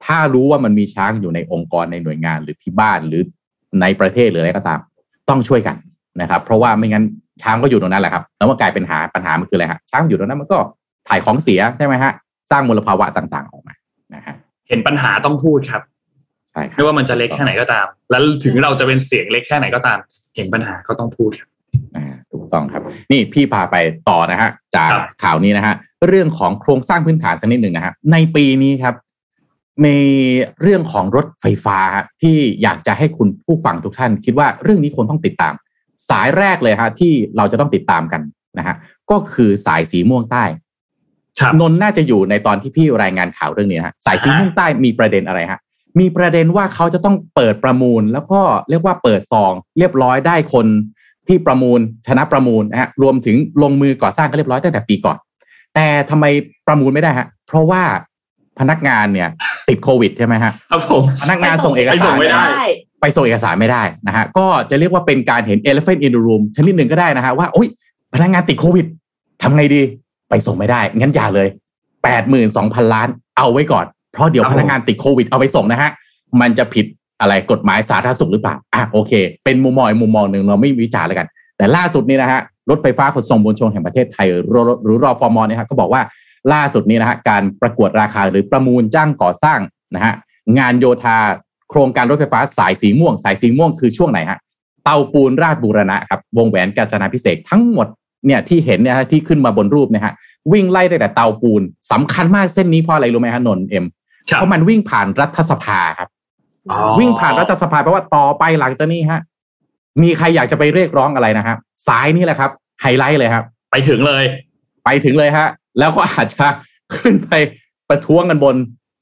ถ้ารู้ว่ามันมีช้างอยู่ในองค์กรในหน่วยงานหรือที่บ้านหรือในประเทศหรืออะไรก็ตาม ต้องช่วยกันนะครับ เพราะว่าไม่งั้น ช้างก็อยู่ตรงนั้นแหละครับแล้วมันกลายเป็นหาปัญหามันคืออะไรฮะช้างอยู่ตรงนั้นมันก็ถ่ายของเสียใช่ไหมฮะสร้างมลภาวะต่างๆออกมานะฮะเห็นปัญหาต้องพูดครับใช่ครับไม่ว่ามันจะเล็กแค่ไหนก็ตาม แล้วถึงเราจะเป็นเสียงเล็กแค่ไหนก็ตาม เห็นปัญหาก็ต้องพูดครับอ่าถูกต้องครับ นี่พี่พาไปต่อนะฮะจากครับข่าวนี้นะฮะเรื่องของโครงสร้างพื้นฐานสักนิดหนึ่งนะฮะในปีนี้ครับมีเรื่องของรถไฟฟ้าฮะที่อยากจะให้คุณผู้ฟังทุกท่าน คิดว่าเรื่องนี้ควรต้องติดตาม สายแรกเลยฮะที่เราจะต้องติดตามกันนะฮะก็คือสายสีม่วงใต้ครับนนท์น่าจะอยู่ในตอนที่พี่รายงานข่าวเรื่องนี้นะฮะสายสีอ่าม่วงใต้มีประเด็นอะไรฮะมีประเด็นว่าเขาจะต้องเปิดประมูล แล้วก็เรียกว่าเปิดซอง เรียบร้อยได้คนที่ประมูลชนะประมูลนะฮะรวมถึงลงมือก่อสร้างก็เรียบร้อยตั้งแต่ปีก่อน แต่ทำไมประมูลไม่ได้ฮะ เพราะว่าพนักงานเนี่ย ติดโควิดใช่ไหมฮะครับผมพนักงานส่งเอกไปส่สารงไม่ได้ ไปส่งเอกสารไม่ได้นะฮะก็จะเรียกว่าเป็นการเห็น elephant in the room ชนิดหนึ่งก็ได้นะฮะว่าโอ๊ยพนักงานติดโควิดทำไงดีไปส่งไม่ได้ งั้นอย่าเลยแปดหมื่นสองพันล้านเอาไว้ก่อน เพราะเดี๋ยวครับพนักงานติดโควิดเอาไปส่งนะฮะ มันจะผิดอะไรกฎหมายสาธารณสุขหรือเปล่า อะโอเค เป็นมุมมองอีกมุมมองหนึ่งเราไม่วิจารณ์แล้วกัน แต่ล่าสุดนี้นะฮะ รถไฟฟ้าขนส่งมวลชนแห่งประเทศไทย หรือหรือรอฟมเนี่ยฮะก็บอกว่าล่าสุดนี้นะฮะ การประกวดราคาหรือประมูลจ้างก่อสร้างนะฮะ งานโยธา โครงการรถไฟฟ้าสายสีม่วง สายสีม่วงคือช่วงไหนฮะเตาปูนราชบูรณะครับวงแหวนกาญจนาพิเศษกทั้งหมดเนี่ยที่เห็นเนี่ยฮะที่ขึ้นมาบนรูปเนี่ยฮะวิ่งไล่ตั้งแต่เตาปูนสำคัญมากเส้นนี้เพราะอะไรรู้ไหมฮะนนท์เอ็มครับเพราะมันวิ่งผ่านรัฐสภาครับอ๋อวิ่งผ่านรัฐสภาแปลว่าต่อไปหลังจากนี้ฮะมีใครอยากจะไปเรียกร้องอะไรนะครับสายนี่แหละครับไฮไลท์เลยครับ ไปถึงเลย ไปถึงเลยฮะ แล้วก็อาจจะขึ้นไปประท้วงกันบน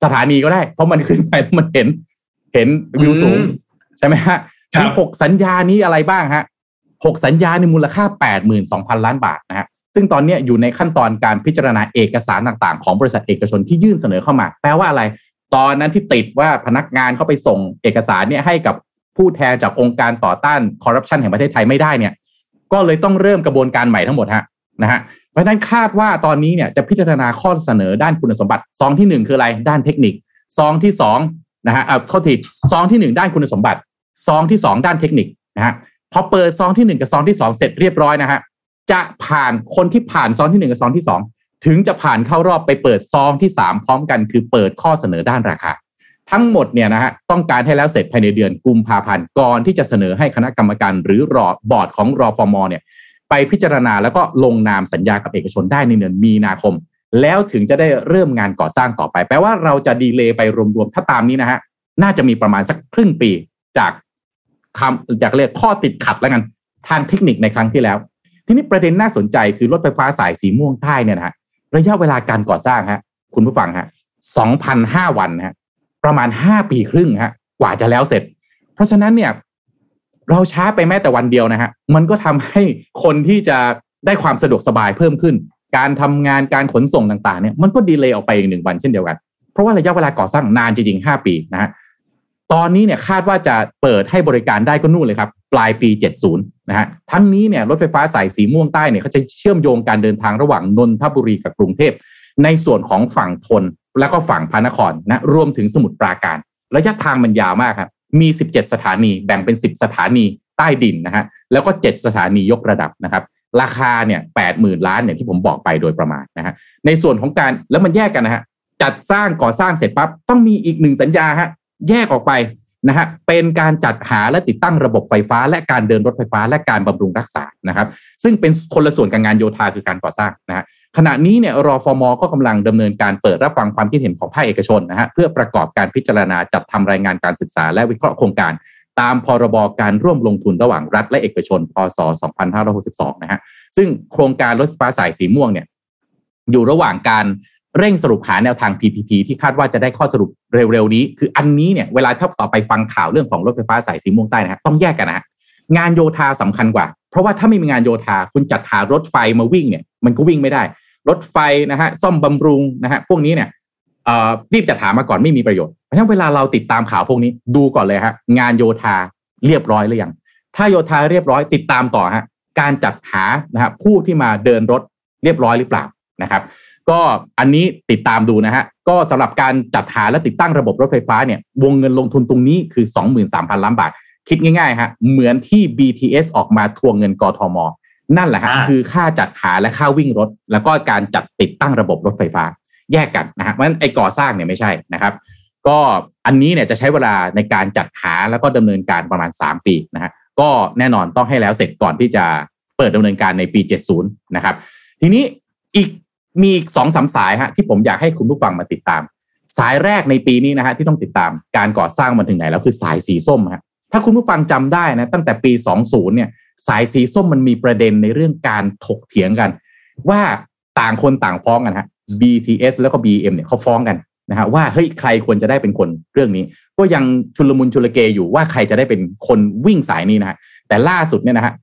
สถานีก็ได้ เพราะมันขึ้นไปแล้วมันเห็น เห็นวิวสูงอืมใช่ไหมฮะครับมีหกสัญญานี้อะไรบ้างฮะหกสัญญาในมูลค่าแปดหมื่นสองพันล้านบาทนะฮะซึ่งตอนเนี้ยอยู่ในขั้นตอนการพิจารณาเอกสารต่างๆ ของบริษัทเอกชนที่ยื่นเสนอเข้ามา แปลว่าอะไร ตอนนั้นที่ติดว่าพนักงานเขาไปส่งเอกสารเนี่ยให้กับผู้แทนจากองค์การต่อต้านคอร์รัปชันแห่งประเทศไทยไม่ได้เนี่ย ก็เลยต้องเริ่มกระบวนการใหม่ทั้งหมดฮะนะฮะเพราะฉะนั้นคาดว่าตอนนี้เนี่ยจะพิจารณาข้อเสนอด้านคุณสมบัติซองที่หนึ่งคืออะไรด้านเทคนิคซองที่สอง นะฮะเอาเข้าทีซองที่หนึ่งด้านคุณสมบัติ ซองที่สองด้านเทคนิคนะฮะพอเปิดซองที่หนึ่งกับซองที่สองเสร็จเรียบร้อยนะฮะจะผ่านคนที่ผ่านซองที่หนึ่งกับซองที่สองถึงจะผ่านเข้ารอบไปเปิดซองที่สามพร้อมกัน คือเปิดข้อเสนอด้านราคาทั้งหมดเนี่ยนะฮะต้องการให้แล้วเสร็จภายในเดือนกุมภาพันธ์ก่อนที่จะเสนอให้คณะกรรมการหรือรอบอร์ดของรอฟมเนี่ยไปพิจารณาแล้วก็ลงนามสัญญากับเอกชนได้ในเดือนมีนาคม แล้วถึงจะได้เริ่มงานก่อสร้างต่อไป แปลว่าเราจะดีเลย์ไปรวมๆ ถ้าตามนี้นะฮะ น่าจะมีประมาณสักครึ่งปีจากคำอยากเรียกข้อติดขัดแล้วกันทางเทคนิคในครั้งที่แล้ว ทีนี้ประเด็นน่าสนใจคือรถไฟฟ้าสายสีม่วงใต้เนี่ยนะฮะระยะเวลาการก่อสร้างฮะ คุณผู้ฟังฮะ2,005วันฮะประมาณ5ปีครึ่งฮะ กว่าจะแล้วเสร็จ เพราะฉะนั้นเนี่ย เราช้าไปแม้แต่วันเดียวนะฮะ มันก็ทำให้คนที่จะได้ความสะดวกสบายเพิ่มขึ้น การทำงานการขนส่งต่างๆเนี่ยมันก็ดีเลย์ออกไปอีกหนึ่งวันเช่นเดียวกัน เพราะว่าระยะเวลาก่อสร้างนานจริงๆห้าปีนะฮะตอนนี้เนี่ยคาดว่าจะเปิดให้บริการได้ก็นู่นเลยครับ ปลายปี 70 นะฮะทั้งนี้เนี่ยรถไฟฟ้าสายสีม่วงใต้เนี่ยเขาจะเชื่อมโยงการเดินทางระหว่างนนทบุรีกับกรุงเทพในส่วนของฝั่งทนแล้วก็ฝั่งพระนครนะรวมถึงสมุทรปราการ ระยะทางมันยาวมากครับมี 17 สถานีแบ่งเป็น 10 สถานีใต้ดินนะฮะแล้วก็ 7 สถานียกระดับนะครับ ราคาเนี่ยแปดหมื่นล้านเนี่ยที่ผมบอกไปโดยประมาณนะฮะในส่วนของการแล้วมันแยกกันนะฮะจัดสร้างก่อสร้างเสร็จปั๊บต้องมีอีกหนึ่งสัญญาฮะแยกออกไปนะฮะเป็นการจัดหาและติดตั้งระบบไฟฟ้า และการเดินรถไฟฟ้า และการบำรุงรักษานะครับซึ่งเป็นคนละส่วนกับงานโยธาคือการก่อสร้างนะฮะขณะนี้เนี่ยรอฟอมอก็กำลังดำเนินการเปิดรับฟังความคิดเห็นของภาคเอกชนนะฮะเพื่อประกอบการพิจารณาจัดทำรายงานการศึกษาและวิเคราะห์โครงการ ตามพรบการร่วมลงทุนระหว่างรัฐและเอกชน พศ 2562 นะฮะ ซึ่งโครงการรถไฟฟ้าสายสีม่วงเนี่ยอยู่ระหว่างการเร่งสรุปหาแนวทาง PPP ที่คาดว่าจะได้ข้อสรุปเร็วๆนี้ คืออันนี้เนี่ยเวลาถ้าต่อไปฟังข่าวเรื่องของรถไฟฟ้าสายสีม่วงใต้นะฮะต้องแยกกันนะฮะงานโยธาสำคัญกว่า เพราะว่าถ้าไม่มีงานโยธาคุณจัดหารถไฟมาวิ่งเนี่ยมันก็วิ่งไม่ได้ รถไฟนะฮะซ่อมบำรุงนะฮะพวกนี้เนี่ยรีบจัดหามาก่อนไม่มีประโยชน์ ราะฉะนั้นเวลาเราติดตามข่าวพวกนี้ดูก่อนเลยฮะงานโยธาเรียบร้อยหรือยังถ้าโยธาเรียบร้อยติดตามต่อฮะการจัดหานะฮะผู้ที่มาเดินรถเรียบร้อยหรือเปล่านะครับ ก็อันนี้ติดตามดูนะฮะก็สำหรับการจัดหาและติดตั้งระบบรถไฟฟ้าเนี่ยวงเงินลงทุนตรงนี้คือ 23,000 ล้านบาท คิดง่ายๆฮะเหมือนที่ BTS ออกมาทวงเงินกทม นั่นแหละฮะคือค่าจัดหาและค่าวิ่งรถ แล้วก็การจัดติดตั้งระบบรถไฟฟ้าแยกกันนะฮะเพราะฉะนั้นไอ้ก่อสร้างเนี่ยไม่ใช่นะครับ ก็อันนี้เนี่ยจะใช้เวลาในการจัดหาแล้วก็ดำเนินการประมาณ 3 ปีนะฮะก็แน่นอนต้องให้แล้วเสร็จก่อนที่จะเปิดดำเนินการในปี 70 นะครับ ทีนี้อีกมีอีกสองสาสายฮะที่ผมอยากให้คุณผู้ฟังมาติดตาม สายแรกในปีนี้นะฮะที่ต้องติดตามการก่อสร้างมันถึงไหนแล้วคือสายสีส้มฮะถ้าคุณผู้ฟังจำได้นะตั้งแต่ปี 20 เนี่ยสายสีส้มมันมีประเด็นในเรื่องการถกเถียงกัน ว่าต่างคนต่างฟ้องกันฮะ BTS แล้วก็ BM เนี่ยเขาฟ้องกัน นะฮะว่าเฮ้ยใครควรจะได้เป็นคนเรื่องนี้ ก็ยังชุลมุนชุลเกอยู่ว่าใครจะได้เป็นคนวิ่งสายนี้นะฮะแต่ล่าสุดเนี่ยนะฮะ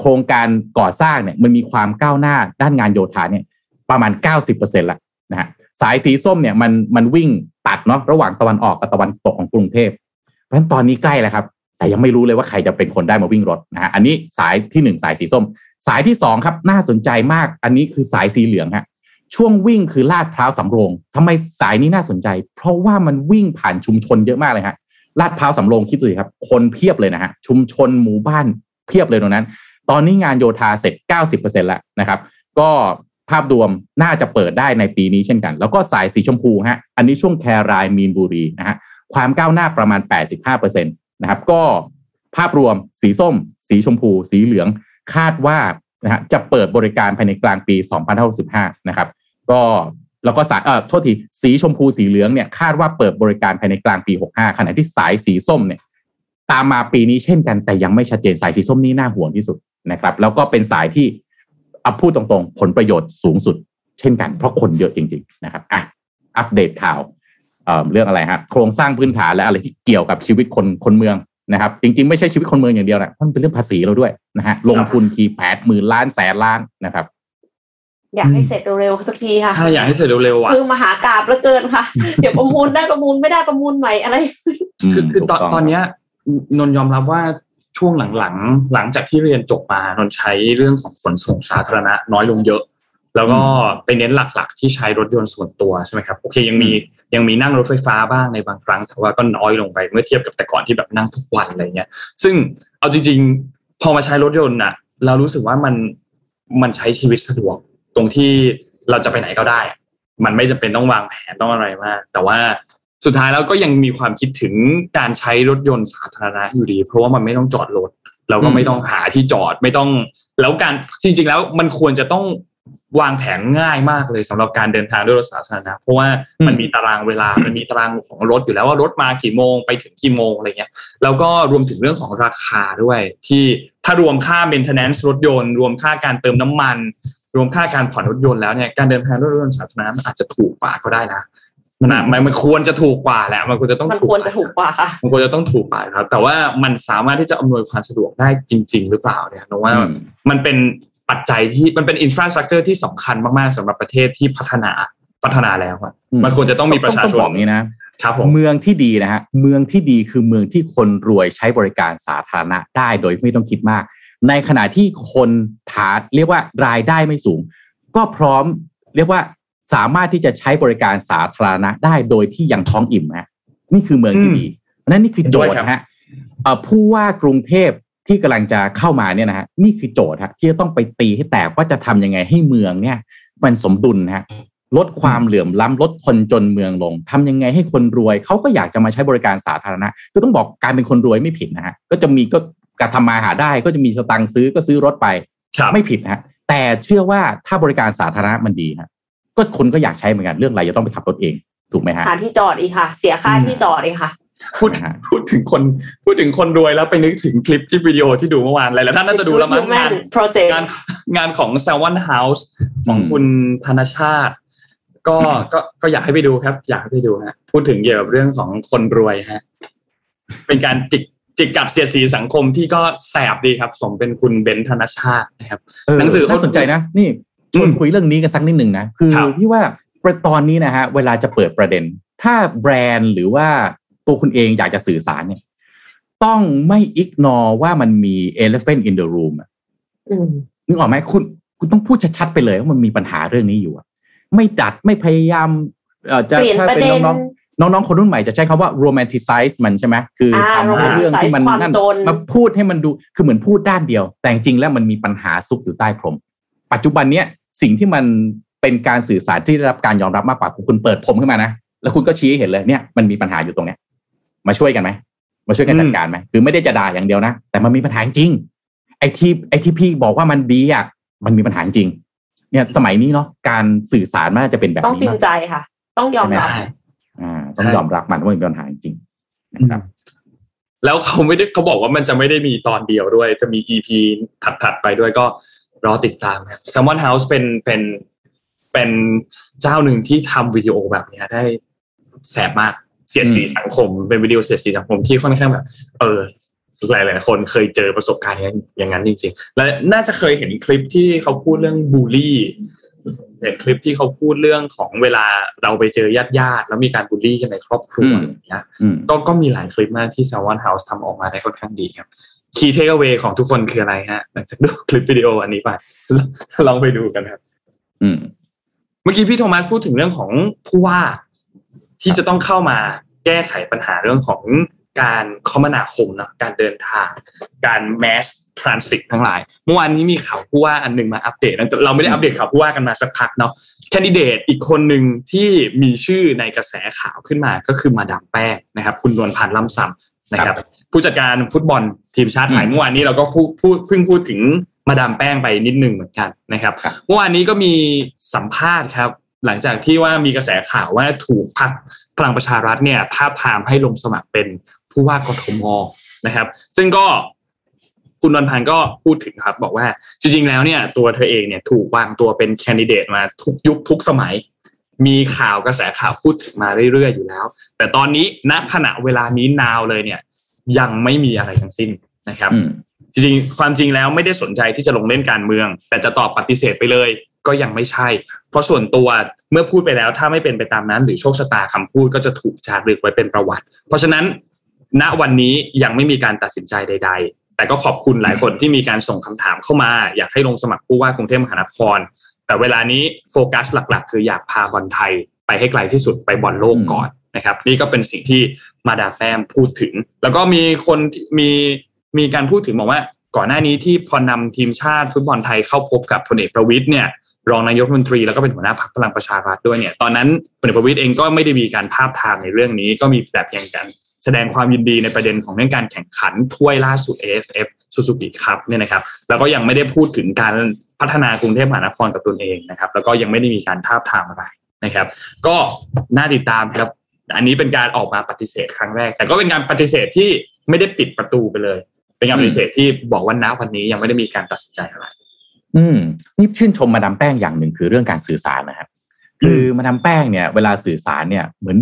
โครงการก่อสร้างเนี่ยมันมีความก้าวหน้าด้านงานโยธาเนี่ยประมาณ 90%ละนะฮะสายสีส้มเนี่ยมันมันวิ่งตัดเนาะระหว่างตะวันออกกับตะวันตกของกรุงเทพเพราะฉะนั้นตอนนี้ใกล้แล้วครับ แต่ยังไม่รู้เลยว่าใครจะเป็นคนได้มาวิ่งรถนะฮะอันนี้สายที่หนึ่งสายสีส้ม สายที่สองครับน่าสนใจมากอันนี้คือสายสีเหลืองฮะ ช่วงวิ่งคือลาดพร้าวสำโรงทำไมสายนี้น่าสนใจ เพราะว่ามันวิ่งผ่านชุมชนเยอะมากเลยฮะลาดพร้าวสำโรงคิดดูสิครับ คนเพียบเลยนะฮะชุมชนหมู่บ้านเพียบเลยตรงนั้น ตอนนี้งานโยธาเสร็จ 90%แล้วนะครับ ก็ภาพรวมน่าจะเปิดได้ในปีนี้เช่นกัน แล้วก็สายสีชมพูฮะอันนี้ช่วงแครายมีนบุรีนะฮะความก้าวหน้าประมาณ 85%นะครับก็ภาพรวมสีส้ม สีชมพู สีเหลืองคาดว่านะฮะจะเปิดบริการภายในกลางปี 2565 นะครับ ก็แล้วก็สายเอ่อโทษทีสีชมพูสีเหลืองเนี่ยคาดว่าเปิดบริการภายในกลางปี 65 ขณะที่สายสีส้มเนี่ยตามมาปีนี้เช่นกันแต่ยังไม่ชัดเจนสายสีส้มนี่น่าห่วงที่สุดนะครับ แล้วก็เป็นสายที่อัพูดตรงๆ ผลประโยชน์สูงสุด เช่นกัน เพราะคนเยอะจริง ๆ นะครับอะอัปเดตข่าวเเรื่องอะไรฮะโครงสร้างพื้นฐานและอะไรที่เกี่ยวกับชีวิตคนคนเมืองนะครับ จริงๆ ไม่ใช่ชีวิตคนเมืองอย่างเดียวนะมันเป็นเรื่องภาษีเราด้วยนะฮะลงทุนทีแปดหมื่นล้านแสนล้านนะครับ อยากให้เสร็จเร็วๆสักทีค่ะถ้าอยากให้เสร็จเร็วๆอะคือมหากราบเหลือเกินค่ะ เดี๋ยวประมูลได้ประมูลไม่ได้ประมูลใหม่อะไร คือคือตอนถูกงตอนเนี้ยนนท์ยอมรับว่าช่วงหลังๆ หลังจากที่เรียนจบมานนท์ใช้เรื่องของขนส่งสาธารณะน้อยลงเยอะ แล้วก็ไปเน้นหลักๆ ที่ใช้รถยนต์ส่วนตัวใช่ไหมครับโอเคยังมียังมีนั่งรถไฟฟ้าบ้างในบางครั้ง แต่ว่าก็น้อยลงไปเมื่อเทียบกับแต่ก่อนที่แบบนั่งทุกวันอะไรเงี้ย ซึ่งเอาจริง ๆ พอมาใช้รถยนต์น่ะ เรารู้สึกว่ามันมันใช้ชีวิตสะดวก ตรงที่เราจะไปไหนก็ได้ มันไม่จำเป็นต้องวางแผนต้องอะไรมาก แต่ว่าสุดท้ายแล้วก็ยังมีความคิดถึงการใช้รถยนต์สาธารณะอยู่ดี เพราะว่ามันไม่ต้องจอดรถเราก็ไม่ต้องหาที่จอดไม่ต้อง แล้วการจริงๆแล้วมันควรจะต้องวางแผนง่ายมากเลยสำหรับการเดินทางด้วยรถสาธารณะเพราะว่ามันมีตารางเวลา มันมีตารางของรถอยู่แล้วว่ารถมากี่โมงไปถึงกี่โมงอะไรเงี้ยแล้วก็รวมถึงเรื่องของราคาด้วย ที่ถ้ารวมค่า maintenance รถยนต์ รวมค่าการเติมน้ำมัน รวมค่าการผ่อนรถยนต์แล้วเนี่ยการเดินทางด้วยรถยนต์สาธารณะมันอาจจะถูกกว่าก็ได้นะมันอะมันมันควรจะถูกกว่าแหละมันควรจะต้องมันถูกควรจะถูกกว่าค่ะมันควรจะต้องถูกกว่าครับ แต่ว่ามันสามารถที่จะอำนวยความสะดวกได้จริง ๆ หรือเปล่าเนี่ยนะว่าอืมมันเป็นปัจจัยที่มันเป็นอินฟราสตรักเจอร์ที่สำคัญมากๆสำหรับประเทศที่พัฒนาพัฒนาแล้วอะมันควรจะต้องมีประชาชต้นบอกนี้นะครับผมเมืองที่ดีนะฮะเมืองที่ดีคือเมืองที่คนรวยใช้บริการสาธารณะได้โดยไม่ต้องคิดมาก ในขณะที่คนฐานเรียกว่ารายได้ไม่สูง ก็พร้อมเรียกว่าสามารถที่จะใช้บริการสาธารณะได้โดยที่ยังท้องอิ่มฮะนี่คือเมืองที่ดีนั่นนี่คือโจทย์ฮะผู้ว่ากรุงเทพที่กำลังจะเข้ามาเนี่ยนะฮะนี่คือโจทย์ฮะที่จะต้องไปตีให้แตกว่าจะทำยังไงให้เมืองเนี่ย มันสมดุลฮะลดความเหลื่อมล้ำลดคนจนเมืองลงทำยังไงให้คนรวยเขาก็อยากจะมาใช้บริการสาธารณะคือต้องบอกการเป็นคนรวยไม่ผิดนะฮะก็จะมีก็ การทำมาหาได้ก็จะมีสตังค์ซื้อก็ซื้อรถไป ไม่ผิดฮะ แต่เชื่อว่าถ้าบริการสาธารณะมันดีฮะก็คนก็อยากใช้เหมือนกันเรื่องอะไรจะต้องไปขับรถเองถูกไหมฮะค่าที่จอดอีกค่ะ เสียค่าที่จอดอีกค่ะพูดพูดถึงคนพูดถึงคนรวยแล้วไปนึกถึงคลิปที่วิดีโอที่ดูเมื่อวานอะไรแล้วท่านน่าจะดูแล้วมั้งงานงานงานของ s ซ l m o n House ของคุณธนชาติ ก็ก็ก็อยากให้ไปดูครับ อยากให้ไปดูฮะพูดถึงเกี่ยวกับเรื่องของคนรวยฮะเป็นการจิก จิกกัดเสียดสีสังคมที่ก็แสบดีครับ สมเป็นคุณเบนธนชาตินะครับหนังสือเขาสนใจนะ นี่ชวนคุยเรื่องนี้กันสักนิดหนึ่งนะ คือพี่ว่าตอนนี้นะฮะเวลาจะเปิดประเด็น ถ้าแบรนด์หรือว่าตัวคุณเองอยากจะสื่อสารเนี่ยต้องไม่อิกนอว่ามันมี elephant in the room อะนึกออกไหมคุณคุณต้องพูดชัดๆไปเลยว่ามันมีปัญหาเรื่องนี้อยู่ไม่ดัดไม่พยายามเออจะถ้าเป็นน้องๆ น้องๆ คนรุ่นใหม่จะใช้คำว่า romanticize มันใช่ไหมคือทำให้เรื่องที่มันนั่นมาพูดให้มันดูคือเหมือนพูดด้านเดียว แต่จริงแล้วมันมีปัญหาซุกอยู่ใต้พรม ปัจจุบันเนี้ยสิ่งที่มันเป็นการสื่อสารที่ได้รับการยอมรับมากกว่าคุณเปิดผมขึ้นมานะแล้วคุณก็ชี้เห็นเลยเนี่ยมันมีปัญหาอยู่ตรงเนี้ย มาช่วยกันไหมมาช่วยกันจัดการไหมคือไม่ได้จะด่าอย่างเดียวนะ แต่มันมีปัญหาจริง ไอ้ที่ไอ้ที่พี่บอกว่ามันดีอะมันมีปัญหาจริง เนี่ยสมัยนี้เนาะการสื่อสารมันจะเป็นแบบนี้ต้องจริงใจค่ะ ต้องยอมรับอ่า ต้องยอมรับมันว่ามีปัญหาจริงนะครับแล้วเขาไม่ได้เขาบอกว่ามันจะไม่ได้มีตอนเดียวด้วย จะมีอีพีถัดๆไปด้วยก็รอติดตามครับ s ซ l m o n House เป็นเป็นเป็นเจ้าหนึ่งที่ทำวิดีโอแบบนี้ได้แสบมากเสียดสีสังคม เป็นวิดีโอเสียดสีสังคมที่ค่อนข้างแบบเออหลายหลายคนเคยเจอประสบการณ์อย่างนั้นจริง ๆ และน่าจะเคยเห็นคลิปที่เขาพูดเรื่องบูลลี่ เห็นคลิปที่เขาพูดเรื่องของเวลาเราไปเจอญาติญาติแล้วมีการบูลลี่กันในครอบครัวอย่างเงี้ยก็ก็มีหลายคลิปมากที่ s ซ l m o n House ทำออกมาได้ค่อนข้างดีครับคีย์เทคเวของทุกคนคืออะไรฮะหลังจากดูคลิปวิดีโออันนี้ไปลองไปดูกันครับเมื่อกี้พี่โทมัสพูดถึงเรื่องของผู้ว่าที่จะต้องเข้ามาแก้ไขปัญหาเรื่องของการคมนาคมนะการเดินทาง การแมส ทรานสิตทั้งหลาย เมื่อวานนี้มีข่าวผู้ว่าอันหนึ่งมาอัปเดตเราไม่ได้อัปเดตข่าวผู้ว่ากันมาสักพักเนาะแคนดิเดตอีกคนหนึ่งที่มีชื่อในกระแสข่าวขึ้นมาก็คือมาดามแป้งนะครับ คุณนวลพันธ์ล่ำซ้ำนะครับ ผู้จัดการฟุตบอลทีมชาติไทยเมื่อวานนี้เราก็พูดพูดเพิ่งพูดถึงมาดามแป้งไปนิดนึงเหมือนกันนะครับเมื่อวานนี้ก็มีสัมภาษณ์ครับ หลังจากที่ว่ามีกระแสข่าวว่าถูกพักพลังประชารัฐเนี่ยท้าทามให้ลงสมัครเป็นผู้ว่ากทมนะครับ ซึ่งก็ คุณวันพันธ์ก็พูดถึงครับ บอกว่าจริงๆแล้วเนี่ย ตัวเธอเองเนี่ยถูกวางตัวเป็นแคนดิเดตมาทุกยุคทุกสมัย มีข่าวกระแสข่าวพูดถึงมาเรื่อยๆอยู่แล้ว แต่ตอนนี้ณขณะเวลานี้นาวเลยเนี่ย ยังไม่มีอะไรทั้งสิ้นนะครับจริงๆความจริงแล้วไม่ได้สนใจที่จะลงเล่นการเมือง แต่จะตอบปฏิเสธไปเลยก็ยังไม่ใช่ เพราะส่วนตัวเมื่อพูดไปแล้ว ถ้าไม่เป็นไปตามนั้น หรือโชคชะตาคำพูดก็จะถูกจารึกไว้เป็นประวัติ เพราะฉะนั้น ณวันนี้ยังไม่มีการตัดสินใจใดๆ แต่ก็ขอบคุณหลายคนที่มีการส่งคำถามเข้ามา อยากให้ลงสมัครผู้ว่ากรุงเทพมหานคร แต่เวลานี้โฟกัสหลัก ๆ คืออยากพาบอลไทยไปให้ไกลที่สุดไปบอลโลกก่อนนะครับ นี่ก็เป็นสิ่งที่มาดาแต้มพูดถึง แล้วก็มีคนมีมีการพูดถึงบอกว่า ก่อนหน้านี้ที่พอนำทีมชาติฟุตบอลไทยเข้าพบกับพลเอกประวิทย์เนี่ยรองนายกรัฐมนตรีแล้วก็เป็นหัวหน้าพรรคพลังประชารัฐด้วยเนี่ยตอนนั้นพลเอกประวิตยเองก็ไม่ได้มีการภาพทางในเรื่องนี้ ก็มีแบบอย่างกัน แสดงความยินดีในประเด็นของเรื่องการแข่งขันถ้วยล่าสุด AFF ซูซูกิครับเนี่ยนะครับแล้วก็ยังไม่ได้พูดถึงการพัฒนากรุงเทพมหานครกับตนเองนะครับแล้วก็ยังไม่ได้มีการทาบทามอะไรนะครับ ก็น่าติดตามครับอันนี้เป็นการออกมาปฏิเสธครั้งแรก แต่ก็เป็นการปฏิเสธที่ไม่ได้ปิดประตูไปเลย เป็นการปฏิเสธที่บอกว่าณวันนี้ยังไม่ได้มีการตัดสินใจอะไร อืมนี่ชื่นชมมาดามแป้งอย่างหนึ่งคือเรื่องการสื่อสารนะครับคือมาดามแป้งเนี่ย เวลาสื่อสารเนี่ยเหมือน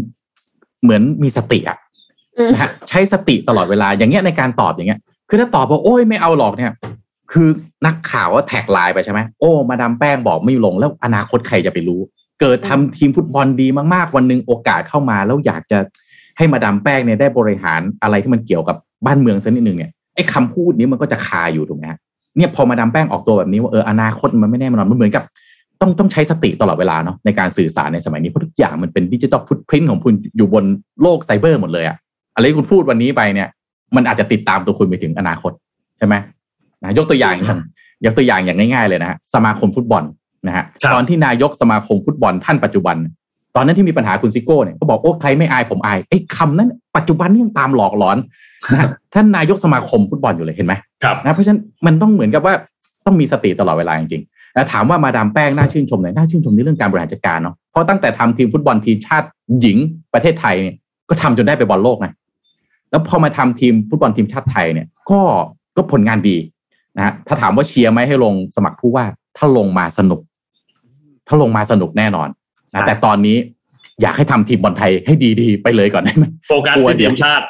เหมือนมีสติอะ นะฮะใช้สติตลอดเวลาอย่างเงี้ยในการตอบอย่างเงี้ย คือถ้าตอบว่าโอ้ยไม่เอาหรอกเนี่ย คือนักข่าวว่าแท็กไลน์ไปใช่ไหมโอ้มาดามแป้งบอกไม่ลง แล้วอนาคตใครจะไปรู้ เกิดทำทีมฟุตบอลดีมากๆ วันหนึ่งโอกาสเข้ามา แล้วอยากจะให้มาดามแป้งเนี่ยได้บริหารอะไรที่มันเกี่ยวกับบ้านเมืองสักนิดหนึ่งเนี่ยไอ้คำพูดนี้มันก็จะคาอยู่ถูกไหมฮะเนี่ยพอมาดามแป้งออกตัวแบบนี้ว่าเอออนาคตมันไม่แน่นอนมันเหมือนกับต้องต้องใช้สติตลอดเวลาเนาะในการสื่อสารในสมัยนี้เพราะทุกอย่างมันเป็น digital footprint ของคุณอยู่บนโลกไซเบอร์หมดเลยอะ อะไรที่คุณพูดวันนี้ไปเนี่ย มันอาจจะติดตามตัวคุณไปถึงอนาคตใช่ไหมนะยกตัวอย่างอย่างยกตัวอย่างอย่างง่ายๆเลยนะฮะสมาคมฟุตบอลนะฮะครับตอนที่นายกสมาคมฟุตบอลท่านปัจจุบัน ตอนนั้นที่มีปัญหาคุณซิโก้เนี่ยก็บอกโอ้ใครไม่อายผมอายไอ้คำนั้นปัจจุบันนี่ยังตามหลอกหลอนนะฮะท่านนายกสมาคมฟุตบอลอยู่เลยเห็นไหมครับนะเพราะฉะนั้นมันต้องเหมือนกับว่าต้องมีสติตลอดเวลาจริงๆแล้วถามว่ามาดามแป้งน่าชื่นชมไหนน่าชื่นชมในเรื่องการบริหารจัดการเนาะเพราะตั้งแต่ทำทีมฟุตบอลทีมชาติหญิงประเทศไทยเนี่ยก็ทำจนได้ไปบอลโลกนะ แล้วพอมาทำทีมฟุตบอลทีมชาติไทยเนี่ยก็ก็ผลงานดีนะฮะถ้าถามว่าเชียร์ไหมให้ลงสมัครผู้ว่า ถ้าลงมาสนุก ถ้าลงมาสนุกแน่นอนนะแต่ตอนนี้อยากให้ทำทีมบอลไทยให้ดีๆ ไปเลยก่อนได้ไหมโฟกัสกลัวที่เดี๋ทียวมชาติ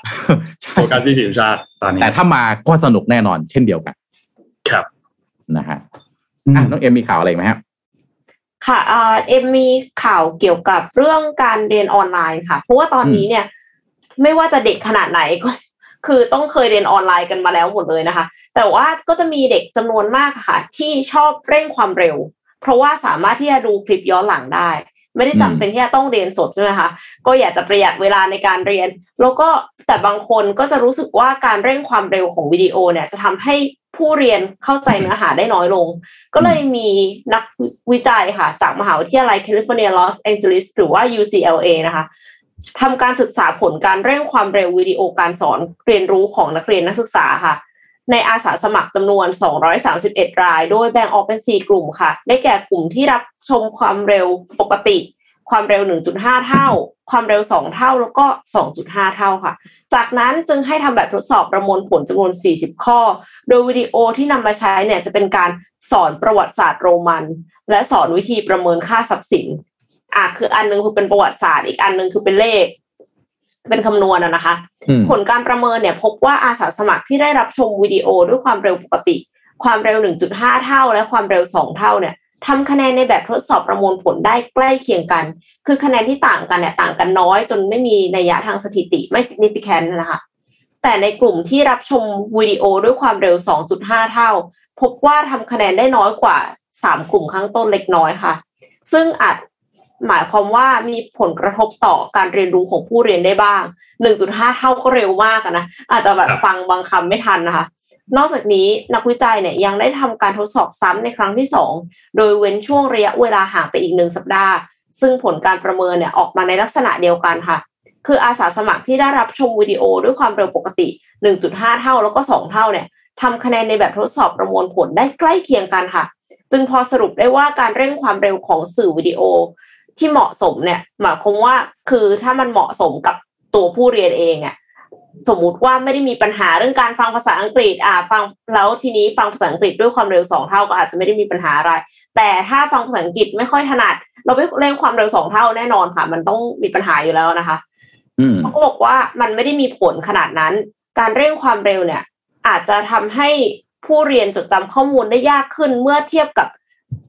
ใช่โฟกัสที่ทีมชาติตอนนี้แต่ถ้ามาก็สนุกแน่นอน เช่นเดียวกัน ครับนะฮะอะน้องเอ็มมีข่าวอะไรอีกไหมครับค่ะเอ่อเอ็มมีข่าวเกี่ยวกับเรื่องการเรียนออนไลน์ค่ะ เพราะว่าตอนนี้เนี่ย ไม่ว่าจะเด็กขนาดไหนก็คือต้องเคยเรียนออนไลน์กันมาแล้วหมดเลยนะคะ แต่ว่าก็จะมีเด็กจำนวนมากค่ะ ที่ชอบเร่งความเร็ว เพราะว่าสามารถที่จะดูคลิปย้อนหลังได้ ไม่ได้จำเป็นที่จะต้องเรียนสดใช่ไหมคะก็อยากจะประหยัดเวลาในการเรียน แล้วก็แต่บางคนก็จะรู้สึกว่าการเร่งความเร็วของวิดีโอเนี่ยจะทำให้ผู้เรียนเข้าใจเนื้อหาได้น้อยลง ก็เลยมีนักวิจัยค่ะ จากมหาวิทยาลัยแคลิฟอร์เนียลอสแองเจลิสหรือว่า UCLA นะคะ ทำการศึกษาผลการเร่งความเร็ววิดีโอการสอนเรียนรู้ของนักเรียนนักศึกษาค่ะ ในอาสาสมัครจำนวน 231 ราย โดยแบ่งออกเป็น 4 กลุ่มค่ะ ได้แก่กลุ่มที่รับชมความเร็วปกติ ความเร็ว 1.5 เท่า ความเร็ว 2 เท่าแล้วก็ 2.5 เท่าค่ะ จากนั้นจึงให้ทำแบบทดสอบประมวลผลจำนวน 40 ข้อ โดยวิดีโอที่นำมาใช้เนี่ยจะเป็นการสอนประวัติศาสตร์โรมัน และสอนวิธีประเมินค่าทรัพย์สิน อะคืออันหนึงคือเป็นประวัติศาสตร์อีกอันหนึงคือเป็นเลข เป็นคำนวณอะนะคะอืมผลการประเมินเนี่ย พบว่าอาสาสมัครที่ได้รับชมวิดีโอด้วยความเร็วปกติ ความเร็ว 1.5 เท่า และความเร็ว 2 เท่าเนี่ยทำคะแนนในแบบทดสอบประมวลผลได้ใกล้เคียงกัน คือคะแนนที่ต่างกันเนี่ยต่างกันน้อย จนไม่มีนัยยะทางสถิติไม่ significant นะคะแต่ในกลุ่มที่รับชมวิดีโอด้วยความเร็ว 2.5 เท่า พบว่าทำคะแนนได้น้อยกว่า 3 กลุ่มข้างต้นเล็กน้อยค่ะ ซึ่งอาจ หมายความว่ามีผลกระทบต่อการเรียนรู้ของผู้เรียนได้บ้าง 1.5 เท่าก็เร็วมากอะนะ อาจจะแบบครับฟังบางคำไม่ทันนะคะ นอกจากนี้นักวิจัยเนี่ยยังได้ทำการทดสอบซ้ำในครั้งที่ 2 โดยเว้นช่วงระยะเวลาห่างไปอีกหนึ่งสัปดาห์ ซึ่งผลการประเมินเนี่ยออกมาในลักษณะเดียวกันค่ะ คืออาสาสมัครที่ได้รับชมวิดีโอด้วยความเร็วปกติ 1.5 เท่าแล้วก็ 2 เท่าเนี่ยทำคะแนนในแบบทดสอบประมวลผลได้ใกล้เคียงกันค่ะ จึงพอสรุปได้ว่าการเร่งความเร็วของสื่อวิดีโอ ที่เหมาะสมเนี่ยหมายความว่าคือถ้ามันเหมาะสมกับตัวผู้เรียนเองเนี่ยสมมุติว่าไม่ได้มีปัญหาเรื่องการฟังภาษาอังกฤษอ่าฟังแล้วทีนี้ฟังภาษาอังกฤษด้วยความเร็วสองเท่าก็อาจจะไม่ได้มีปัญหาอะไร แต่ถ้าฟังภาษาอังกฤษไม่ค่อยถนัด เราไปเร่งความเร็วสองเท่าแน่นอนค่ะ มันต้องมีปัญหาอยู่แล้วนะคะอืมเขาก็บอกว่ามันไม่ได้มีผลขนาดนั้น การเร่งความเร็วเนี่ย อาจจะทำให้ผู้เรียนจดจำข้อมูลได้ยากขึ้นเมื่อเทียบกับ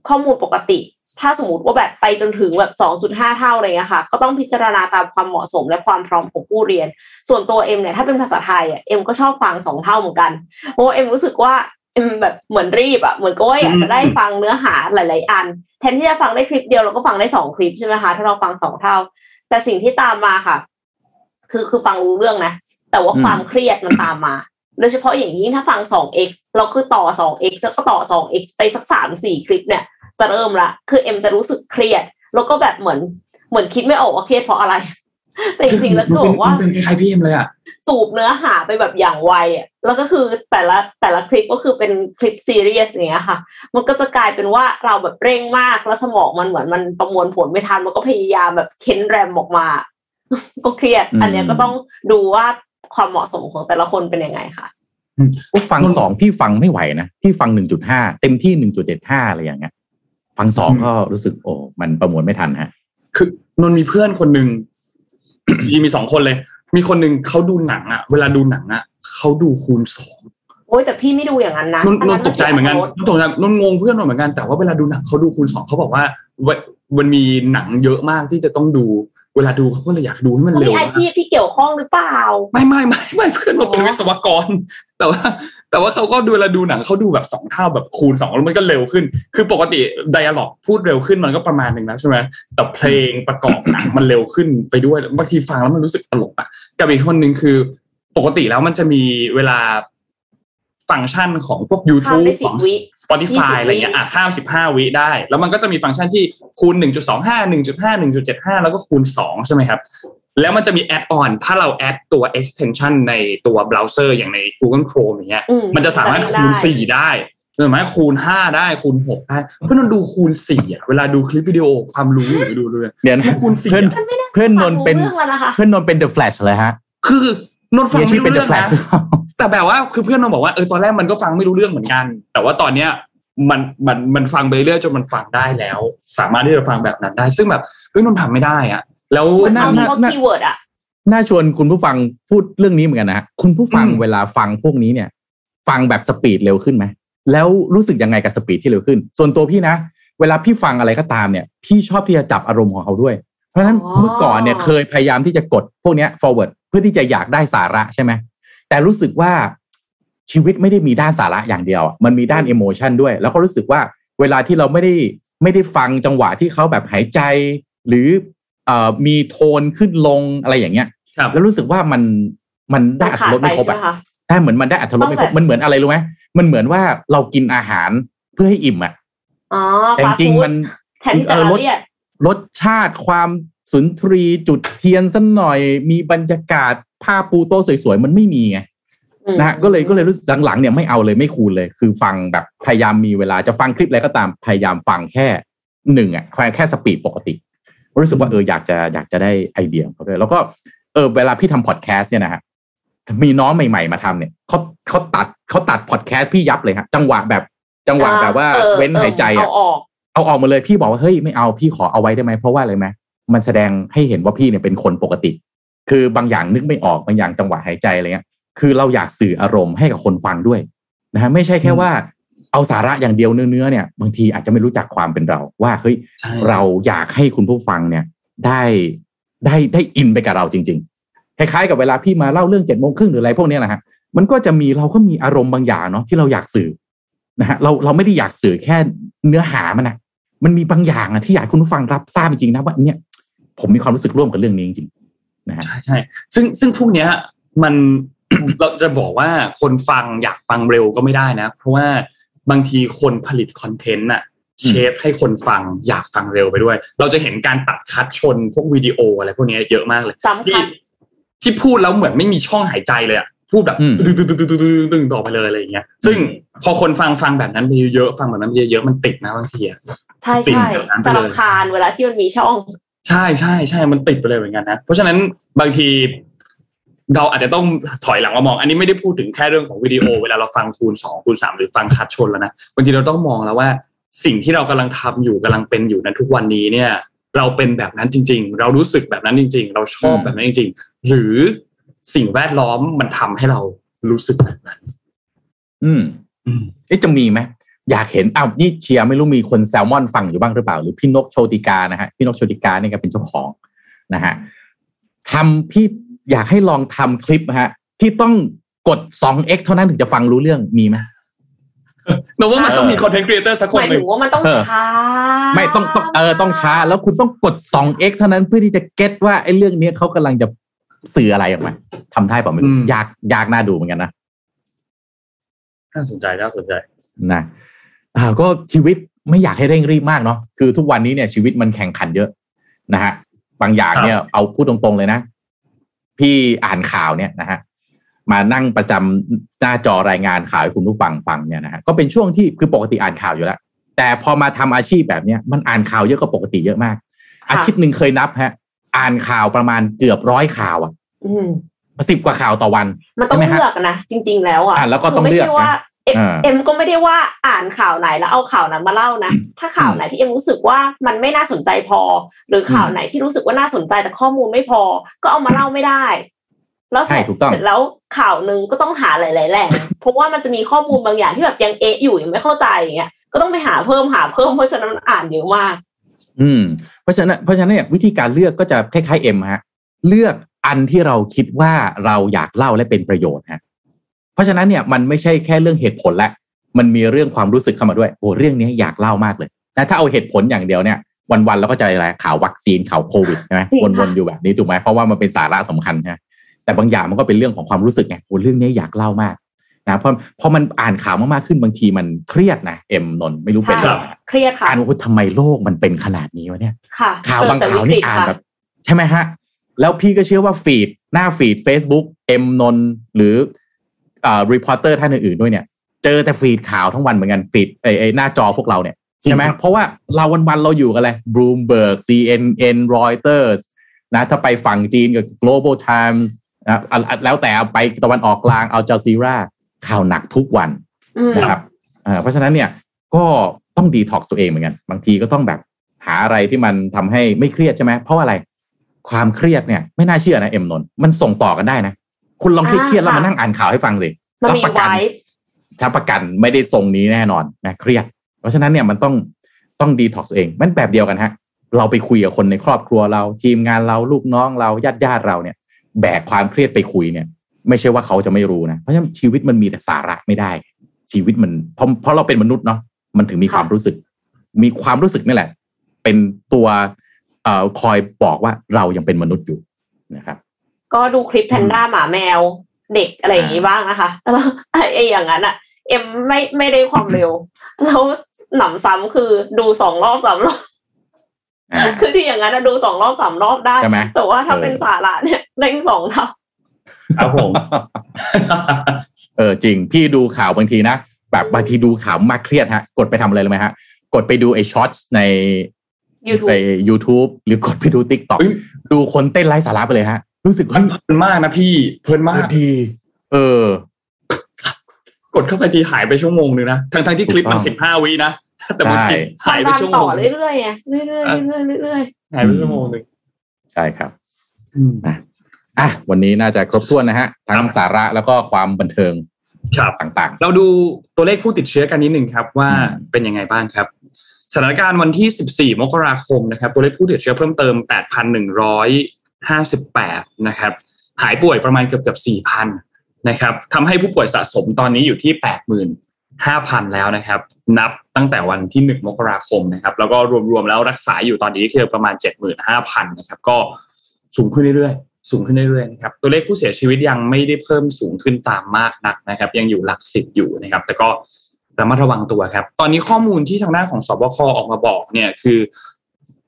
ข้อมูลปกติ ถ้าสมมติว่าแบบไปจนถึงแบบ 2.5 เท่าอะไรเงี้ยค่ะ ก็ต้องพิจารณาตามความเหมาะสมและความพร้อมของผู้เรียน ส่วนตัวเอ็มเนี่ยถ้าเป็นภาษาไทยอะเอ็มก็ชอบฟังสองเท่าเหมือนกันเพราะว่าเอ็มรู้สึกว่าเอ็มแบบเหมือนรีบอะเหมือนก็ว่าอยากจะได้ฟังเนื้อหาหลาย ๆ อัน แทนที่จะฟังได้คลิปเดียวเราก็ฟังได้สองคลิปใช่ไหมคะถ้าเราฟังสองเท่า แต่สิ่งที่ตามมาค่ะ คือคือฟังรู้เรื่องนะ แต่ว่าอืมความเครียดมันตามมาโดยเฉพาะอย่างยิ่งถ้าฟัง 2x เราคือต่อ 2x แล้วก็ต่อ 2x ไปสักสามสี่คลิปเนี่ย จะเริ่มละ คือเอ็มจะรู้สึกเครียด แล้วก็แบบเหมือนเหมือนคิดไม่ออกว่าเครียดเพราะอะไร แต่จริงๆแล้วคือบอกว่ามันเป็นคล้ายๆพี่เอ็มเลยอะสูบเนื้อหาไปแบบอย่างไวอะแล้วก็คือแต่ละแต่ละคลิปก็คือเป็นคลิปซีเรียสอย่างเงี้ยค่ะ มันก็จะกลายเป็นว่าเราแบบเร่งมากแล้วสมองมันเหมือนมันประมวลผลไม่ทันมันก็พยายามแบบเค้นแรมออกมา ก็เครียดอืมอันเนี้ยก็ต้องดูว่าความเหมาะสมของแต่ละคนเป็นยังไงค่ะผู้ฟังสองพี่ฟังไม่ไหวนะพี่ฟังหนึ่งจุดห้าเต็มที่หนึ่งจุดเจ็ดห้าอะไรอย่างเงี้ย ฟังสองอืมก็รู้สึกโอ้มันประมวลไม่ทันฮะ คือนนท์มีเพื่อนคนหนึ่งจริงๆมีสองคนเลย มีคนหนึ่งเขาดูหนังอะเวลาดูหนังอะเขาดูคูณสองโอ้ยแต่พี่ไม่ดูอย่างนั้นนะนนท์นนท์ตกใจเหมือนกันสียรสนนท์ตกใจนนท์งงเพื่อนนนท์เหมือนกันแต่ว่าเวลาดูหนังเขาดูคูณสองเขาบอกว่าวันมันมีหนังเยอะมากที่จะต้องดูเวลาดูเขาก็เลยอยากดูให้มันเขาเร็วมีอานะชีพที่เกี่ยวข้องหรือเปล่า ไม่ไม่ไม่ไม่เพื่อนเราเป็นอ๋อวิศวกร แต่ว่า แต่ว่าเขาก็ดูเวลาดูหนังเขาดูแบบสองเท่าแบบคูณสองแล้วมันก็เร็วขึ้น คือปกติไดอะล็อกพูดเร็วขึ้นมันก็ประมาณหนึ่งนะใช่ไหมแต่เพลงประกอบหนังมันเร็วขึ้นไปด้วยบางทีฟังแล้วมันรู้สึกตลกอะกับอีกคนหนึ่งคือ ปกติแล้วมันจะมีเวลาฟังก์ชันของพวกข้าม YouTube ไปสิขบองวิ Spotify 20อะไรเงี้ยอะข้าม 15 วิได้ แล้วมันก็จะมีฟังก์ชันที่คูณ 1.25 1.5 1.75 แล้วก็คูณ 2 ใช่ไหมครับ แล้วมันจะมี add-on ถ้าเรา add ตัว extension ในตัวเบราว์เซอร์อย่างใน Google Chrome อย่างเงี้ยอืมมันจะสามารถคูณได้4ได้สามารถคูณ5ได้คูณ6ได้เพื่อนนนท์ดูคูณ4อะเวลาดูคลิปวิดีโอความรู้หรือดูเลยเดี๋ยวนะคูณสี่เพื่อนอะมันไม่ได้เพื่อนนนท์เป็นฟังรู้เรื่องแล้วนะคะเพื่อนนนท์เป็น The Flash เลยฮะ คือนนท์ฟังเฮียไม่ชื่อเป็น The Flash นะแต่แบบว่าคือเพื่อนมันบอกว่าเออตอนแรกมันก็ฟังไม่รู้เรื่องเหมือนกัน แต่ว่าตอนเนี้ยมันมันมันฟังไปเรื่อยจนมันฟังได้แล้ว สามารถที่จะฟังแบบนั้นได้ ซึ่งแบบเฮ้ยนนท์ทำไม่ได้อะ แล้วมันน่าเอาเฉน่าพาะ keyword อะน่าชวนคุณผู้ฟังพูดเรื่องนี้เหมือนกันนะฮะคุณผู้ฟังอืมเวลาฟังพวกนี้เนี่ย ฟังแบบ speed เร็วขึ้นไหมแล้วรู้สึกยังไงกับ speed ที่เร็วขึ้น ส่วนตัวพี่นะ เวลาพี่ฟังอะไรก็ตามเนี่ย พี่ชอบที่จะจับอารมณ์ของเขาด้วย เพราะฉะนั้นเมื่อก่อนเนี่ยเคยพยายามที่จะกดพวกเนี้ย forward เพื่อที่จะอยากได้สาระใช่ไหมแต่รู้สึกว่าชีวิตไม่ได้มีด้านสาระอย่างเดียวอะมันมีด้าน emotion ด้วย แล้วก็รู้สึกว่าเวลาที่เราไม่ได้ไม่ได้ฟังจังหวะที่เขาแบบหายใจ หรือเอ่อ มีโทนขึ้นลงอะไรอย่างเงี้ยครับแล้วรู้สึกว่ามันมันได้อัตขาดรสไปไม่ครบใช่ไหมอะคะได้เหมือนมันได้อัตรสไม่ครต้อบงแบบมันเหมือนอะไรรู้ไหมมันเหมือนว่าเรากินอาหารเพื่อให้อิ่มอะอ๋อแต่จฟาสต์ริงฟู้ๆดมันแทนที่จะเออรสเรียกรสชาติความสุนทรีจุดเทียนสักหน่อย มีบรรยากาศผ้าปูโต๊ะสวยๆ มันไม่มีไงนะฮะก็เลยก็เลยรู้สึกหลังๆเนี่ยไม่เอาเลยไม่คูณเลย คือฟังแบบพยายามมีเวลาจะฟังคลิปอะไรก็ตามพยายามฟังแค่หนึ่งอะแค่ speed ปกติ รู้สึกว่าเอออยากจะอยากจะได้ไอเดียของเขาด้วยแล้วก็เออเวลาพี่ทำพอดแคสต์เนี่ยนะฮะมีน้องใหม่ ๆ มาทำเนี่ยเขาเขาตัดเขาตัดพอดแคสต์พี่ยับเลยฮะจังหวะแบบจังหวะแบบว่าออเว้นหายใจเอาอะออกเอาออกมาเลยพี่บอกว่าเฮ้ยไม่เอาพี่ขอเอาไว้ได้ไหมเพราะว่าอะไรไหมมันแสดงให้เห็นว่าพี่เนี่ยเป็นคนปกติ คือบางอย่างนึกไม่ออกบางอย่างจังหวะหายใจอะไรเงี้ยคือเราอยากสื่ออารมณ์ให้กับคนฟังด้วยนะฮะไม่ใช่แค่ว่า เอาสาระอย่างเดียวเนื้อๆเนี่ยบางทีอาจจะไม่รู้จักความเป็นเรา ว่าเฮ้ยใช่เราอยากให้คุณผู้ฟังเนี่ยได้ได้ได้อินไปกับเราจริง ๆ คล้ายๆกับเวลาพี่มาเล่าเรื่องเจ็ดโมงครึ่งหรืออะไรพวกเนี้ยนะฮะมันก็จะมีเราก็มีอารมณ์บางอย่างเนาะที่เราอยากสื่อนะฮะเราเราไม่ได้อยากสื่อแค่เนื้อหามันนะมันมีบางอย่างอะที่อยากให้คุณผู้ฟังรับทราบจริงๆนะว่าเนี่ยผมมีความรู้สึกร่วมกับเรื่องนี้จริงๆนะฮะใช่ใช่ซึ่งซึ่งพวกเนี้ยมันเราจะบอกว่าคนฟังอยากฟังเร็วก็ไม่ได้นะ เพราะว่า บางทีคนผลิตคอนเทนต์น่ะอืมเชฟให้คนฟังอยากฟังเร็วไปด้วย เราจะเห็นการตัดคัดชนพวกวิดีโออะไรพวกเนี้ยเยอะมากเลยจำที่คัดที่พูดแล้วเหมือนไม่มีช่องหายใจเลยอะพูดแบบอืมตึ๊งตึ๊งตึ๊งตึ๊งตึ๊งตึ๊งต่อไปเลยอะไรอย่างเงี้ย ซึ่งพอคนฟังฟังแบบนั้นไปเยอะๆฟังแบบนั้นไปเยอะๆมันติดนะบางทีอะใช่ติ่งใช่แบบนั้นไปจะเลยรำคาญเวลาที่มันมีช่อง ใช่ใช่ใช่มันติดไปเลยเหมือนกันนะ เพราะฉะนั้นบางที เราอาจจะต้องถอยหลังมามอง อันนี้ไม่ได้พูดถึงแค่เรื่องของวิดีโอ เวลาเราฟังคูณสองคูณสามหรือฟังคัดชนแล้วนะบางทีเราต้องมองแล้วว่าสิ่งที่เรากำลังทำอยู่กำลังเป็นอยู่ในทุกวันนี้เนี่ย เราเป็นแบบนั้นจริง ๆ เรารู้สึกแบบนั้นจริง ๆ เราชอบอืมแบบนั้นจริง ๆ หรือสิ่งแวดล้อมมันทำให้เรารู้สึกแบบนั้น อืมอืมเอ๊ะจะมีไหมอยากเห็นอ้าวนี่เชียร์ไม่รู้มีคนแซลมอนฟังอยู่บ้างหรือเปล่า หรือพี่นกโชติกานะฮะพี่นกโชติกาเนี่ยก็เป็นเจ้าของนะฮะทำพี่ อยากให้ลองทำคลิปนะฮะ ที่ต้องกด 2x เท่านั้นถึงจะฟังรู้เรื่องมีไหมเราว่ามันต้องมี content creator สักคนหนึ่งหมายถึงว่ามันต้องเออช้า ไม่ต้องต้องเออต้องช้า แล้วคุณต้องกด 2x เท่านั้นเพื่อที่จะ get ว่าไอ้เรื่องเนี้ยเขากำลังจะสื่ออะไรออกมาทำได้เปล่าไม่รู้ยากยากน่าดูเหมือนกันนะน่าสนใจน่าสนใจนะอ่าก็ชีวิตไม่อยากให้เร่งรีบมากเนาะคือทุกวันนี้เนี่ยชีวิตมันแข่งขันเยอะนะฮะบางอย่างเนี่ยเอาพูดตรงๆเลยนะ พี่อ่านข่าวเนี่ยนะฮะมานั่งประจำหน้าจอรายงานข่าวให้คุณผู้ฟังฟังเนี่ยนะฮะก็เป็นช่วงที่คือปกติอ่านข่าวอยู่แล้ว แต่พอมาทำอาชีพแบบเนี้ยมันอ่านข่าวเยอะกว่าปกติเยอะมาก อาทิตย์หนึ่งเคยนับฮะ อ่านข่าวประมาณเกือบร้อยข่าวอะอืมสิบกว่าข่าวต่อวัน มันต้องใช่ไหมฮะเลือกนะจริง ๆ แล้วอะอะแล้วก็ต้องคืไม่เลือกใช่ว่านะ เอ็มอ่าเอ็มก็ไม่ได้ว่าอ่านข่าวไหนแล้วเอาข่าวนั้นมาเล่านะ ถ้าข่าวไหนที่เอ็มรู้สึกว่ามันไม่น่าสนใจพอ หรือข่าวไหนที่รู้สึกว่าน่าสนใจแต่ข้อมูลไม่พอ ก็เอามาเล่าไม่ได้ แล้วเสร็จใช่ถูกต้องเสร็จแล้วข่าวหนึ่งก็ต้องหาหลายๆแหล่งเพราะว่ามันจะมีข้อมูลบางอย่างที่แบบยังเอะอยู่ยังไม่เข้าใจอย่างเงี้ยก็ต้องไปหาเพิ่มหาเพิ่มเพราะฉะนั้นมันอ่านเยอะมาก อืม เพราะฉะนั้นเพราะฉะนั้นเนี่ยวิธีการเลือกก็จะคล้ายๆเอ็มฮะ เลือกอันที่เราคิดว่าเราอยากเล่าและเป็นประโยชน์ฮะ ราะฉะนั้นเนี่ยมันไม่ใช่แค่เรื่องเหตุผลและมันมีเรื่องความรู้สึกเข้ามาด้วยโอ้เรื่องนี้อยากเล่ามากเลยแต่ถ้าเอาเหตุผลอย่างเดียวเนี่ยวันๆแล้วก็จะอะไรข่าววัคซีนข่าวโควิดใช่ไหมจริงค่ะวนๆอยู่แบบนี้ถูกไหมเพราะว่ามันเป็นสาระสำคัญนะแต่บางอย่างมันก็เป็นเรื่องของความรู้สึกไงโอ้เรื่องนี้อยากเล่ามากนะเพราะเพราะมันอ่านข่าวมากๆขึ้นบางทีมันเครียดนะเอ็มนนท์ไม่รู้เป็นใช่หรือเปล่าเครียดค่ะอ่านว่าทำไมโลกมันเป็นขนาดนี้วะเนี่ยค่ะข่าวบางเจอแต่ข่าววินี่กฤตอ่านค่ะแบบ ใช่ไหมฮะ แล้วพี่ก็เชื่อว่า feed หน้า feed Facebook เอ็มนนท์หรืออ่า reporter ท่านอื่นๆด้วยเนี่ย เจอแต่ feed ข่าวทั้งวันเหมือนกัน feed ไอ้ไอ้หน้าจอพวกเราเนี่ยใช่ไหมจริงครับเพราะว่าเราวันๆเราอยู่กันเลย Bloomberg CNN Reuters นะถ้าไปฝั่งจีนกับ Global Times นะอะอะแล้วแต่เอาไปตะวันออกกลาง Al Jazeeraข่าวหนักทุกวันอืมนะครับอ่าเพราะฉะนั้นเนี่ยก็ต้องดีท็อกซ์ตัวเองเหมือนกัน บางทีก็ต้องแบบหาอะไรที่มันทำให้ไม่เครียดใช่ไหมเพราะว่าอะไร ความเครียดเนี่ยไม่น่าเชื่อนะเอ็มนนท์มันส่งต่อกันได้นะ คุณลองเครียดๆแล้วมานั่งอ่านข่าวให้ฟังสิมันรับประกันไว้ถ้าประกันไม่ได้ทรงนี้แน่นอนนะเครียด เพราะฉะนั้นเนี่ยมันต้องต้องดีท็อกซ์เอง มันแบบเดียวกันฮะ เราไปคุยกับคนในครอบครัวเรา ทีมงานเราลูกน้องเราญาติญาติๆเราเนี่ย แบกความเครียดไปคุยเนี่ย ไม่ใช่ว่าเขาจะไม่รู้นะเพราะฉะนั้นชีวิตมันมีแต่สาระไม่ได้ ชีวิตมันเพราะเพราะเราเป็นมนุษย์เนาะมันถึงมีความรู้สึก มีความรู้สึกนี่แหละ เป็นตัวเอ่อคอยบอกว่าเรายังเป็นมนุษย์อยู่นะครับ ก็ดูคลิปแพนด้าหมาแมวเด็กอะไรอย่างนี้บ้างนะคะแล้วไอ้ไอ้อย่างนั้นอะเอ็มไม่ไม่ได้ความเร็ว แล้วหนำซ้ำคือดูสองรอบสามรอบอ่าคือที่อย่างนั้นอะดูสองรอบสามรอบได้ใช่ไหมแต่ว่าถ้าเออเป็นสาระเนี่ยเล่งสองเท่าครับผมเออจริง พี่ดูข่าวบางทีนะ แบบบางทีดูข่าวมากเครียดฮะ กดไปทำอะไรรู้ไหมฮะ กดไปดูไอ้ช็อตใน YouTube ใน YouTube หรือกดไปดู Tik t o k เฮ้ยดูคนเต้นไร้สาระไปเลยฮะ รู้สึกมัเฮ้นยเพลินมากนะพี่เพลินมากดี เออ กดเข้าไปทีหายไปชั่วโมงนึงนะทั้งทั้งๆที่คลิปมันถูสิกบต้ห้าองวินะแต่บางทีใช่หายไปทำงานชั่วโมต่องนึงเรื่อยๆไงเรื่อยๆเรื่อยๆเรื่อยหายไปชั่วโมงนึงใช่ครับอืมอะวันนี้น่าจะครบถ้วนนะฮะทั้ครังบสาระแล้วก็ความบันเทิงครับต่างเราดูตัวเลขผู้ติดเชื้อกันนิดหนึ่งครับ ว่าอืมเป็นยังไงบ้างครับสถานการณ์วันที่ 14 มกราคมนะครับ ตัวเลขผู้ติดเชื้อเพิ่มเติม 8,158 นะครับ หายป่วยประมาณเกือบเกือบ4,000 นะครับทำให้ผู้ป่วยสะสมตอนนี้อยู่ที่ 85,000 แล้วนะครับ นับตั้งแต่วันที่ 1 มกราคมนะครับ แล้วก็รวมๆแล้วรักษาอยู่ตอนนี้คือประมาณ 75,000 นะครับ ก็สูงขึ้นเรื่อยๆ สูงขึ้นเรื่อยๆ นะครับ ตัวเลขผู้เสียชีวิตยังไม่ได้เพิ่มสูงขึ้นตามมากนักนะครับ ยังอยู่หลักสิบอยู่นะครับ แต่ก็ระมัดระวังตัวครับ ตอนนี้ข้อมูลที่ทางด้านของสบคออกมาบอกเนี่ยคือ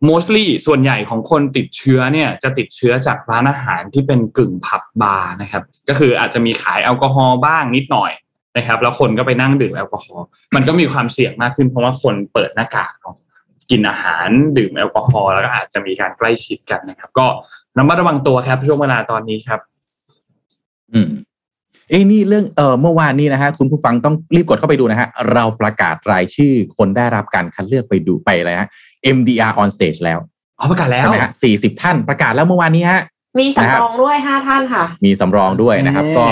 mostly ส่วนใหญ่ของคนติดเชื้อเนี่ยจะติดเชื้อจากร้านอาหารที่เป็นกึ่งผับบาร์นะครับ ก็คืออาจจะมีขายแอลกอฮอล์บ้างนิดหน่อยนะครับ แล้วคนก็ไปนั่งดื่มแอลกอฮอล์มันก็มีความเสี่ยงมากขึ้นเพราะว่าคนเปิดหน้ากากกินอาหารดื่มแอลกอฮอล์แล้วก็อาจจะมีการใกล้ชิดกันนะครับ ก็ระมัดระวังตัวครับช่วงเวลาตอนนี้ครับ อืมเอ้นี่เรื่องเออเมื่อวานนี้นะฮะคุณผู้ฟังต้องรีบกดเข้าไปดูนะฮะเราประกาศรายชื่อคนได้รับการคัดเลือกไปดูไปอะไรฮะ MDR on stage แล้วอ๋อประกาศแล้วใช่ไหมฮะสี่สิบท่านประกาศแล้วเมื่อวานนี้ฮะๆมีสำรองด้วยห้าท่านค่ะ มีสำรองด้วยนะครับโอเคก็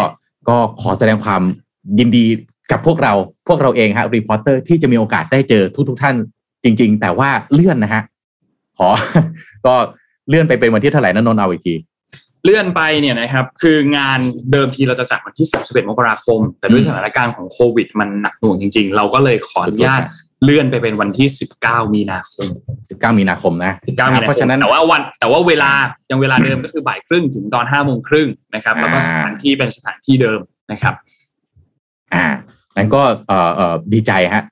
ก็ขอแสดงความยินดีกับพวกเราพวกเราเองฮะ reporter ที่จะมีโอกาสได้เจอทุก ๆ ท่านจริง ๆ แต่ว่าเลื่อนนะฮะขอ ก็เลื่อนไปเป็นวันที่เท่าไหร่นะนนท์เอาอีกทีเลื่อนไปเนี่ยนะครับ คืองานเดิมทีเราจะจัดวันที่ 31 มกราคม แต่ด้วยอืมสถานการณ์ของโควิด มันหนักหน่วงจริง ๆ เราก็เลยขออนุญาตสุด เลื่อนไปเป็นวันที่ 19 มีนาคม 19 มีนาคมนะ19มีนาคมเพราะฉะนั้นแต่ว่าวันแต่ว่าเวลายังเวลาเดิมก็คือบ่ายครึ่งถึงตอน5โมงครึ่งนะครับ แล้วก็อ่าสถานที่เป็นสถานที่เดิมนะครับ อ่างั้นก็เอ่อเอ่อดีใจฮะ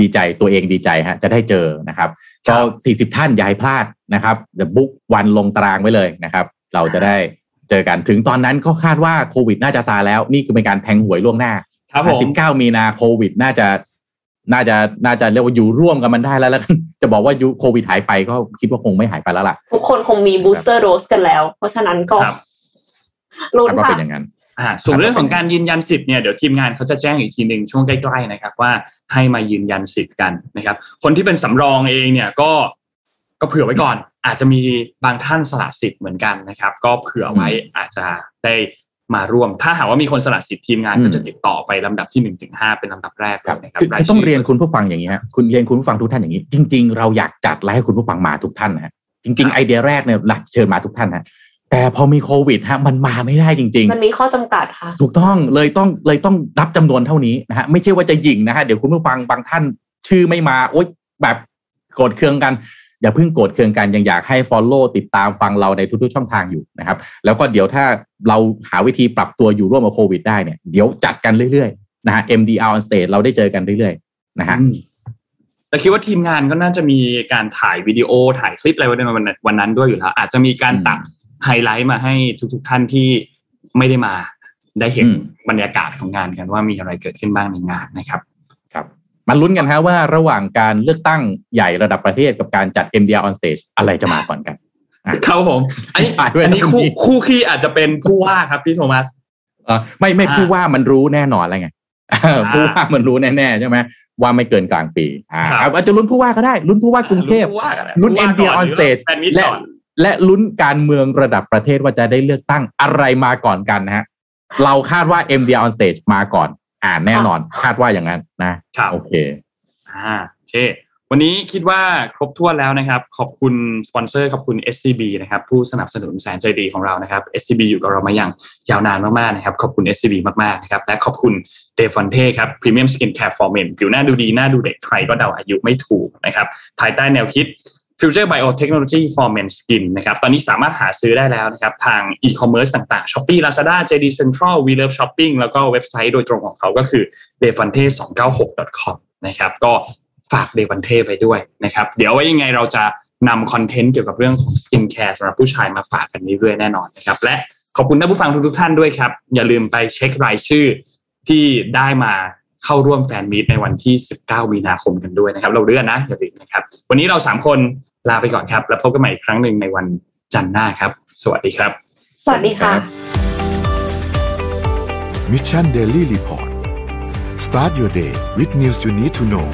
ดีใจตัวเองดีใจฮะจะได้เจอนะครับครัก็บ40 ท่านอย่าให้พลาดนะครับเดี๋ยวบุ๊กวันลงตารางไว้เลยนะครับ เราจะได้เจอกันถึงตอนนั้นก็คาดว่าโควิดน่าจะซาแล้ว นี่คือเป็นการแทงหวยล่วงหน้าครับผม19 มีนาโควิดน่าจะ น่าจะน่าจะเรียกว่าอยู่ร่วมกันมันได้แล้วแล้วกันจะบอกว่ายุโควิดหายไปก็คิดว่าคงไม่หายไปแล้วล่ะ ทุกคนคงมีบูสเตอร์โดสกันแล้ว เพราะฉะนั้นก็ครับลุ้นคาดว่าค่ะเป็นอย่างนั้นอ่าส่วนเรื่องของการยืนยันสิทธิ์เนี่ยเดี๋ยวทีมงานเขาจะแจ้งอีกทีหนึ่งช่วงใกล้ๆนะครับ ว่าให้มายืนยันสิทธิ์กันนะครับ คนที่เป็นสำรองเองเนี่ยก็ก็เผื่อไว้ก่อน อาจจะมีบางท่านสละสิทธิ์เหมือนกันนะครับ ก็เผื่อไว้อาจจะได้ มาร่วม ถ้าหากว่ามีคนสละสิทธิ์ทีมงานอืมก็จะติดต่อไปลำดับที่หนึ่งถึงห้าเป็นลำดับแรกครับเลยนะครับคือคือายชื่ต้องเรียนคุณผู้ฟังอย่างนี้ฮะคุณเรียนคุณผู้ฟังทุกท่านอย่างนี้ จริง ๆ เราอยากจัดไลฟ์ให้คุณผู้ฟังมาทุกท่านนะฮะจริง ๆ ไอเดียแรกเนี่ยหลักเชิญมาทุกท่านฮะแต่พอมีโควิดฮะมันมาไม่ได้จริงมันมีข้อจำกัดค่ะๆถูกต้องเลยต้องเลยต้องรับจำนวนเท่านี้นะฮะไม่ใช่ว่าจะหยิ่งนะฮะเดี๋ยวคุณผู้ฟังบางท่านชื่อไม่มาโอ๊ยแบบโกรธเคืองกัน อย่าเพิ่งโกรธเคืองกันยังอยากให้ Follow ติดตามฟังเราในทุกๆช่องทางอยู่นะครับ แล้วก็เดี๋ยวถ้าเราหาวิธีปรับตัวอยู่ร่วมกับโควิดได้เนี่ยเดี๋ยวจัดกันเรื่อยๆนะฮะ MDR on stage เราได้เจอกันเรื่อยๆนะฮะอืมแต่คิดว่าทีมงานก็น่าจะมีการถ่ายวิดีโอถ่ายคลิปอะไรไว้ในวันนั้นวันนั้นด้วยอยู่แล้ว อาจจะมีการตัดไฮไลท์มาให้ทุก ๆ ท่านที่ไม่ได้มาได้เห็นอืมบรรยากาศของงานกันว่ามีอะไรเกิดขึ้นบ้างในงานนะครับครับ มาลุ้นกันฮะว่าระหว่างการเลือกตั้งใหญ่ระดับประเทศกับการจัด MDR on stage อะไรจะมาก่อนกันครับผม อันนี้ถ่ายไว้อันนี้ตรงคู่นี้คู่ขี้อาจจะเป็นผู้ว่าครับพี่โทมัสเออไม่ไม่อ่าผู้ว่ามันรู้แน่นอนแล้วไงผู้ว่ามันรู้แน่ๆใช่ไหมว่าไม่เกินกลางปีอ่าครับเอาอาจจะลุ้นผู้ว่าก็ได้ลุ้นผู้ว่ากรุงเทพผู้ว่าก็ได้ลุ้นผู้ว่า MDR ก่ on หรือ stage แฟนมิตรและก่อนและลุ้นการเมืองระดับประเทศว่าจะได้เลือกตั้งอะไรมาก่อนกันนะฮะเราคาดว่า MDR on stage มาก่อน อ่านแน่นอนคาดว่าอย่างนั้นนะครับโอเคอ่าโอเค วันนี้คิดว่าครบถ้วนแล้วนะครับ ขอบคุณสปอนเซอร์ขอบคุณ SCB นะครับ ผู้สนับสนุนแสนใจดีของเรานะครับ SCB อยู่กับเรามาอย่างยาวนานมากๆนะครับ ขอบคุณ SCB มากๆนะครับ และขอบคุณ Defante ครับ premium skincare for men ผิวหน้าดูดีหน้าดูเด็กใครก็เดาอายุไม่ถูกนะครับ ภายใต้แนวคิด Future Biotechnology for Men Skin นะครับ ตอนนี้สามารถหาซื้อได้แล้วนะครับ ทาง e-commerce ต่างๆ Shopee Lazada JD Central We Love Shopping แล้วก็เว็บไซต์โดยตรงของเขาก็คือ d e f a n t e 2 9 6 com นะครับ ก็ฝาก d e f a n t e ไปด้วยนะครับ เดี๋ยวไว้ยังไงเราจะนำ content เกี่ยวกับเรื่องของ skincare สำหรับผู้ชายมาฝากกันเรื่อยแน่นอนนะครับ และขอบคุณท่านผู้ฟังทุกๆท่านด้วยครับ อย่าลืมไปเช็ครายชื่อที่ได้มาเข้าร่วม fan meet ในวันที่ 19 มีนาคมกันด้วยนะครับ เราเลื่อนนะอย่าลืมนะครับ วันนี้เราสามคน ลาไปก่อนครับ แล้วพบกันใหม่อีกครั้งหนึ่งในวันจันทร์หน้าครับ สวัสดีครับ สวัสดีค่ะ Mission Daily Report start your day with news you need to know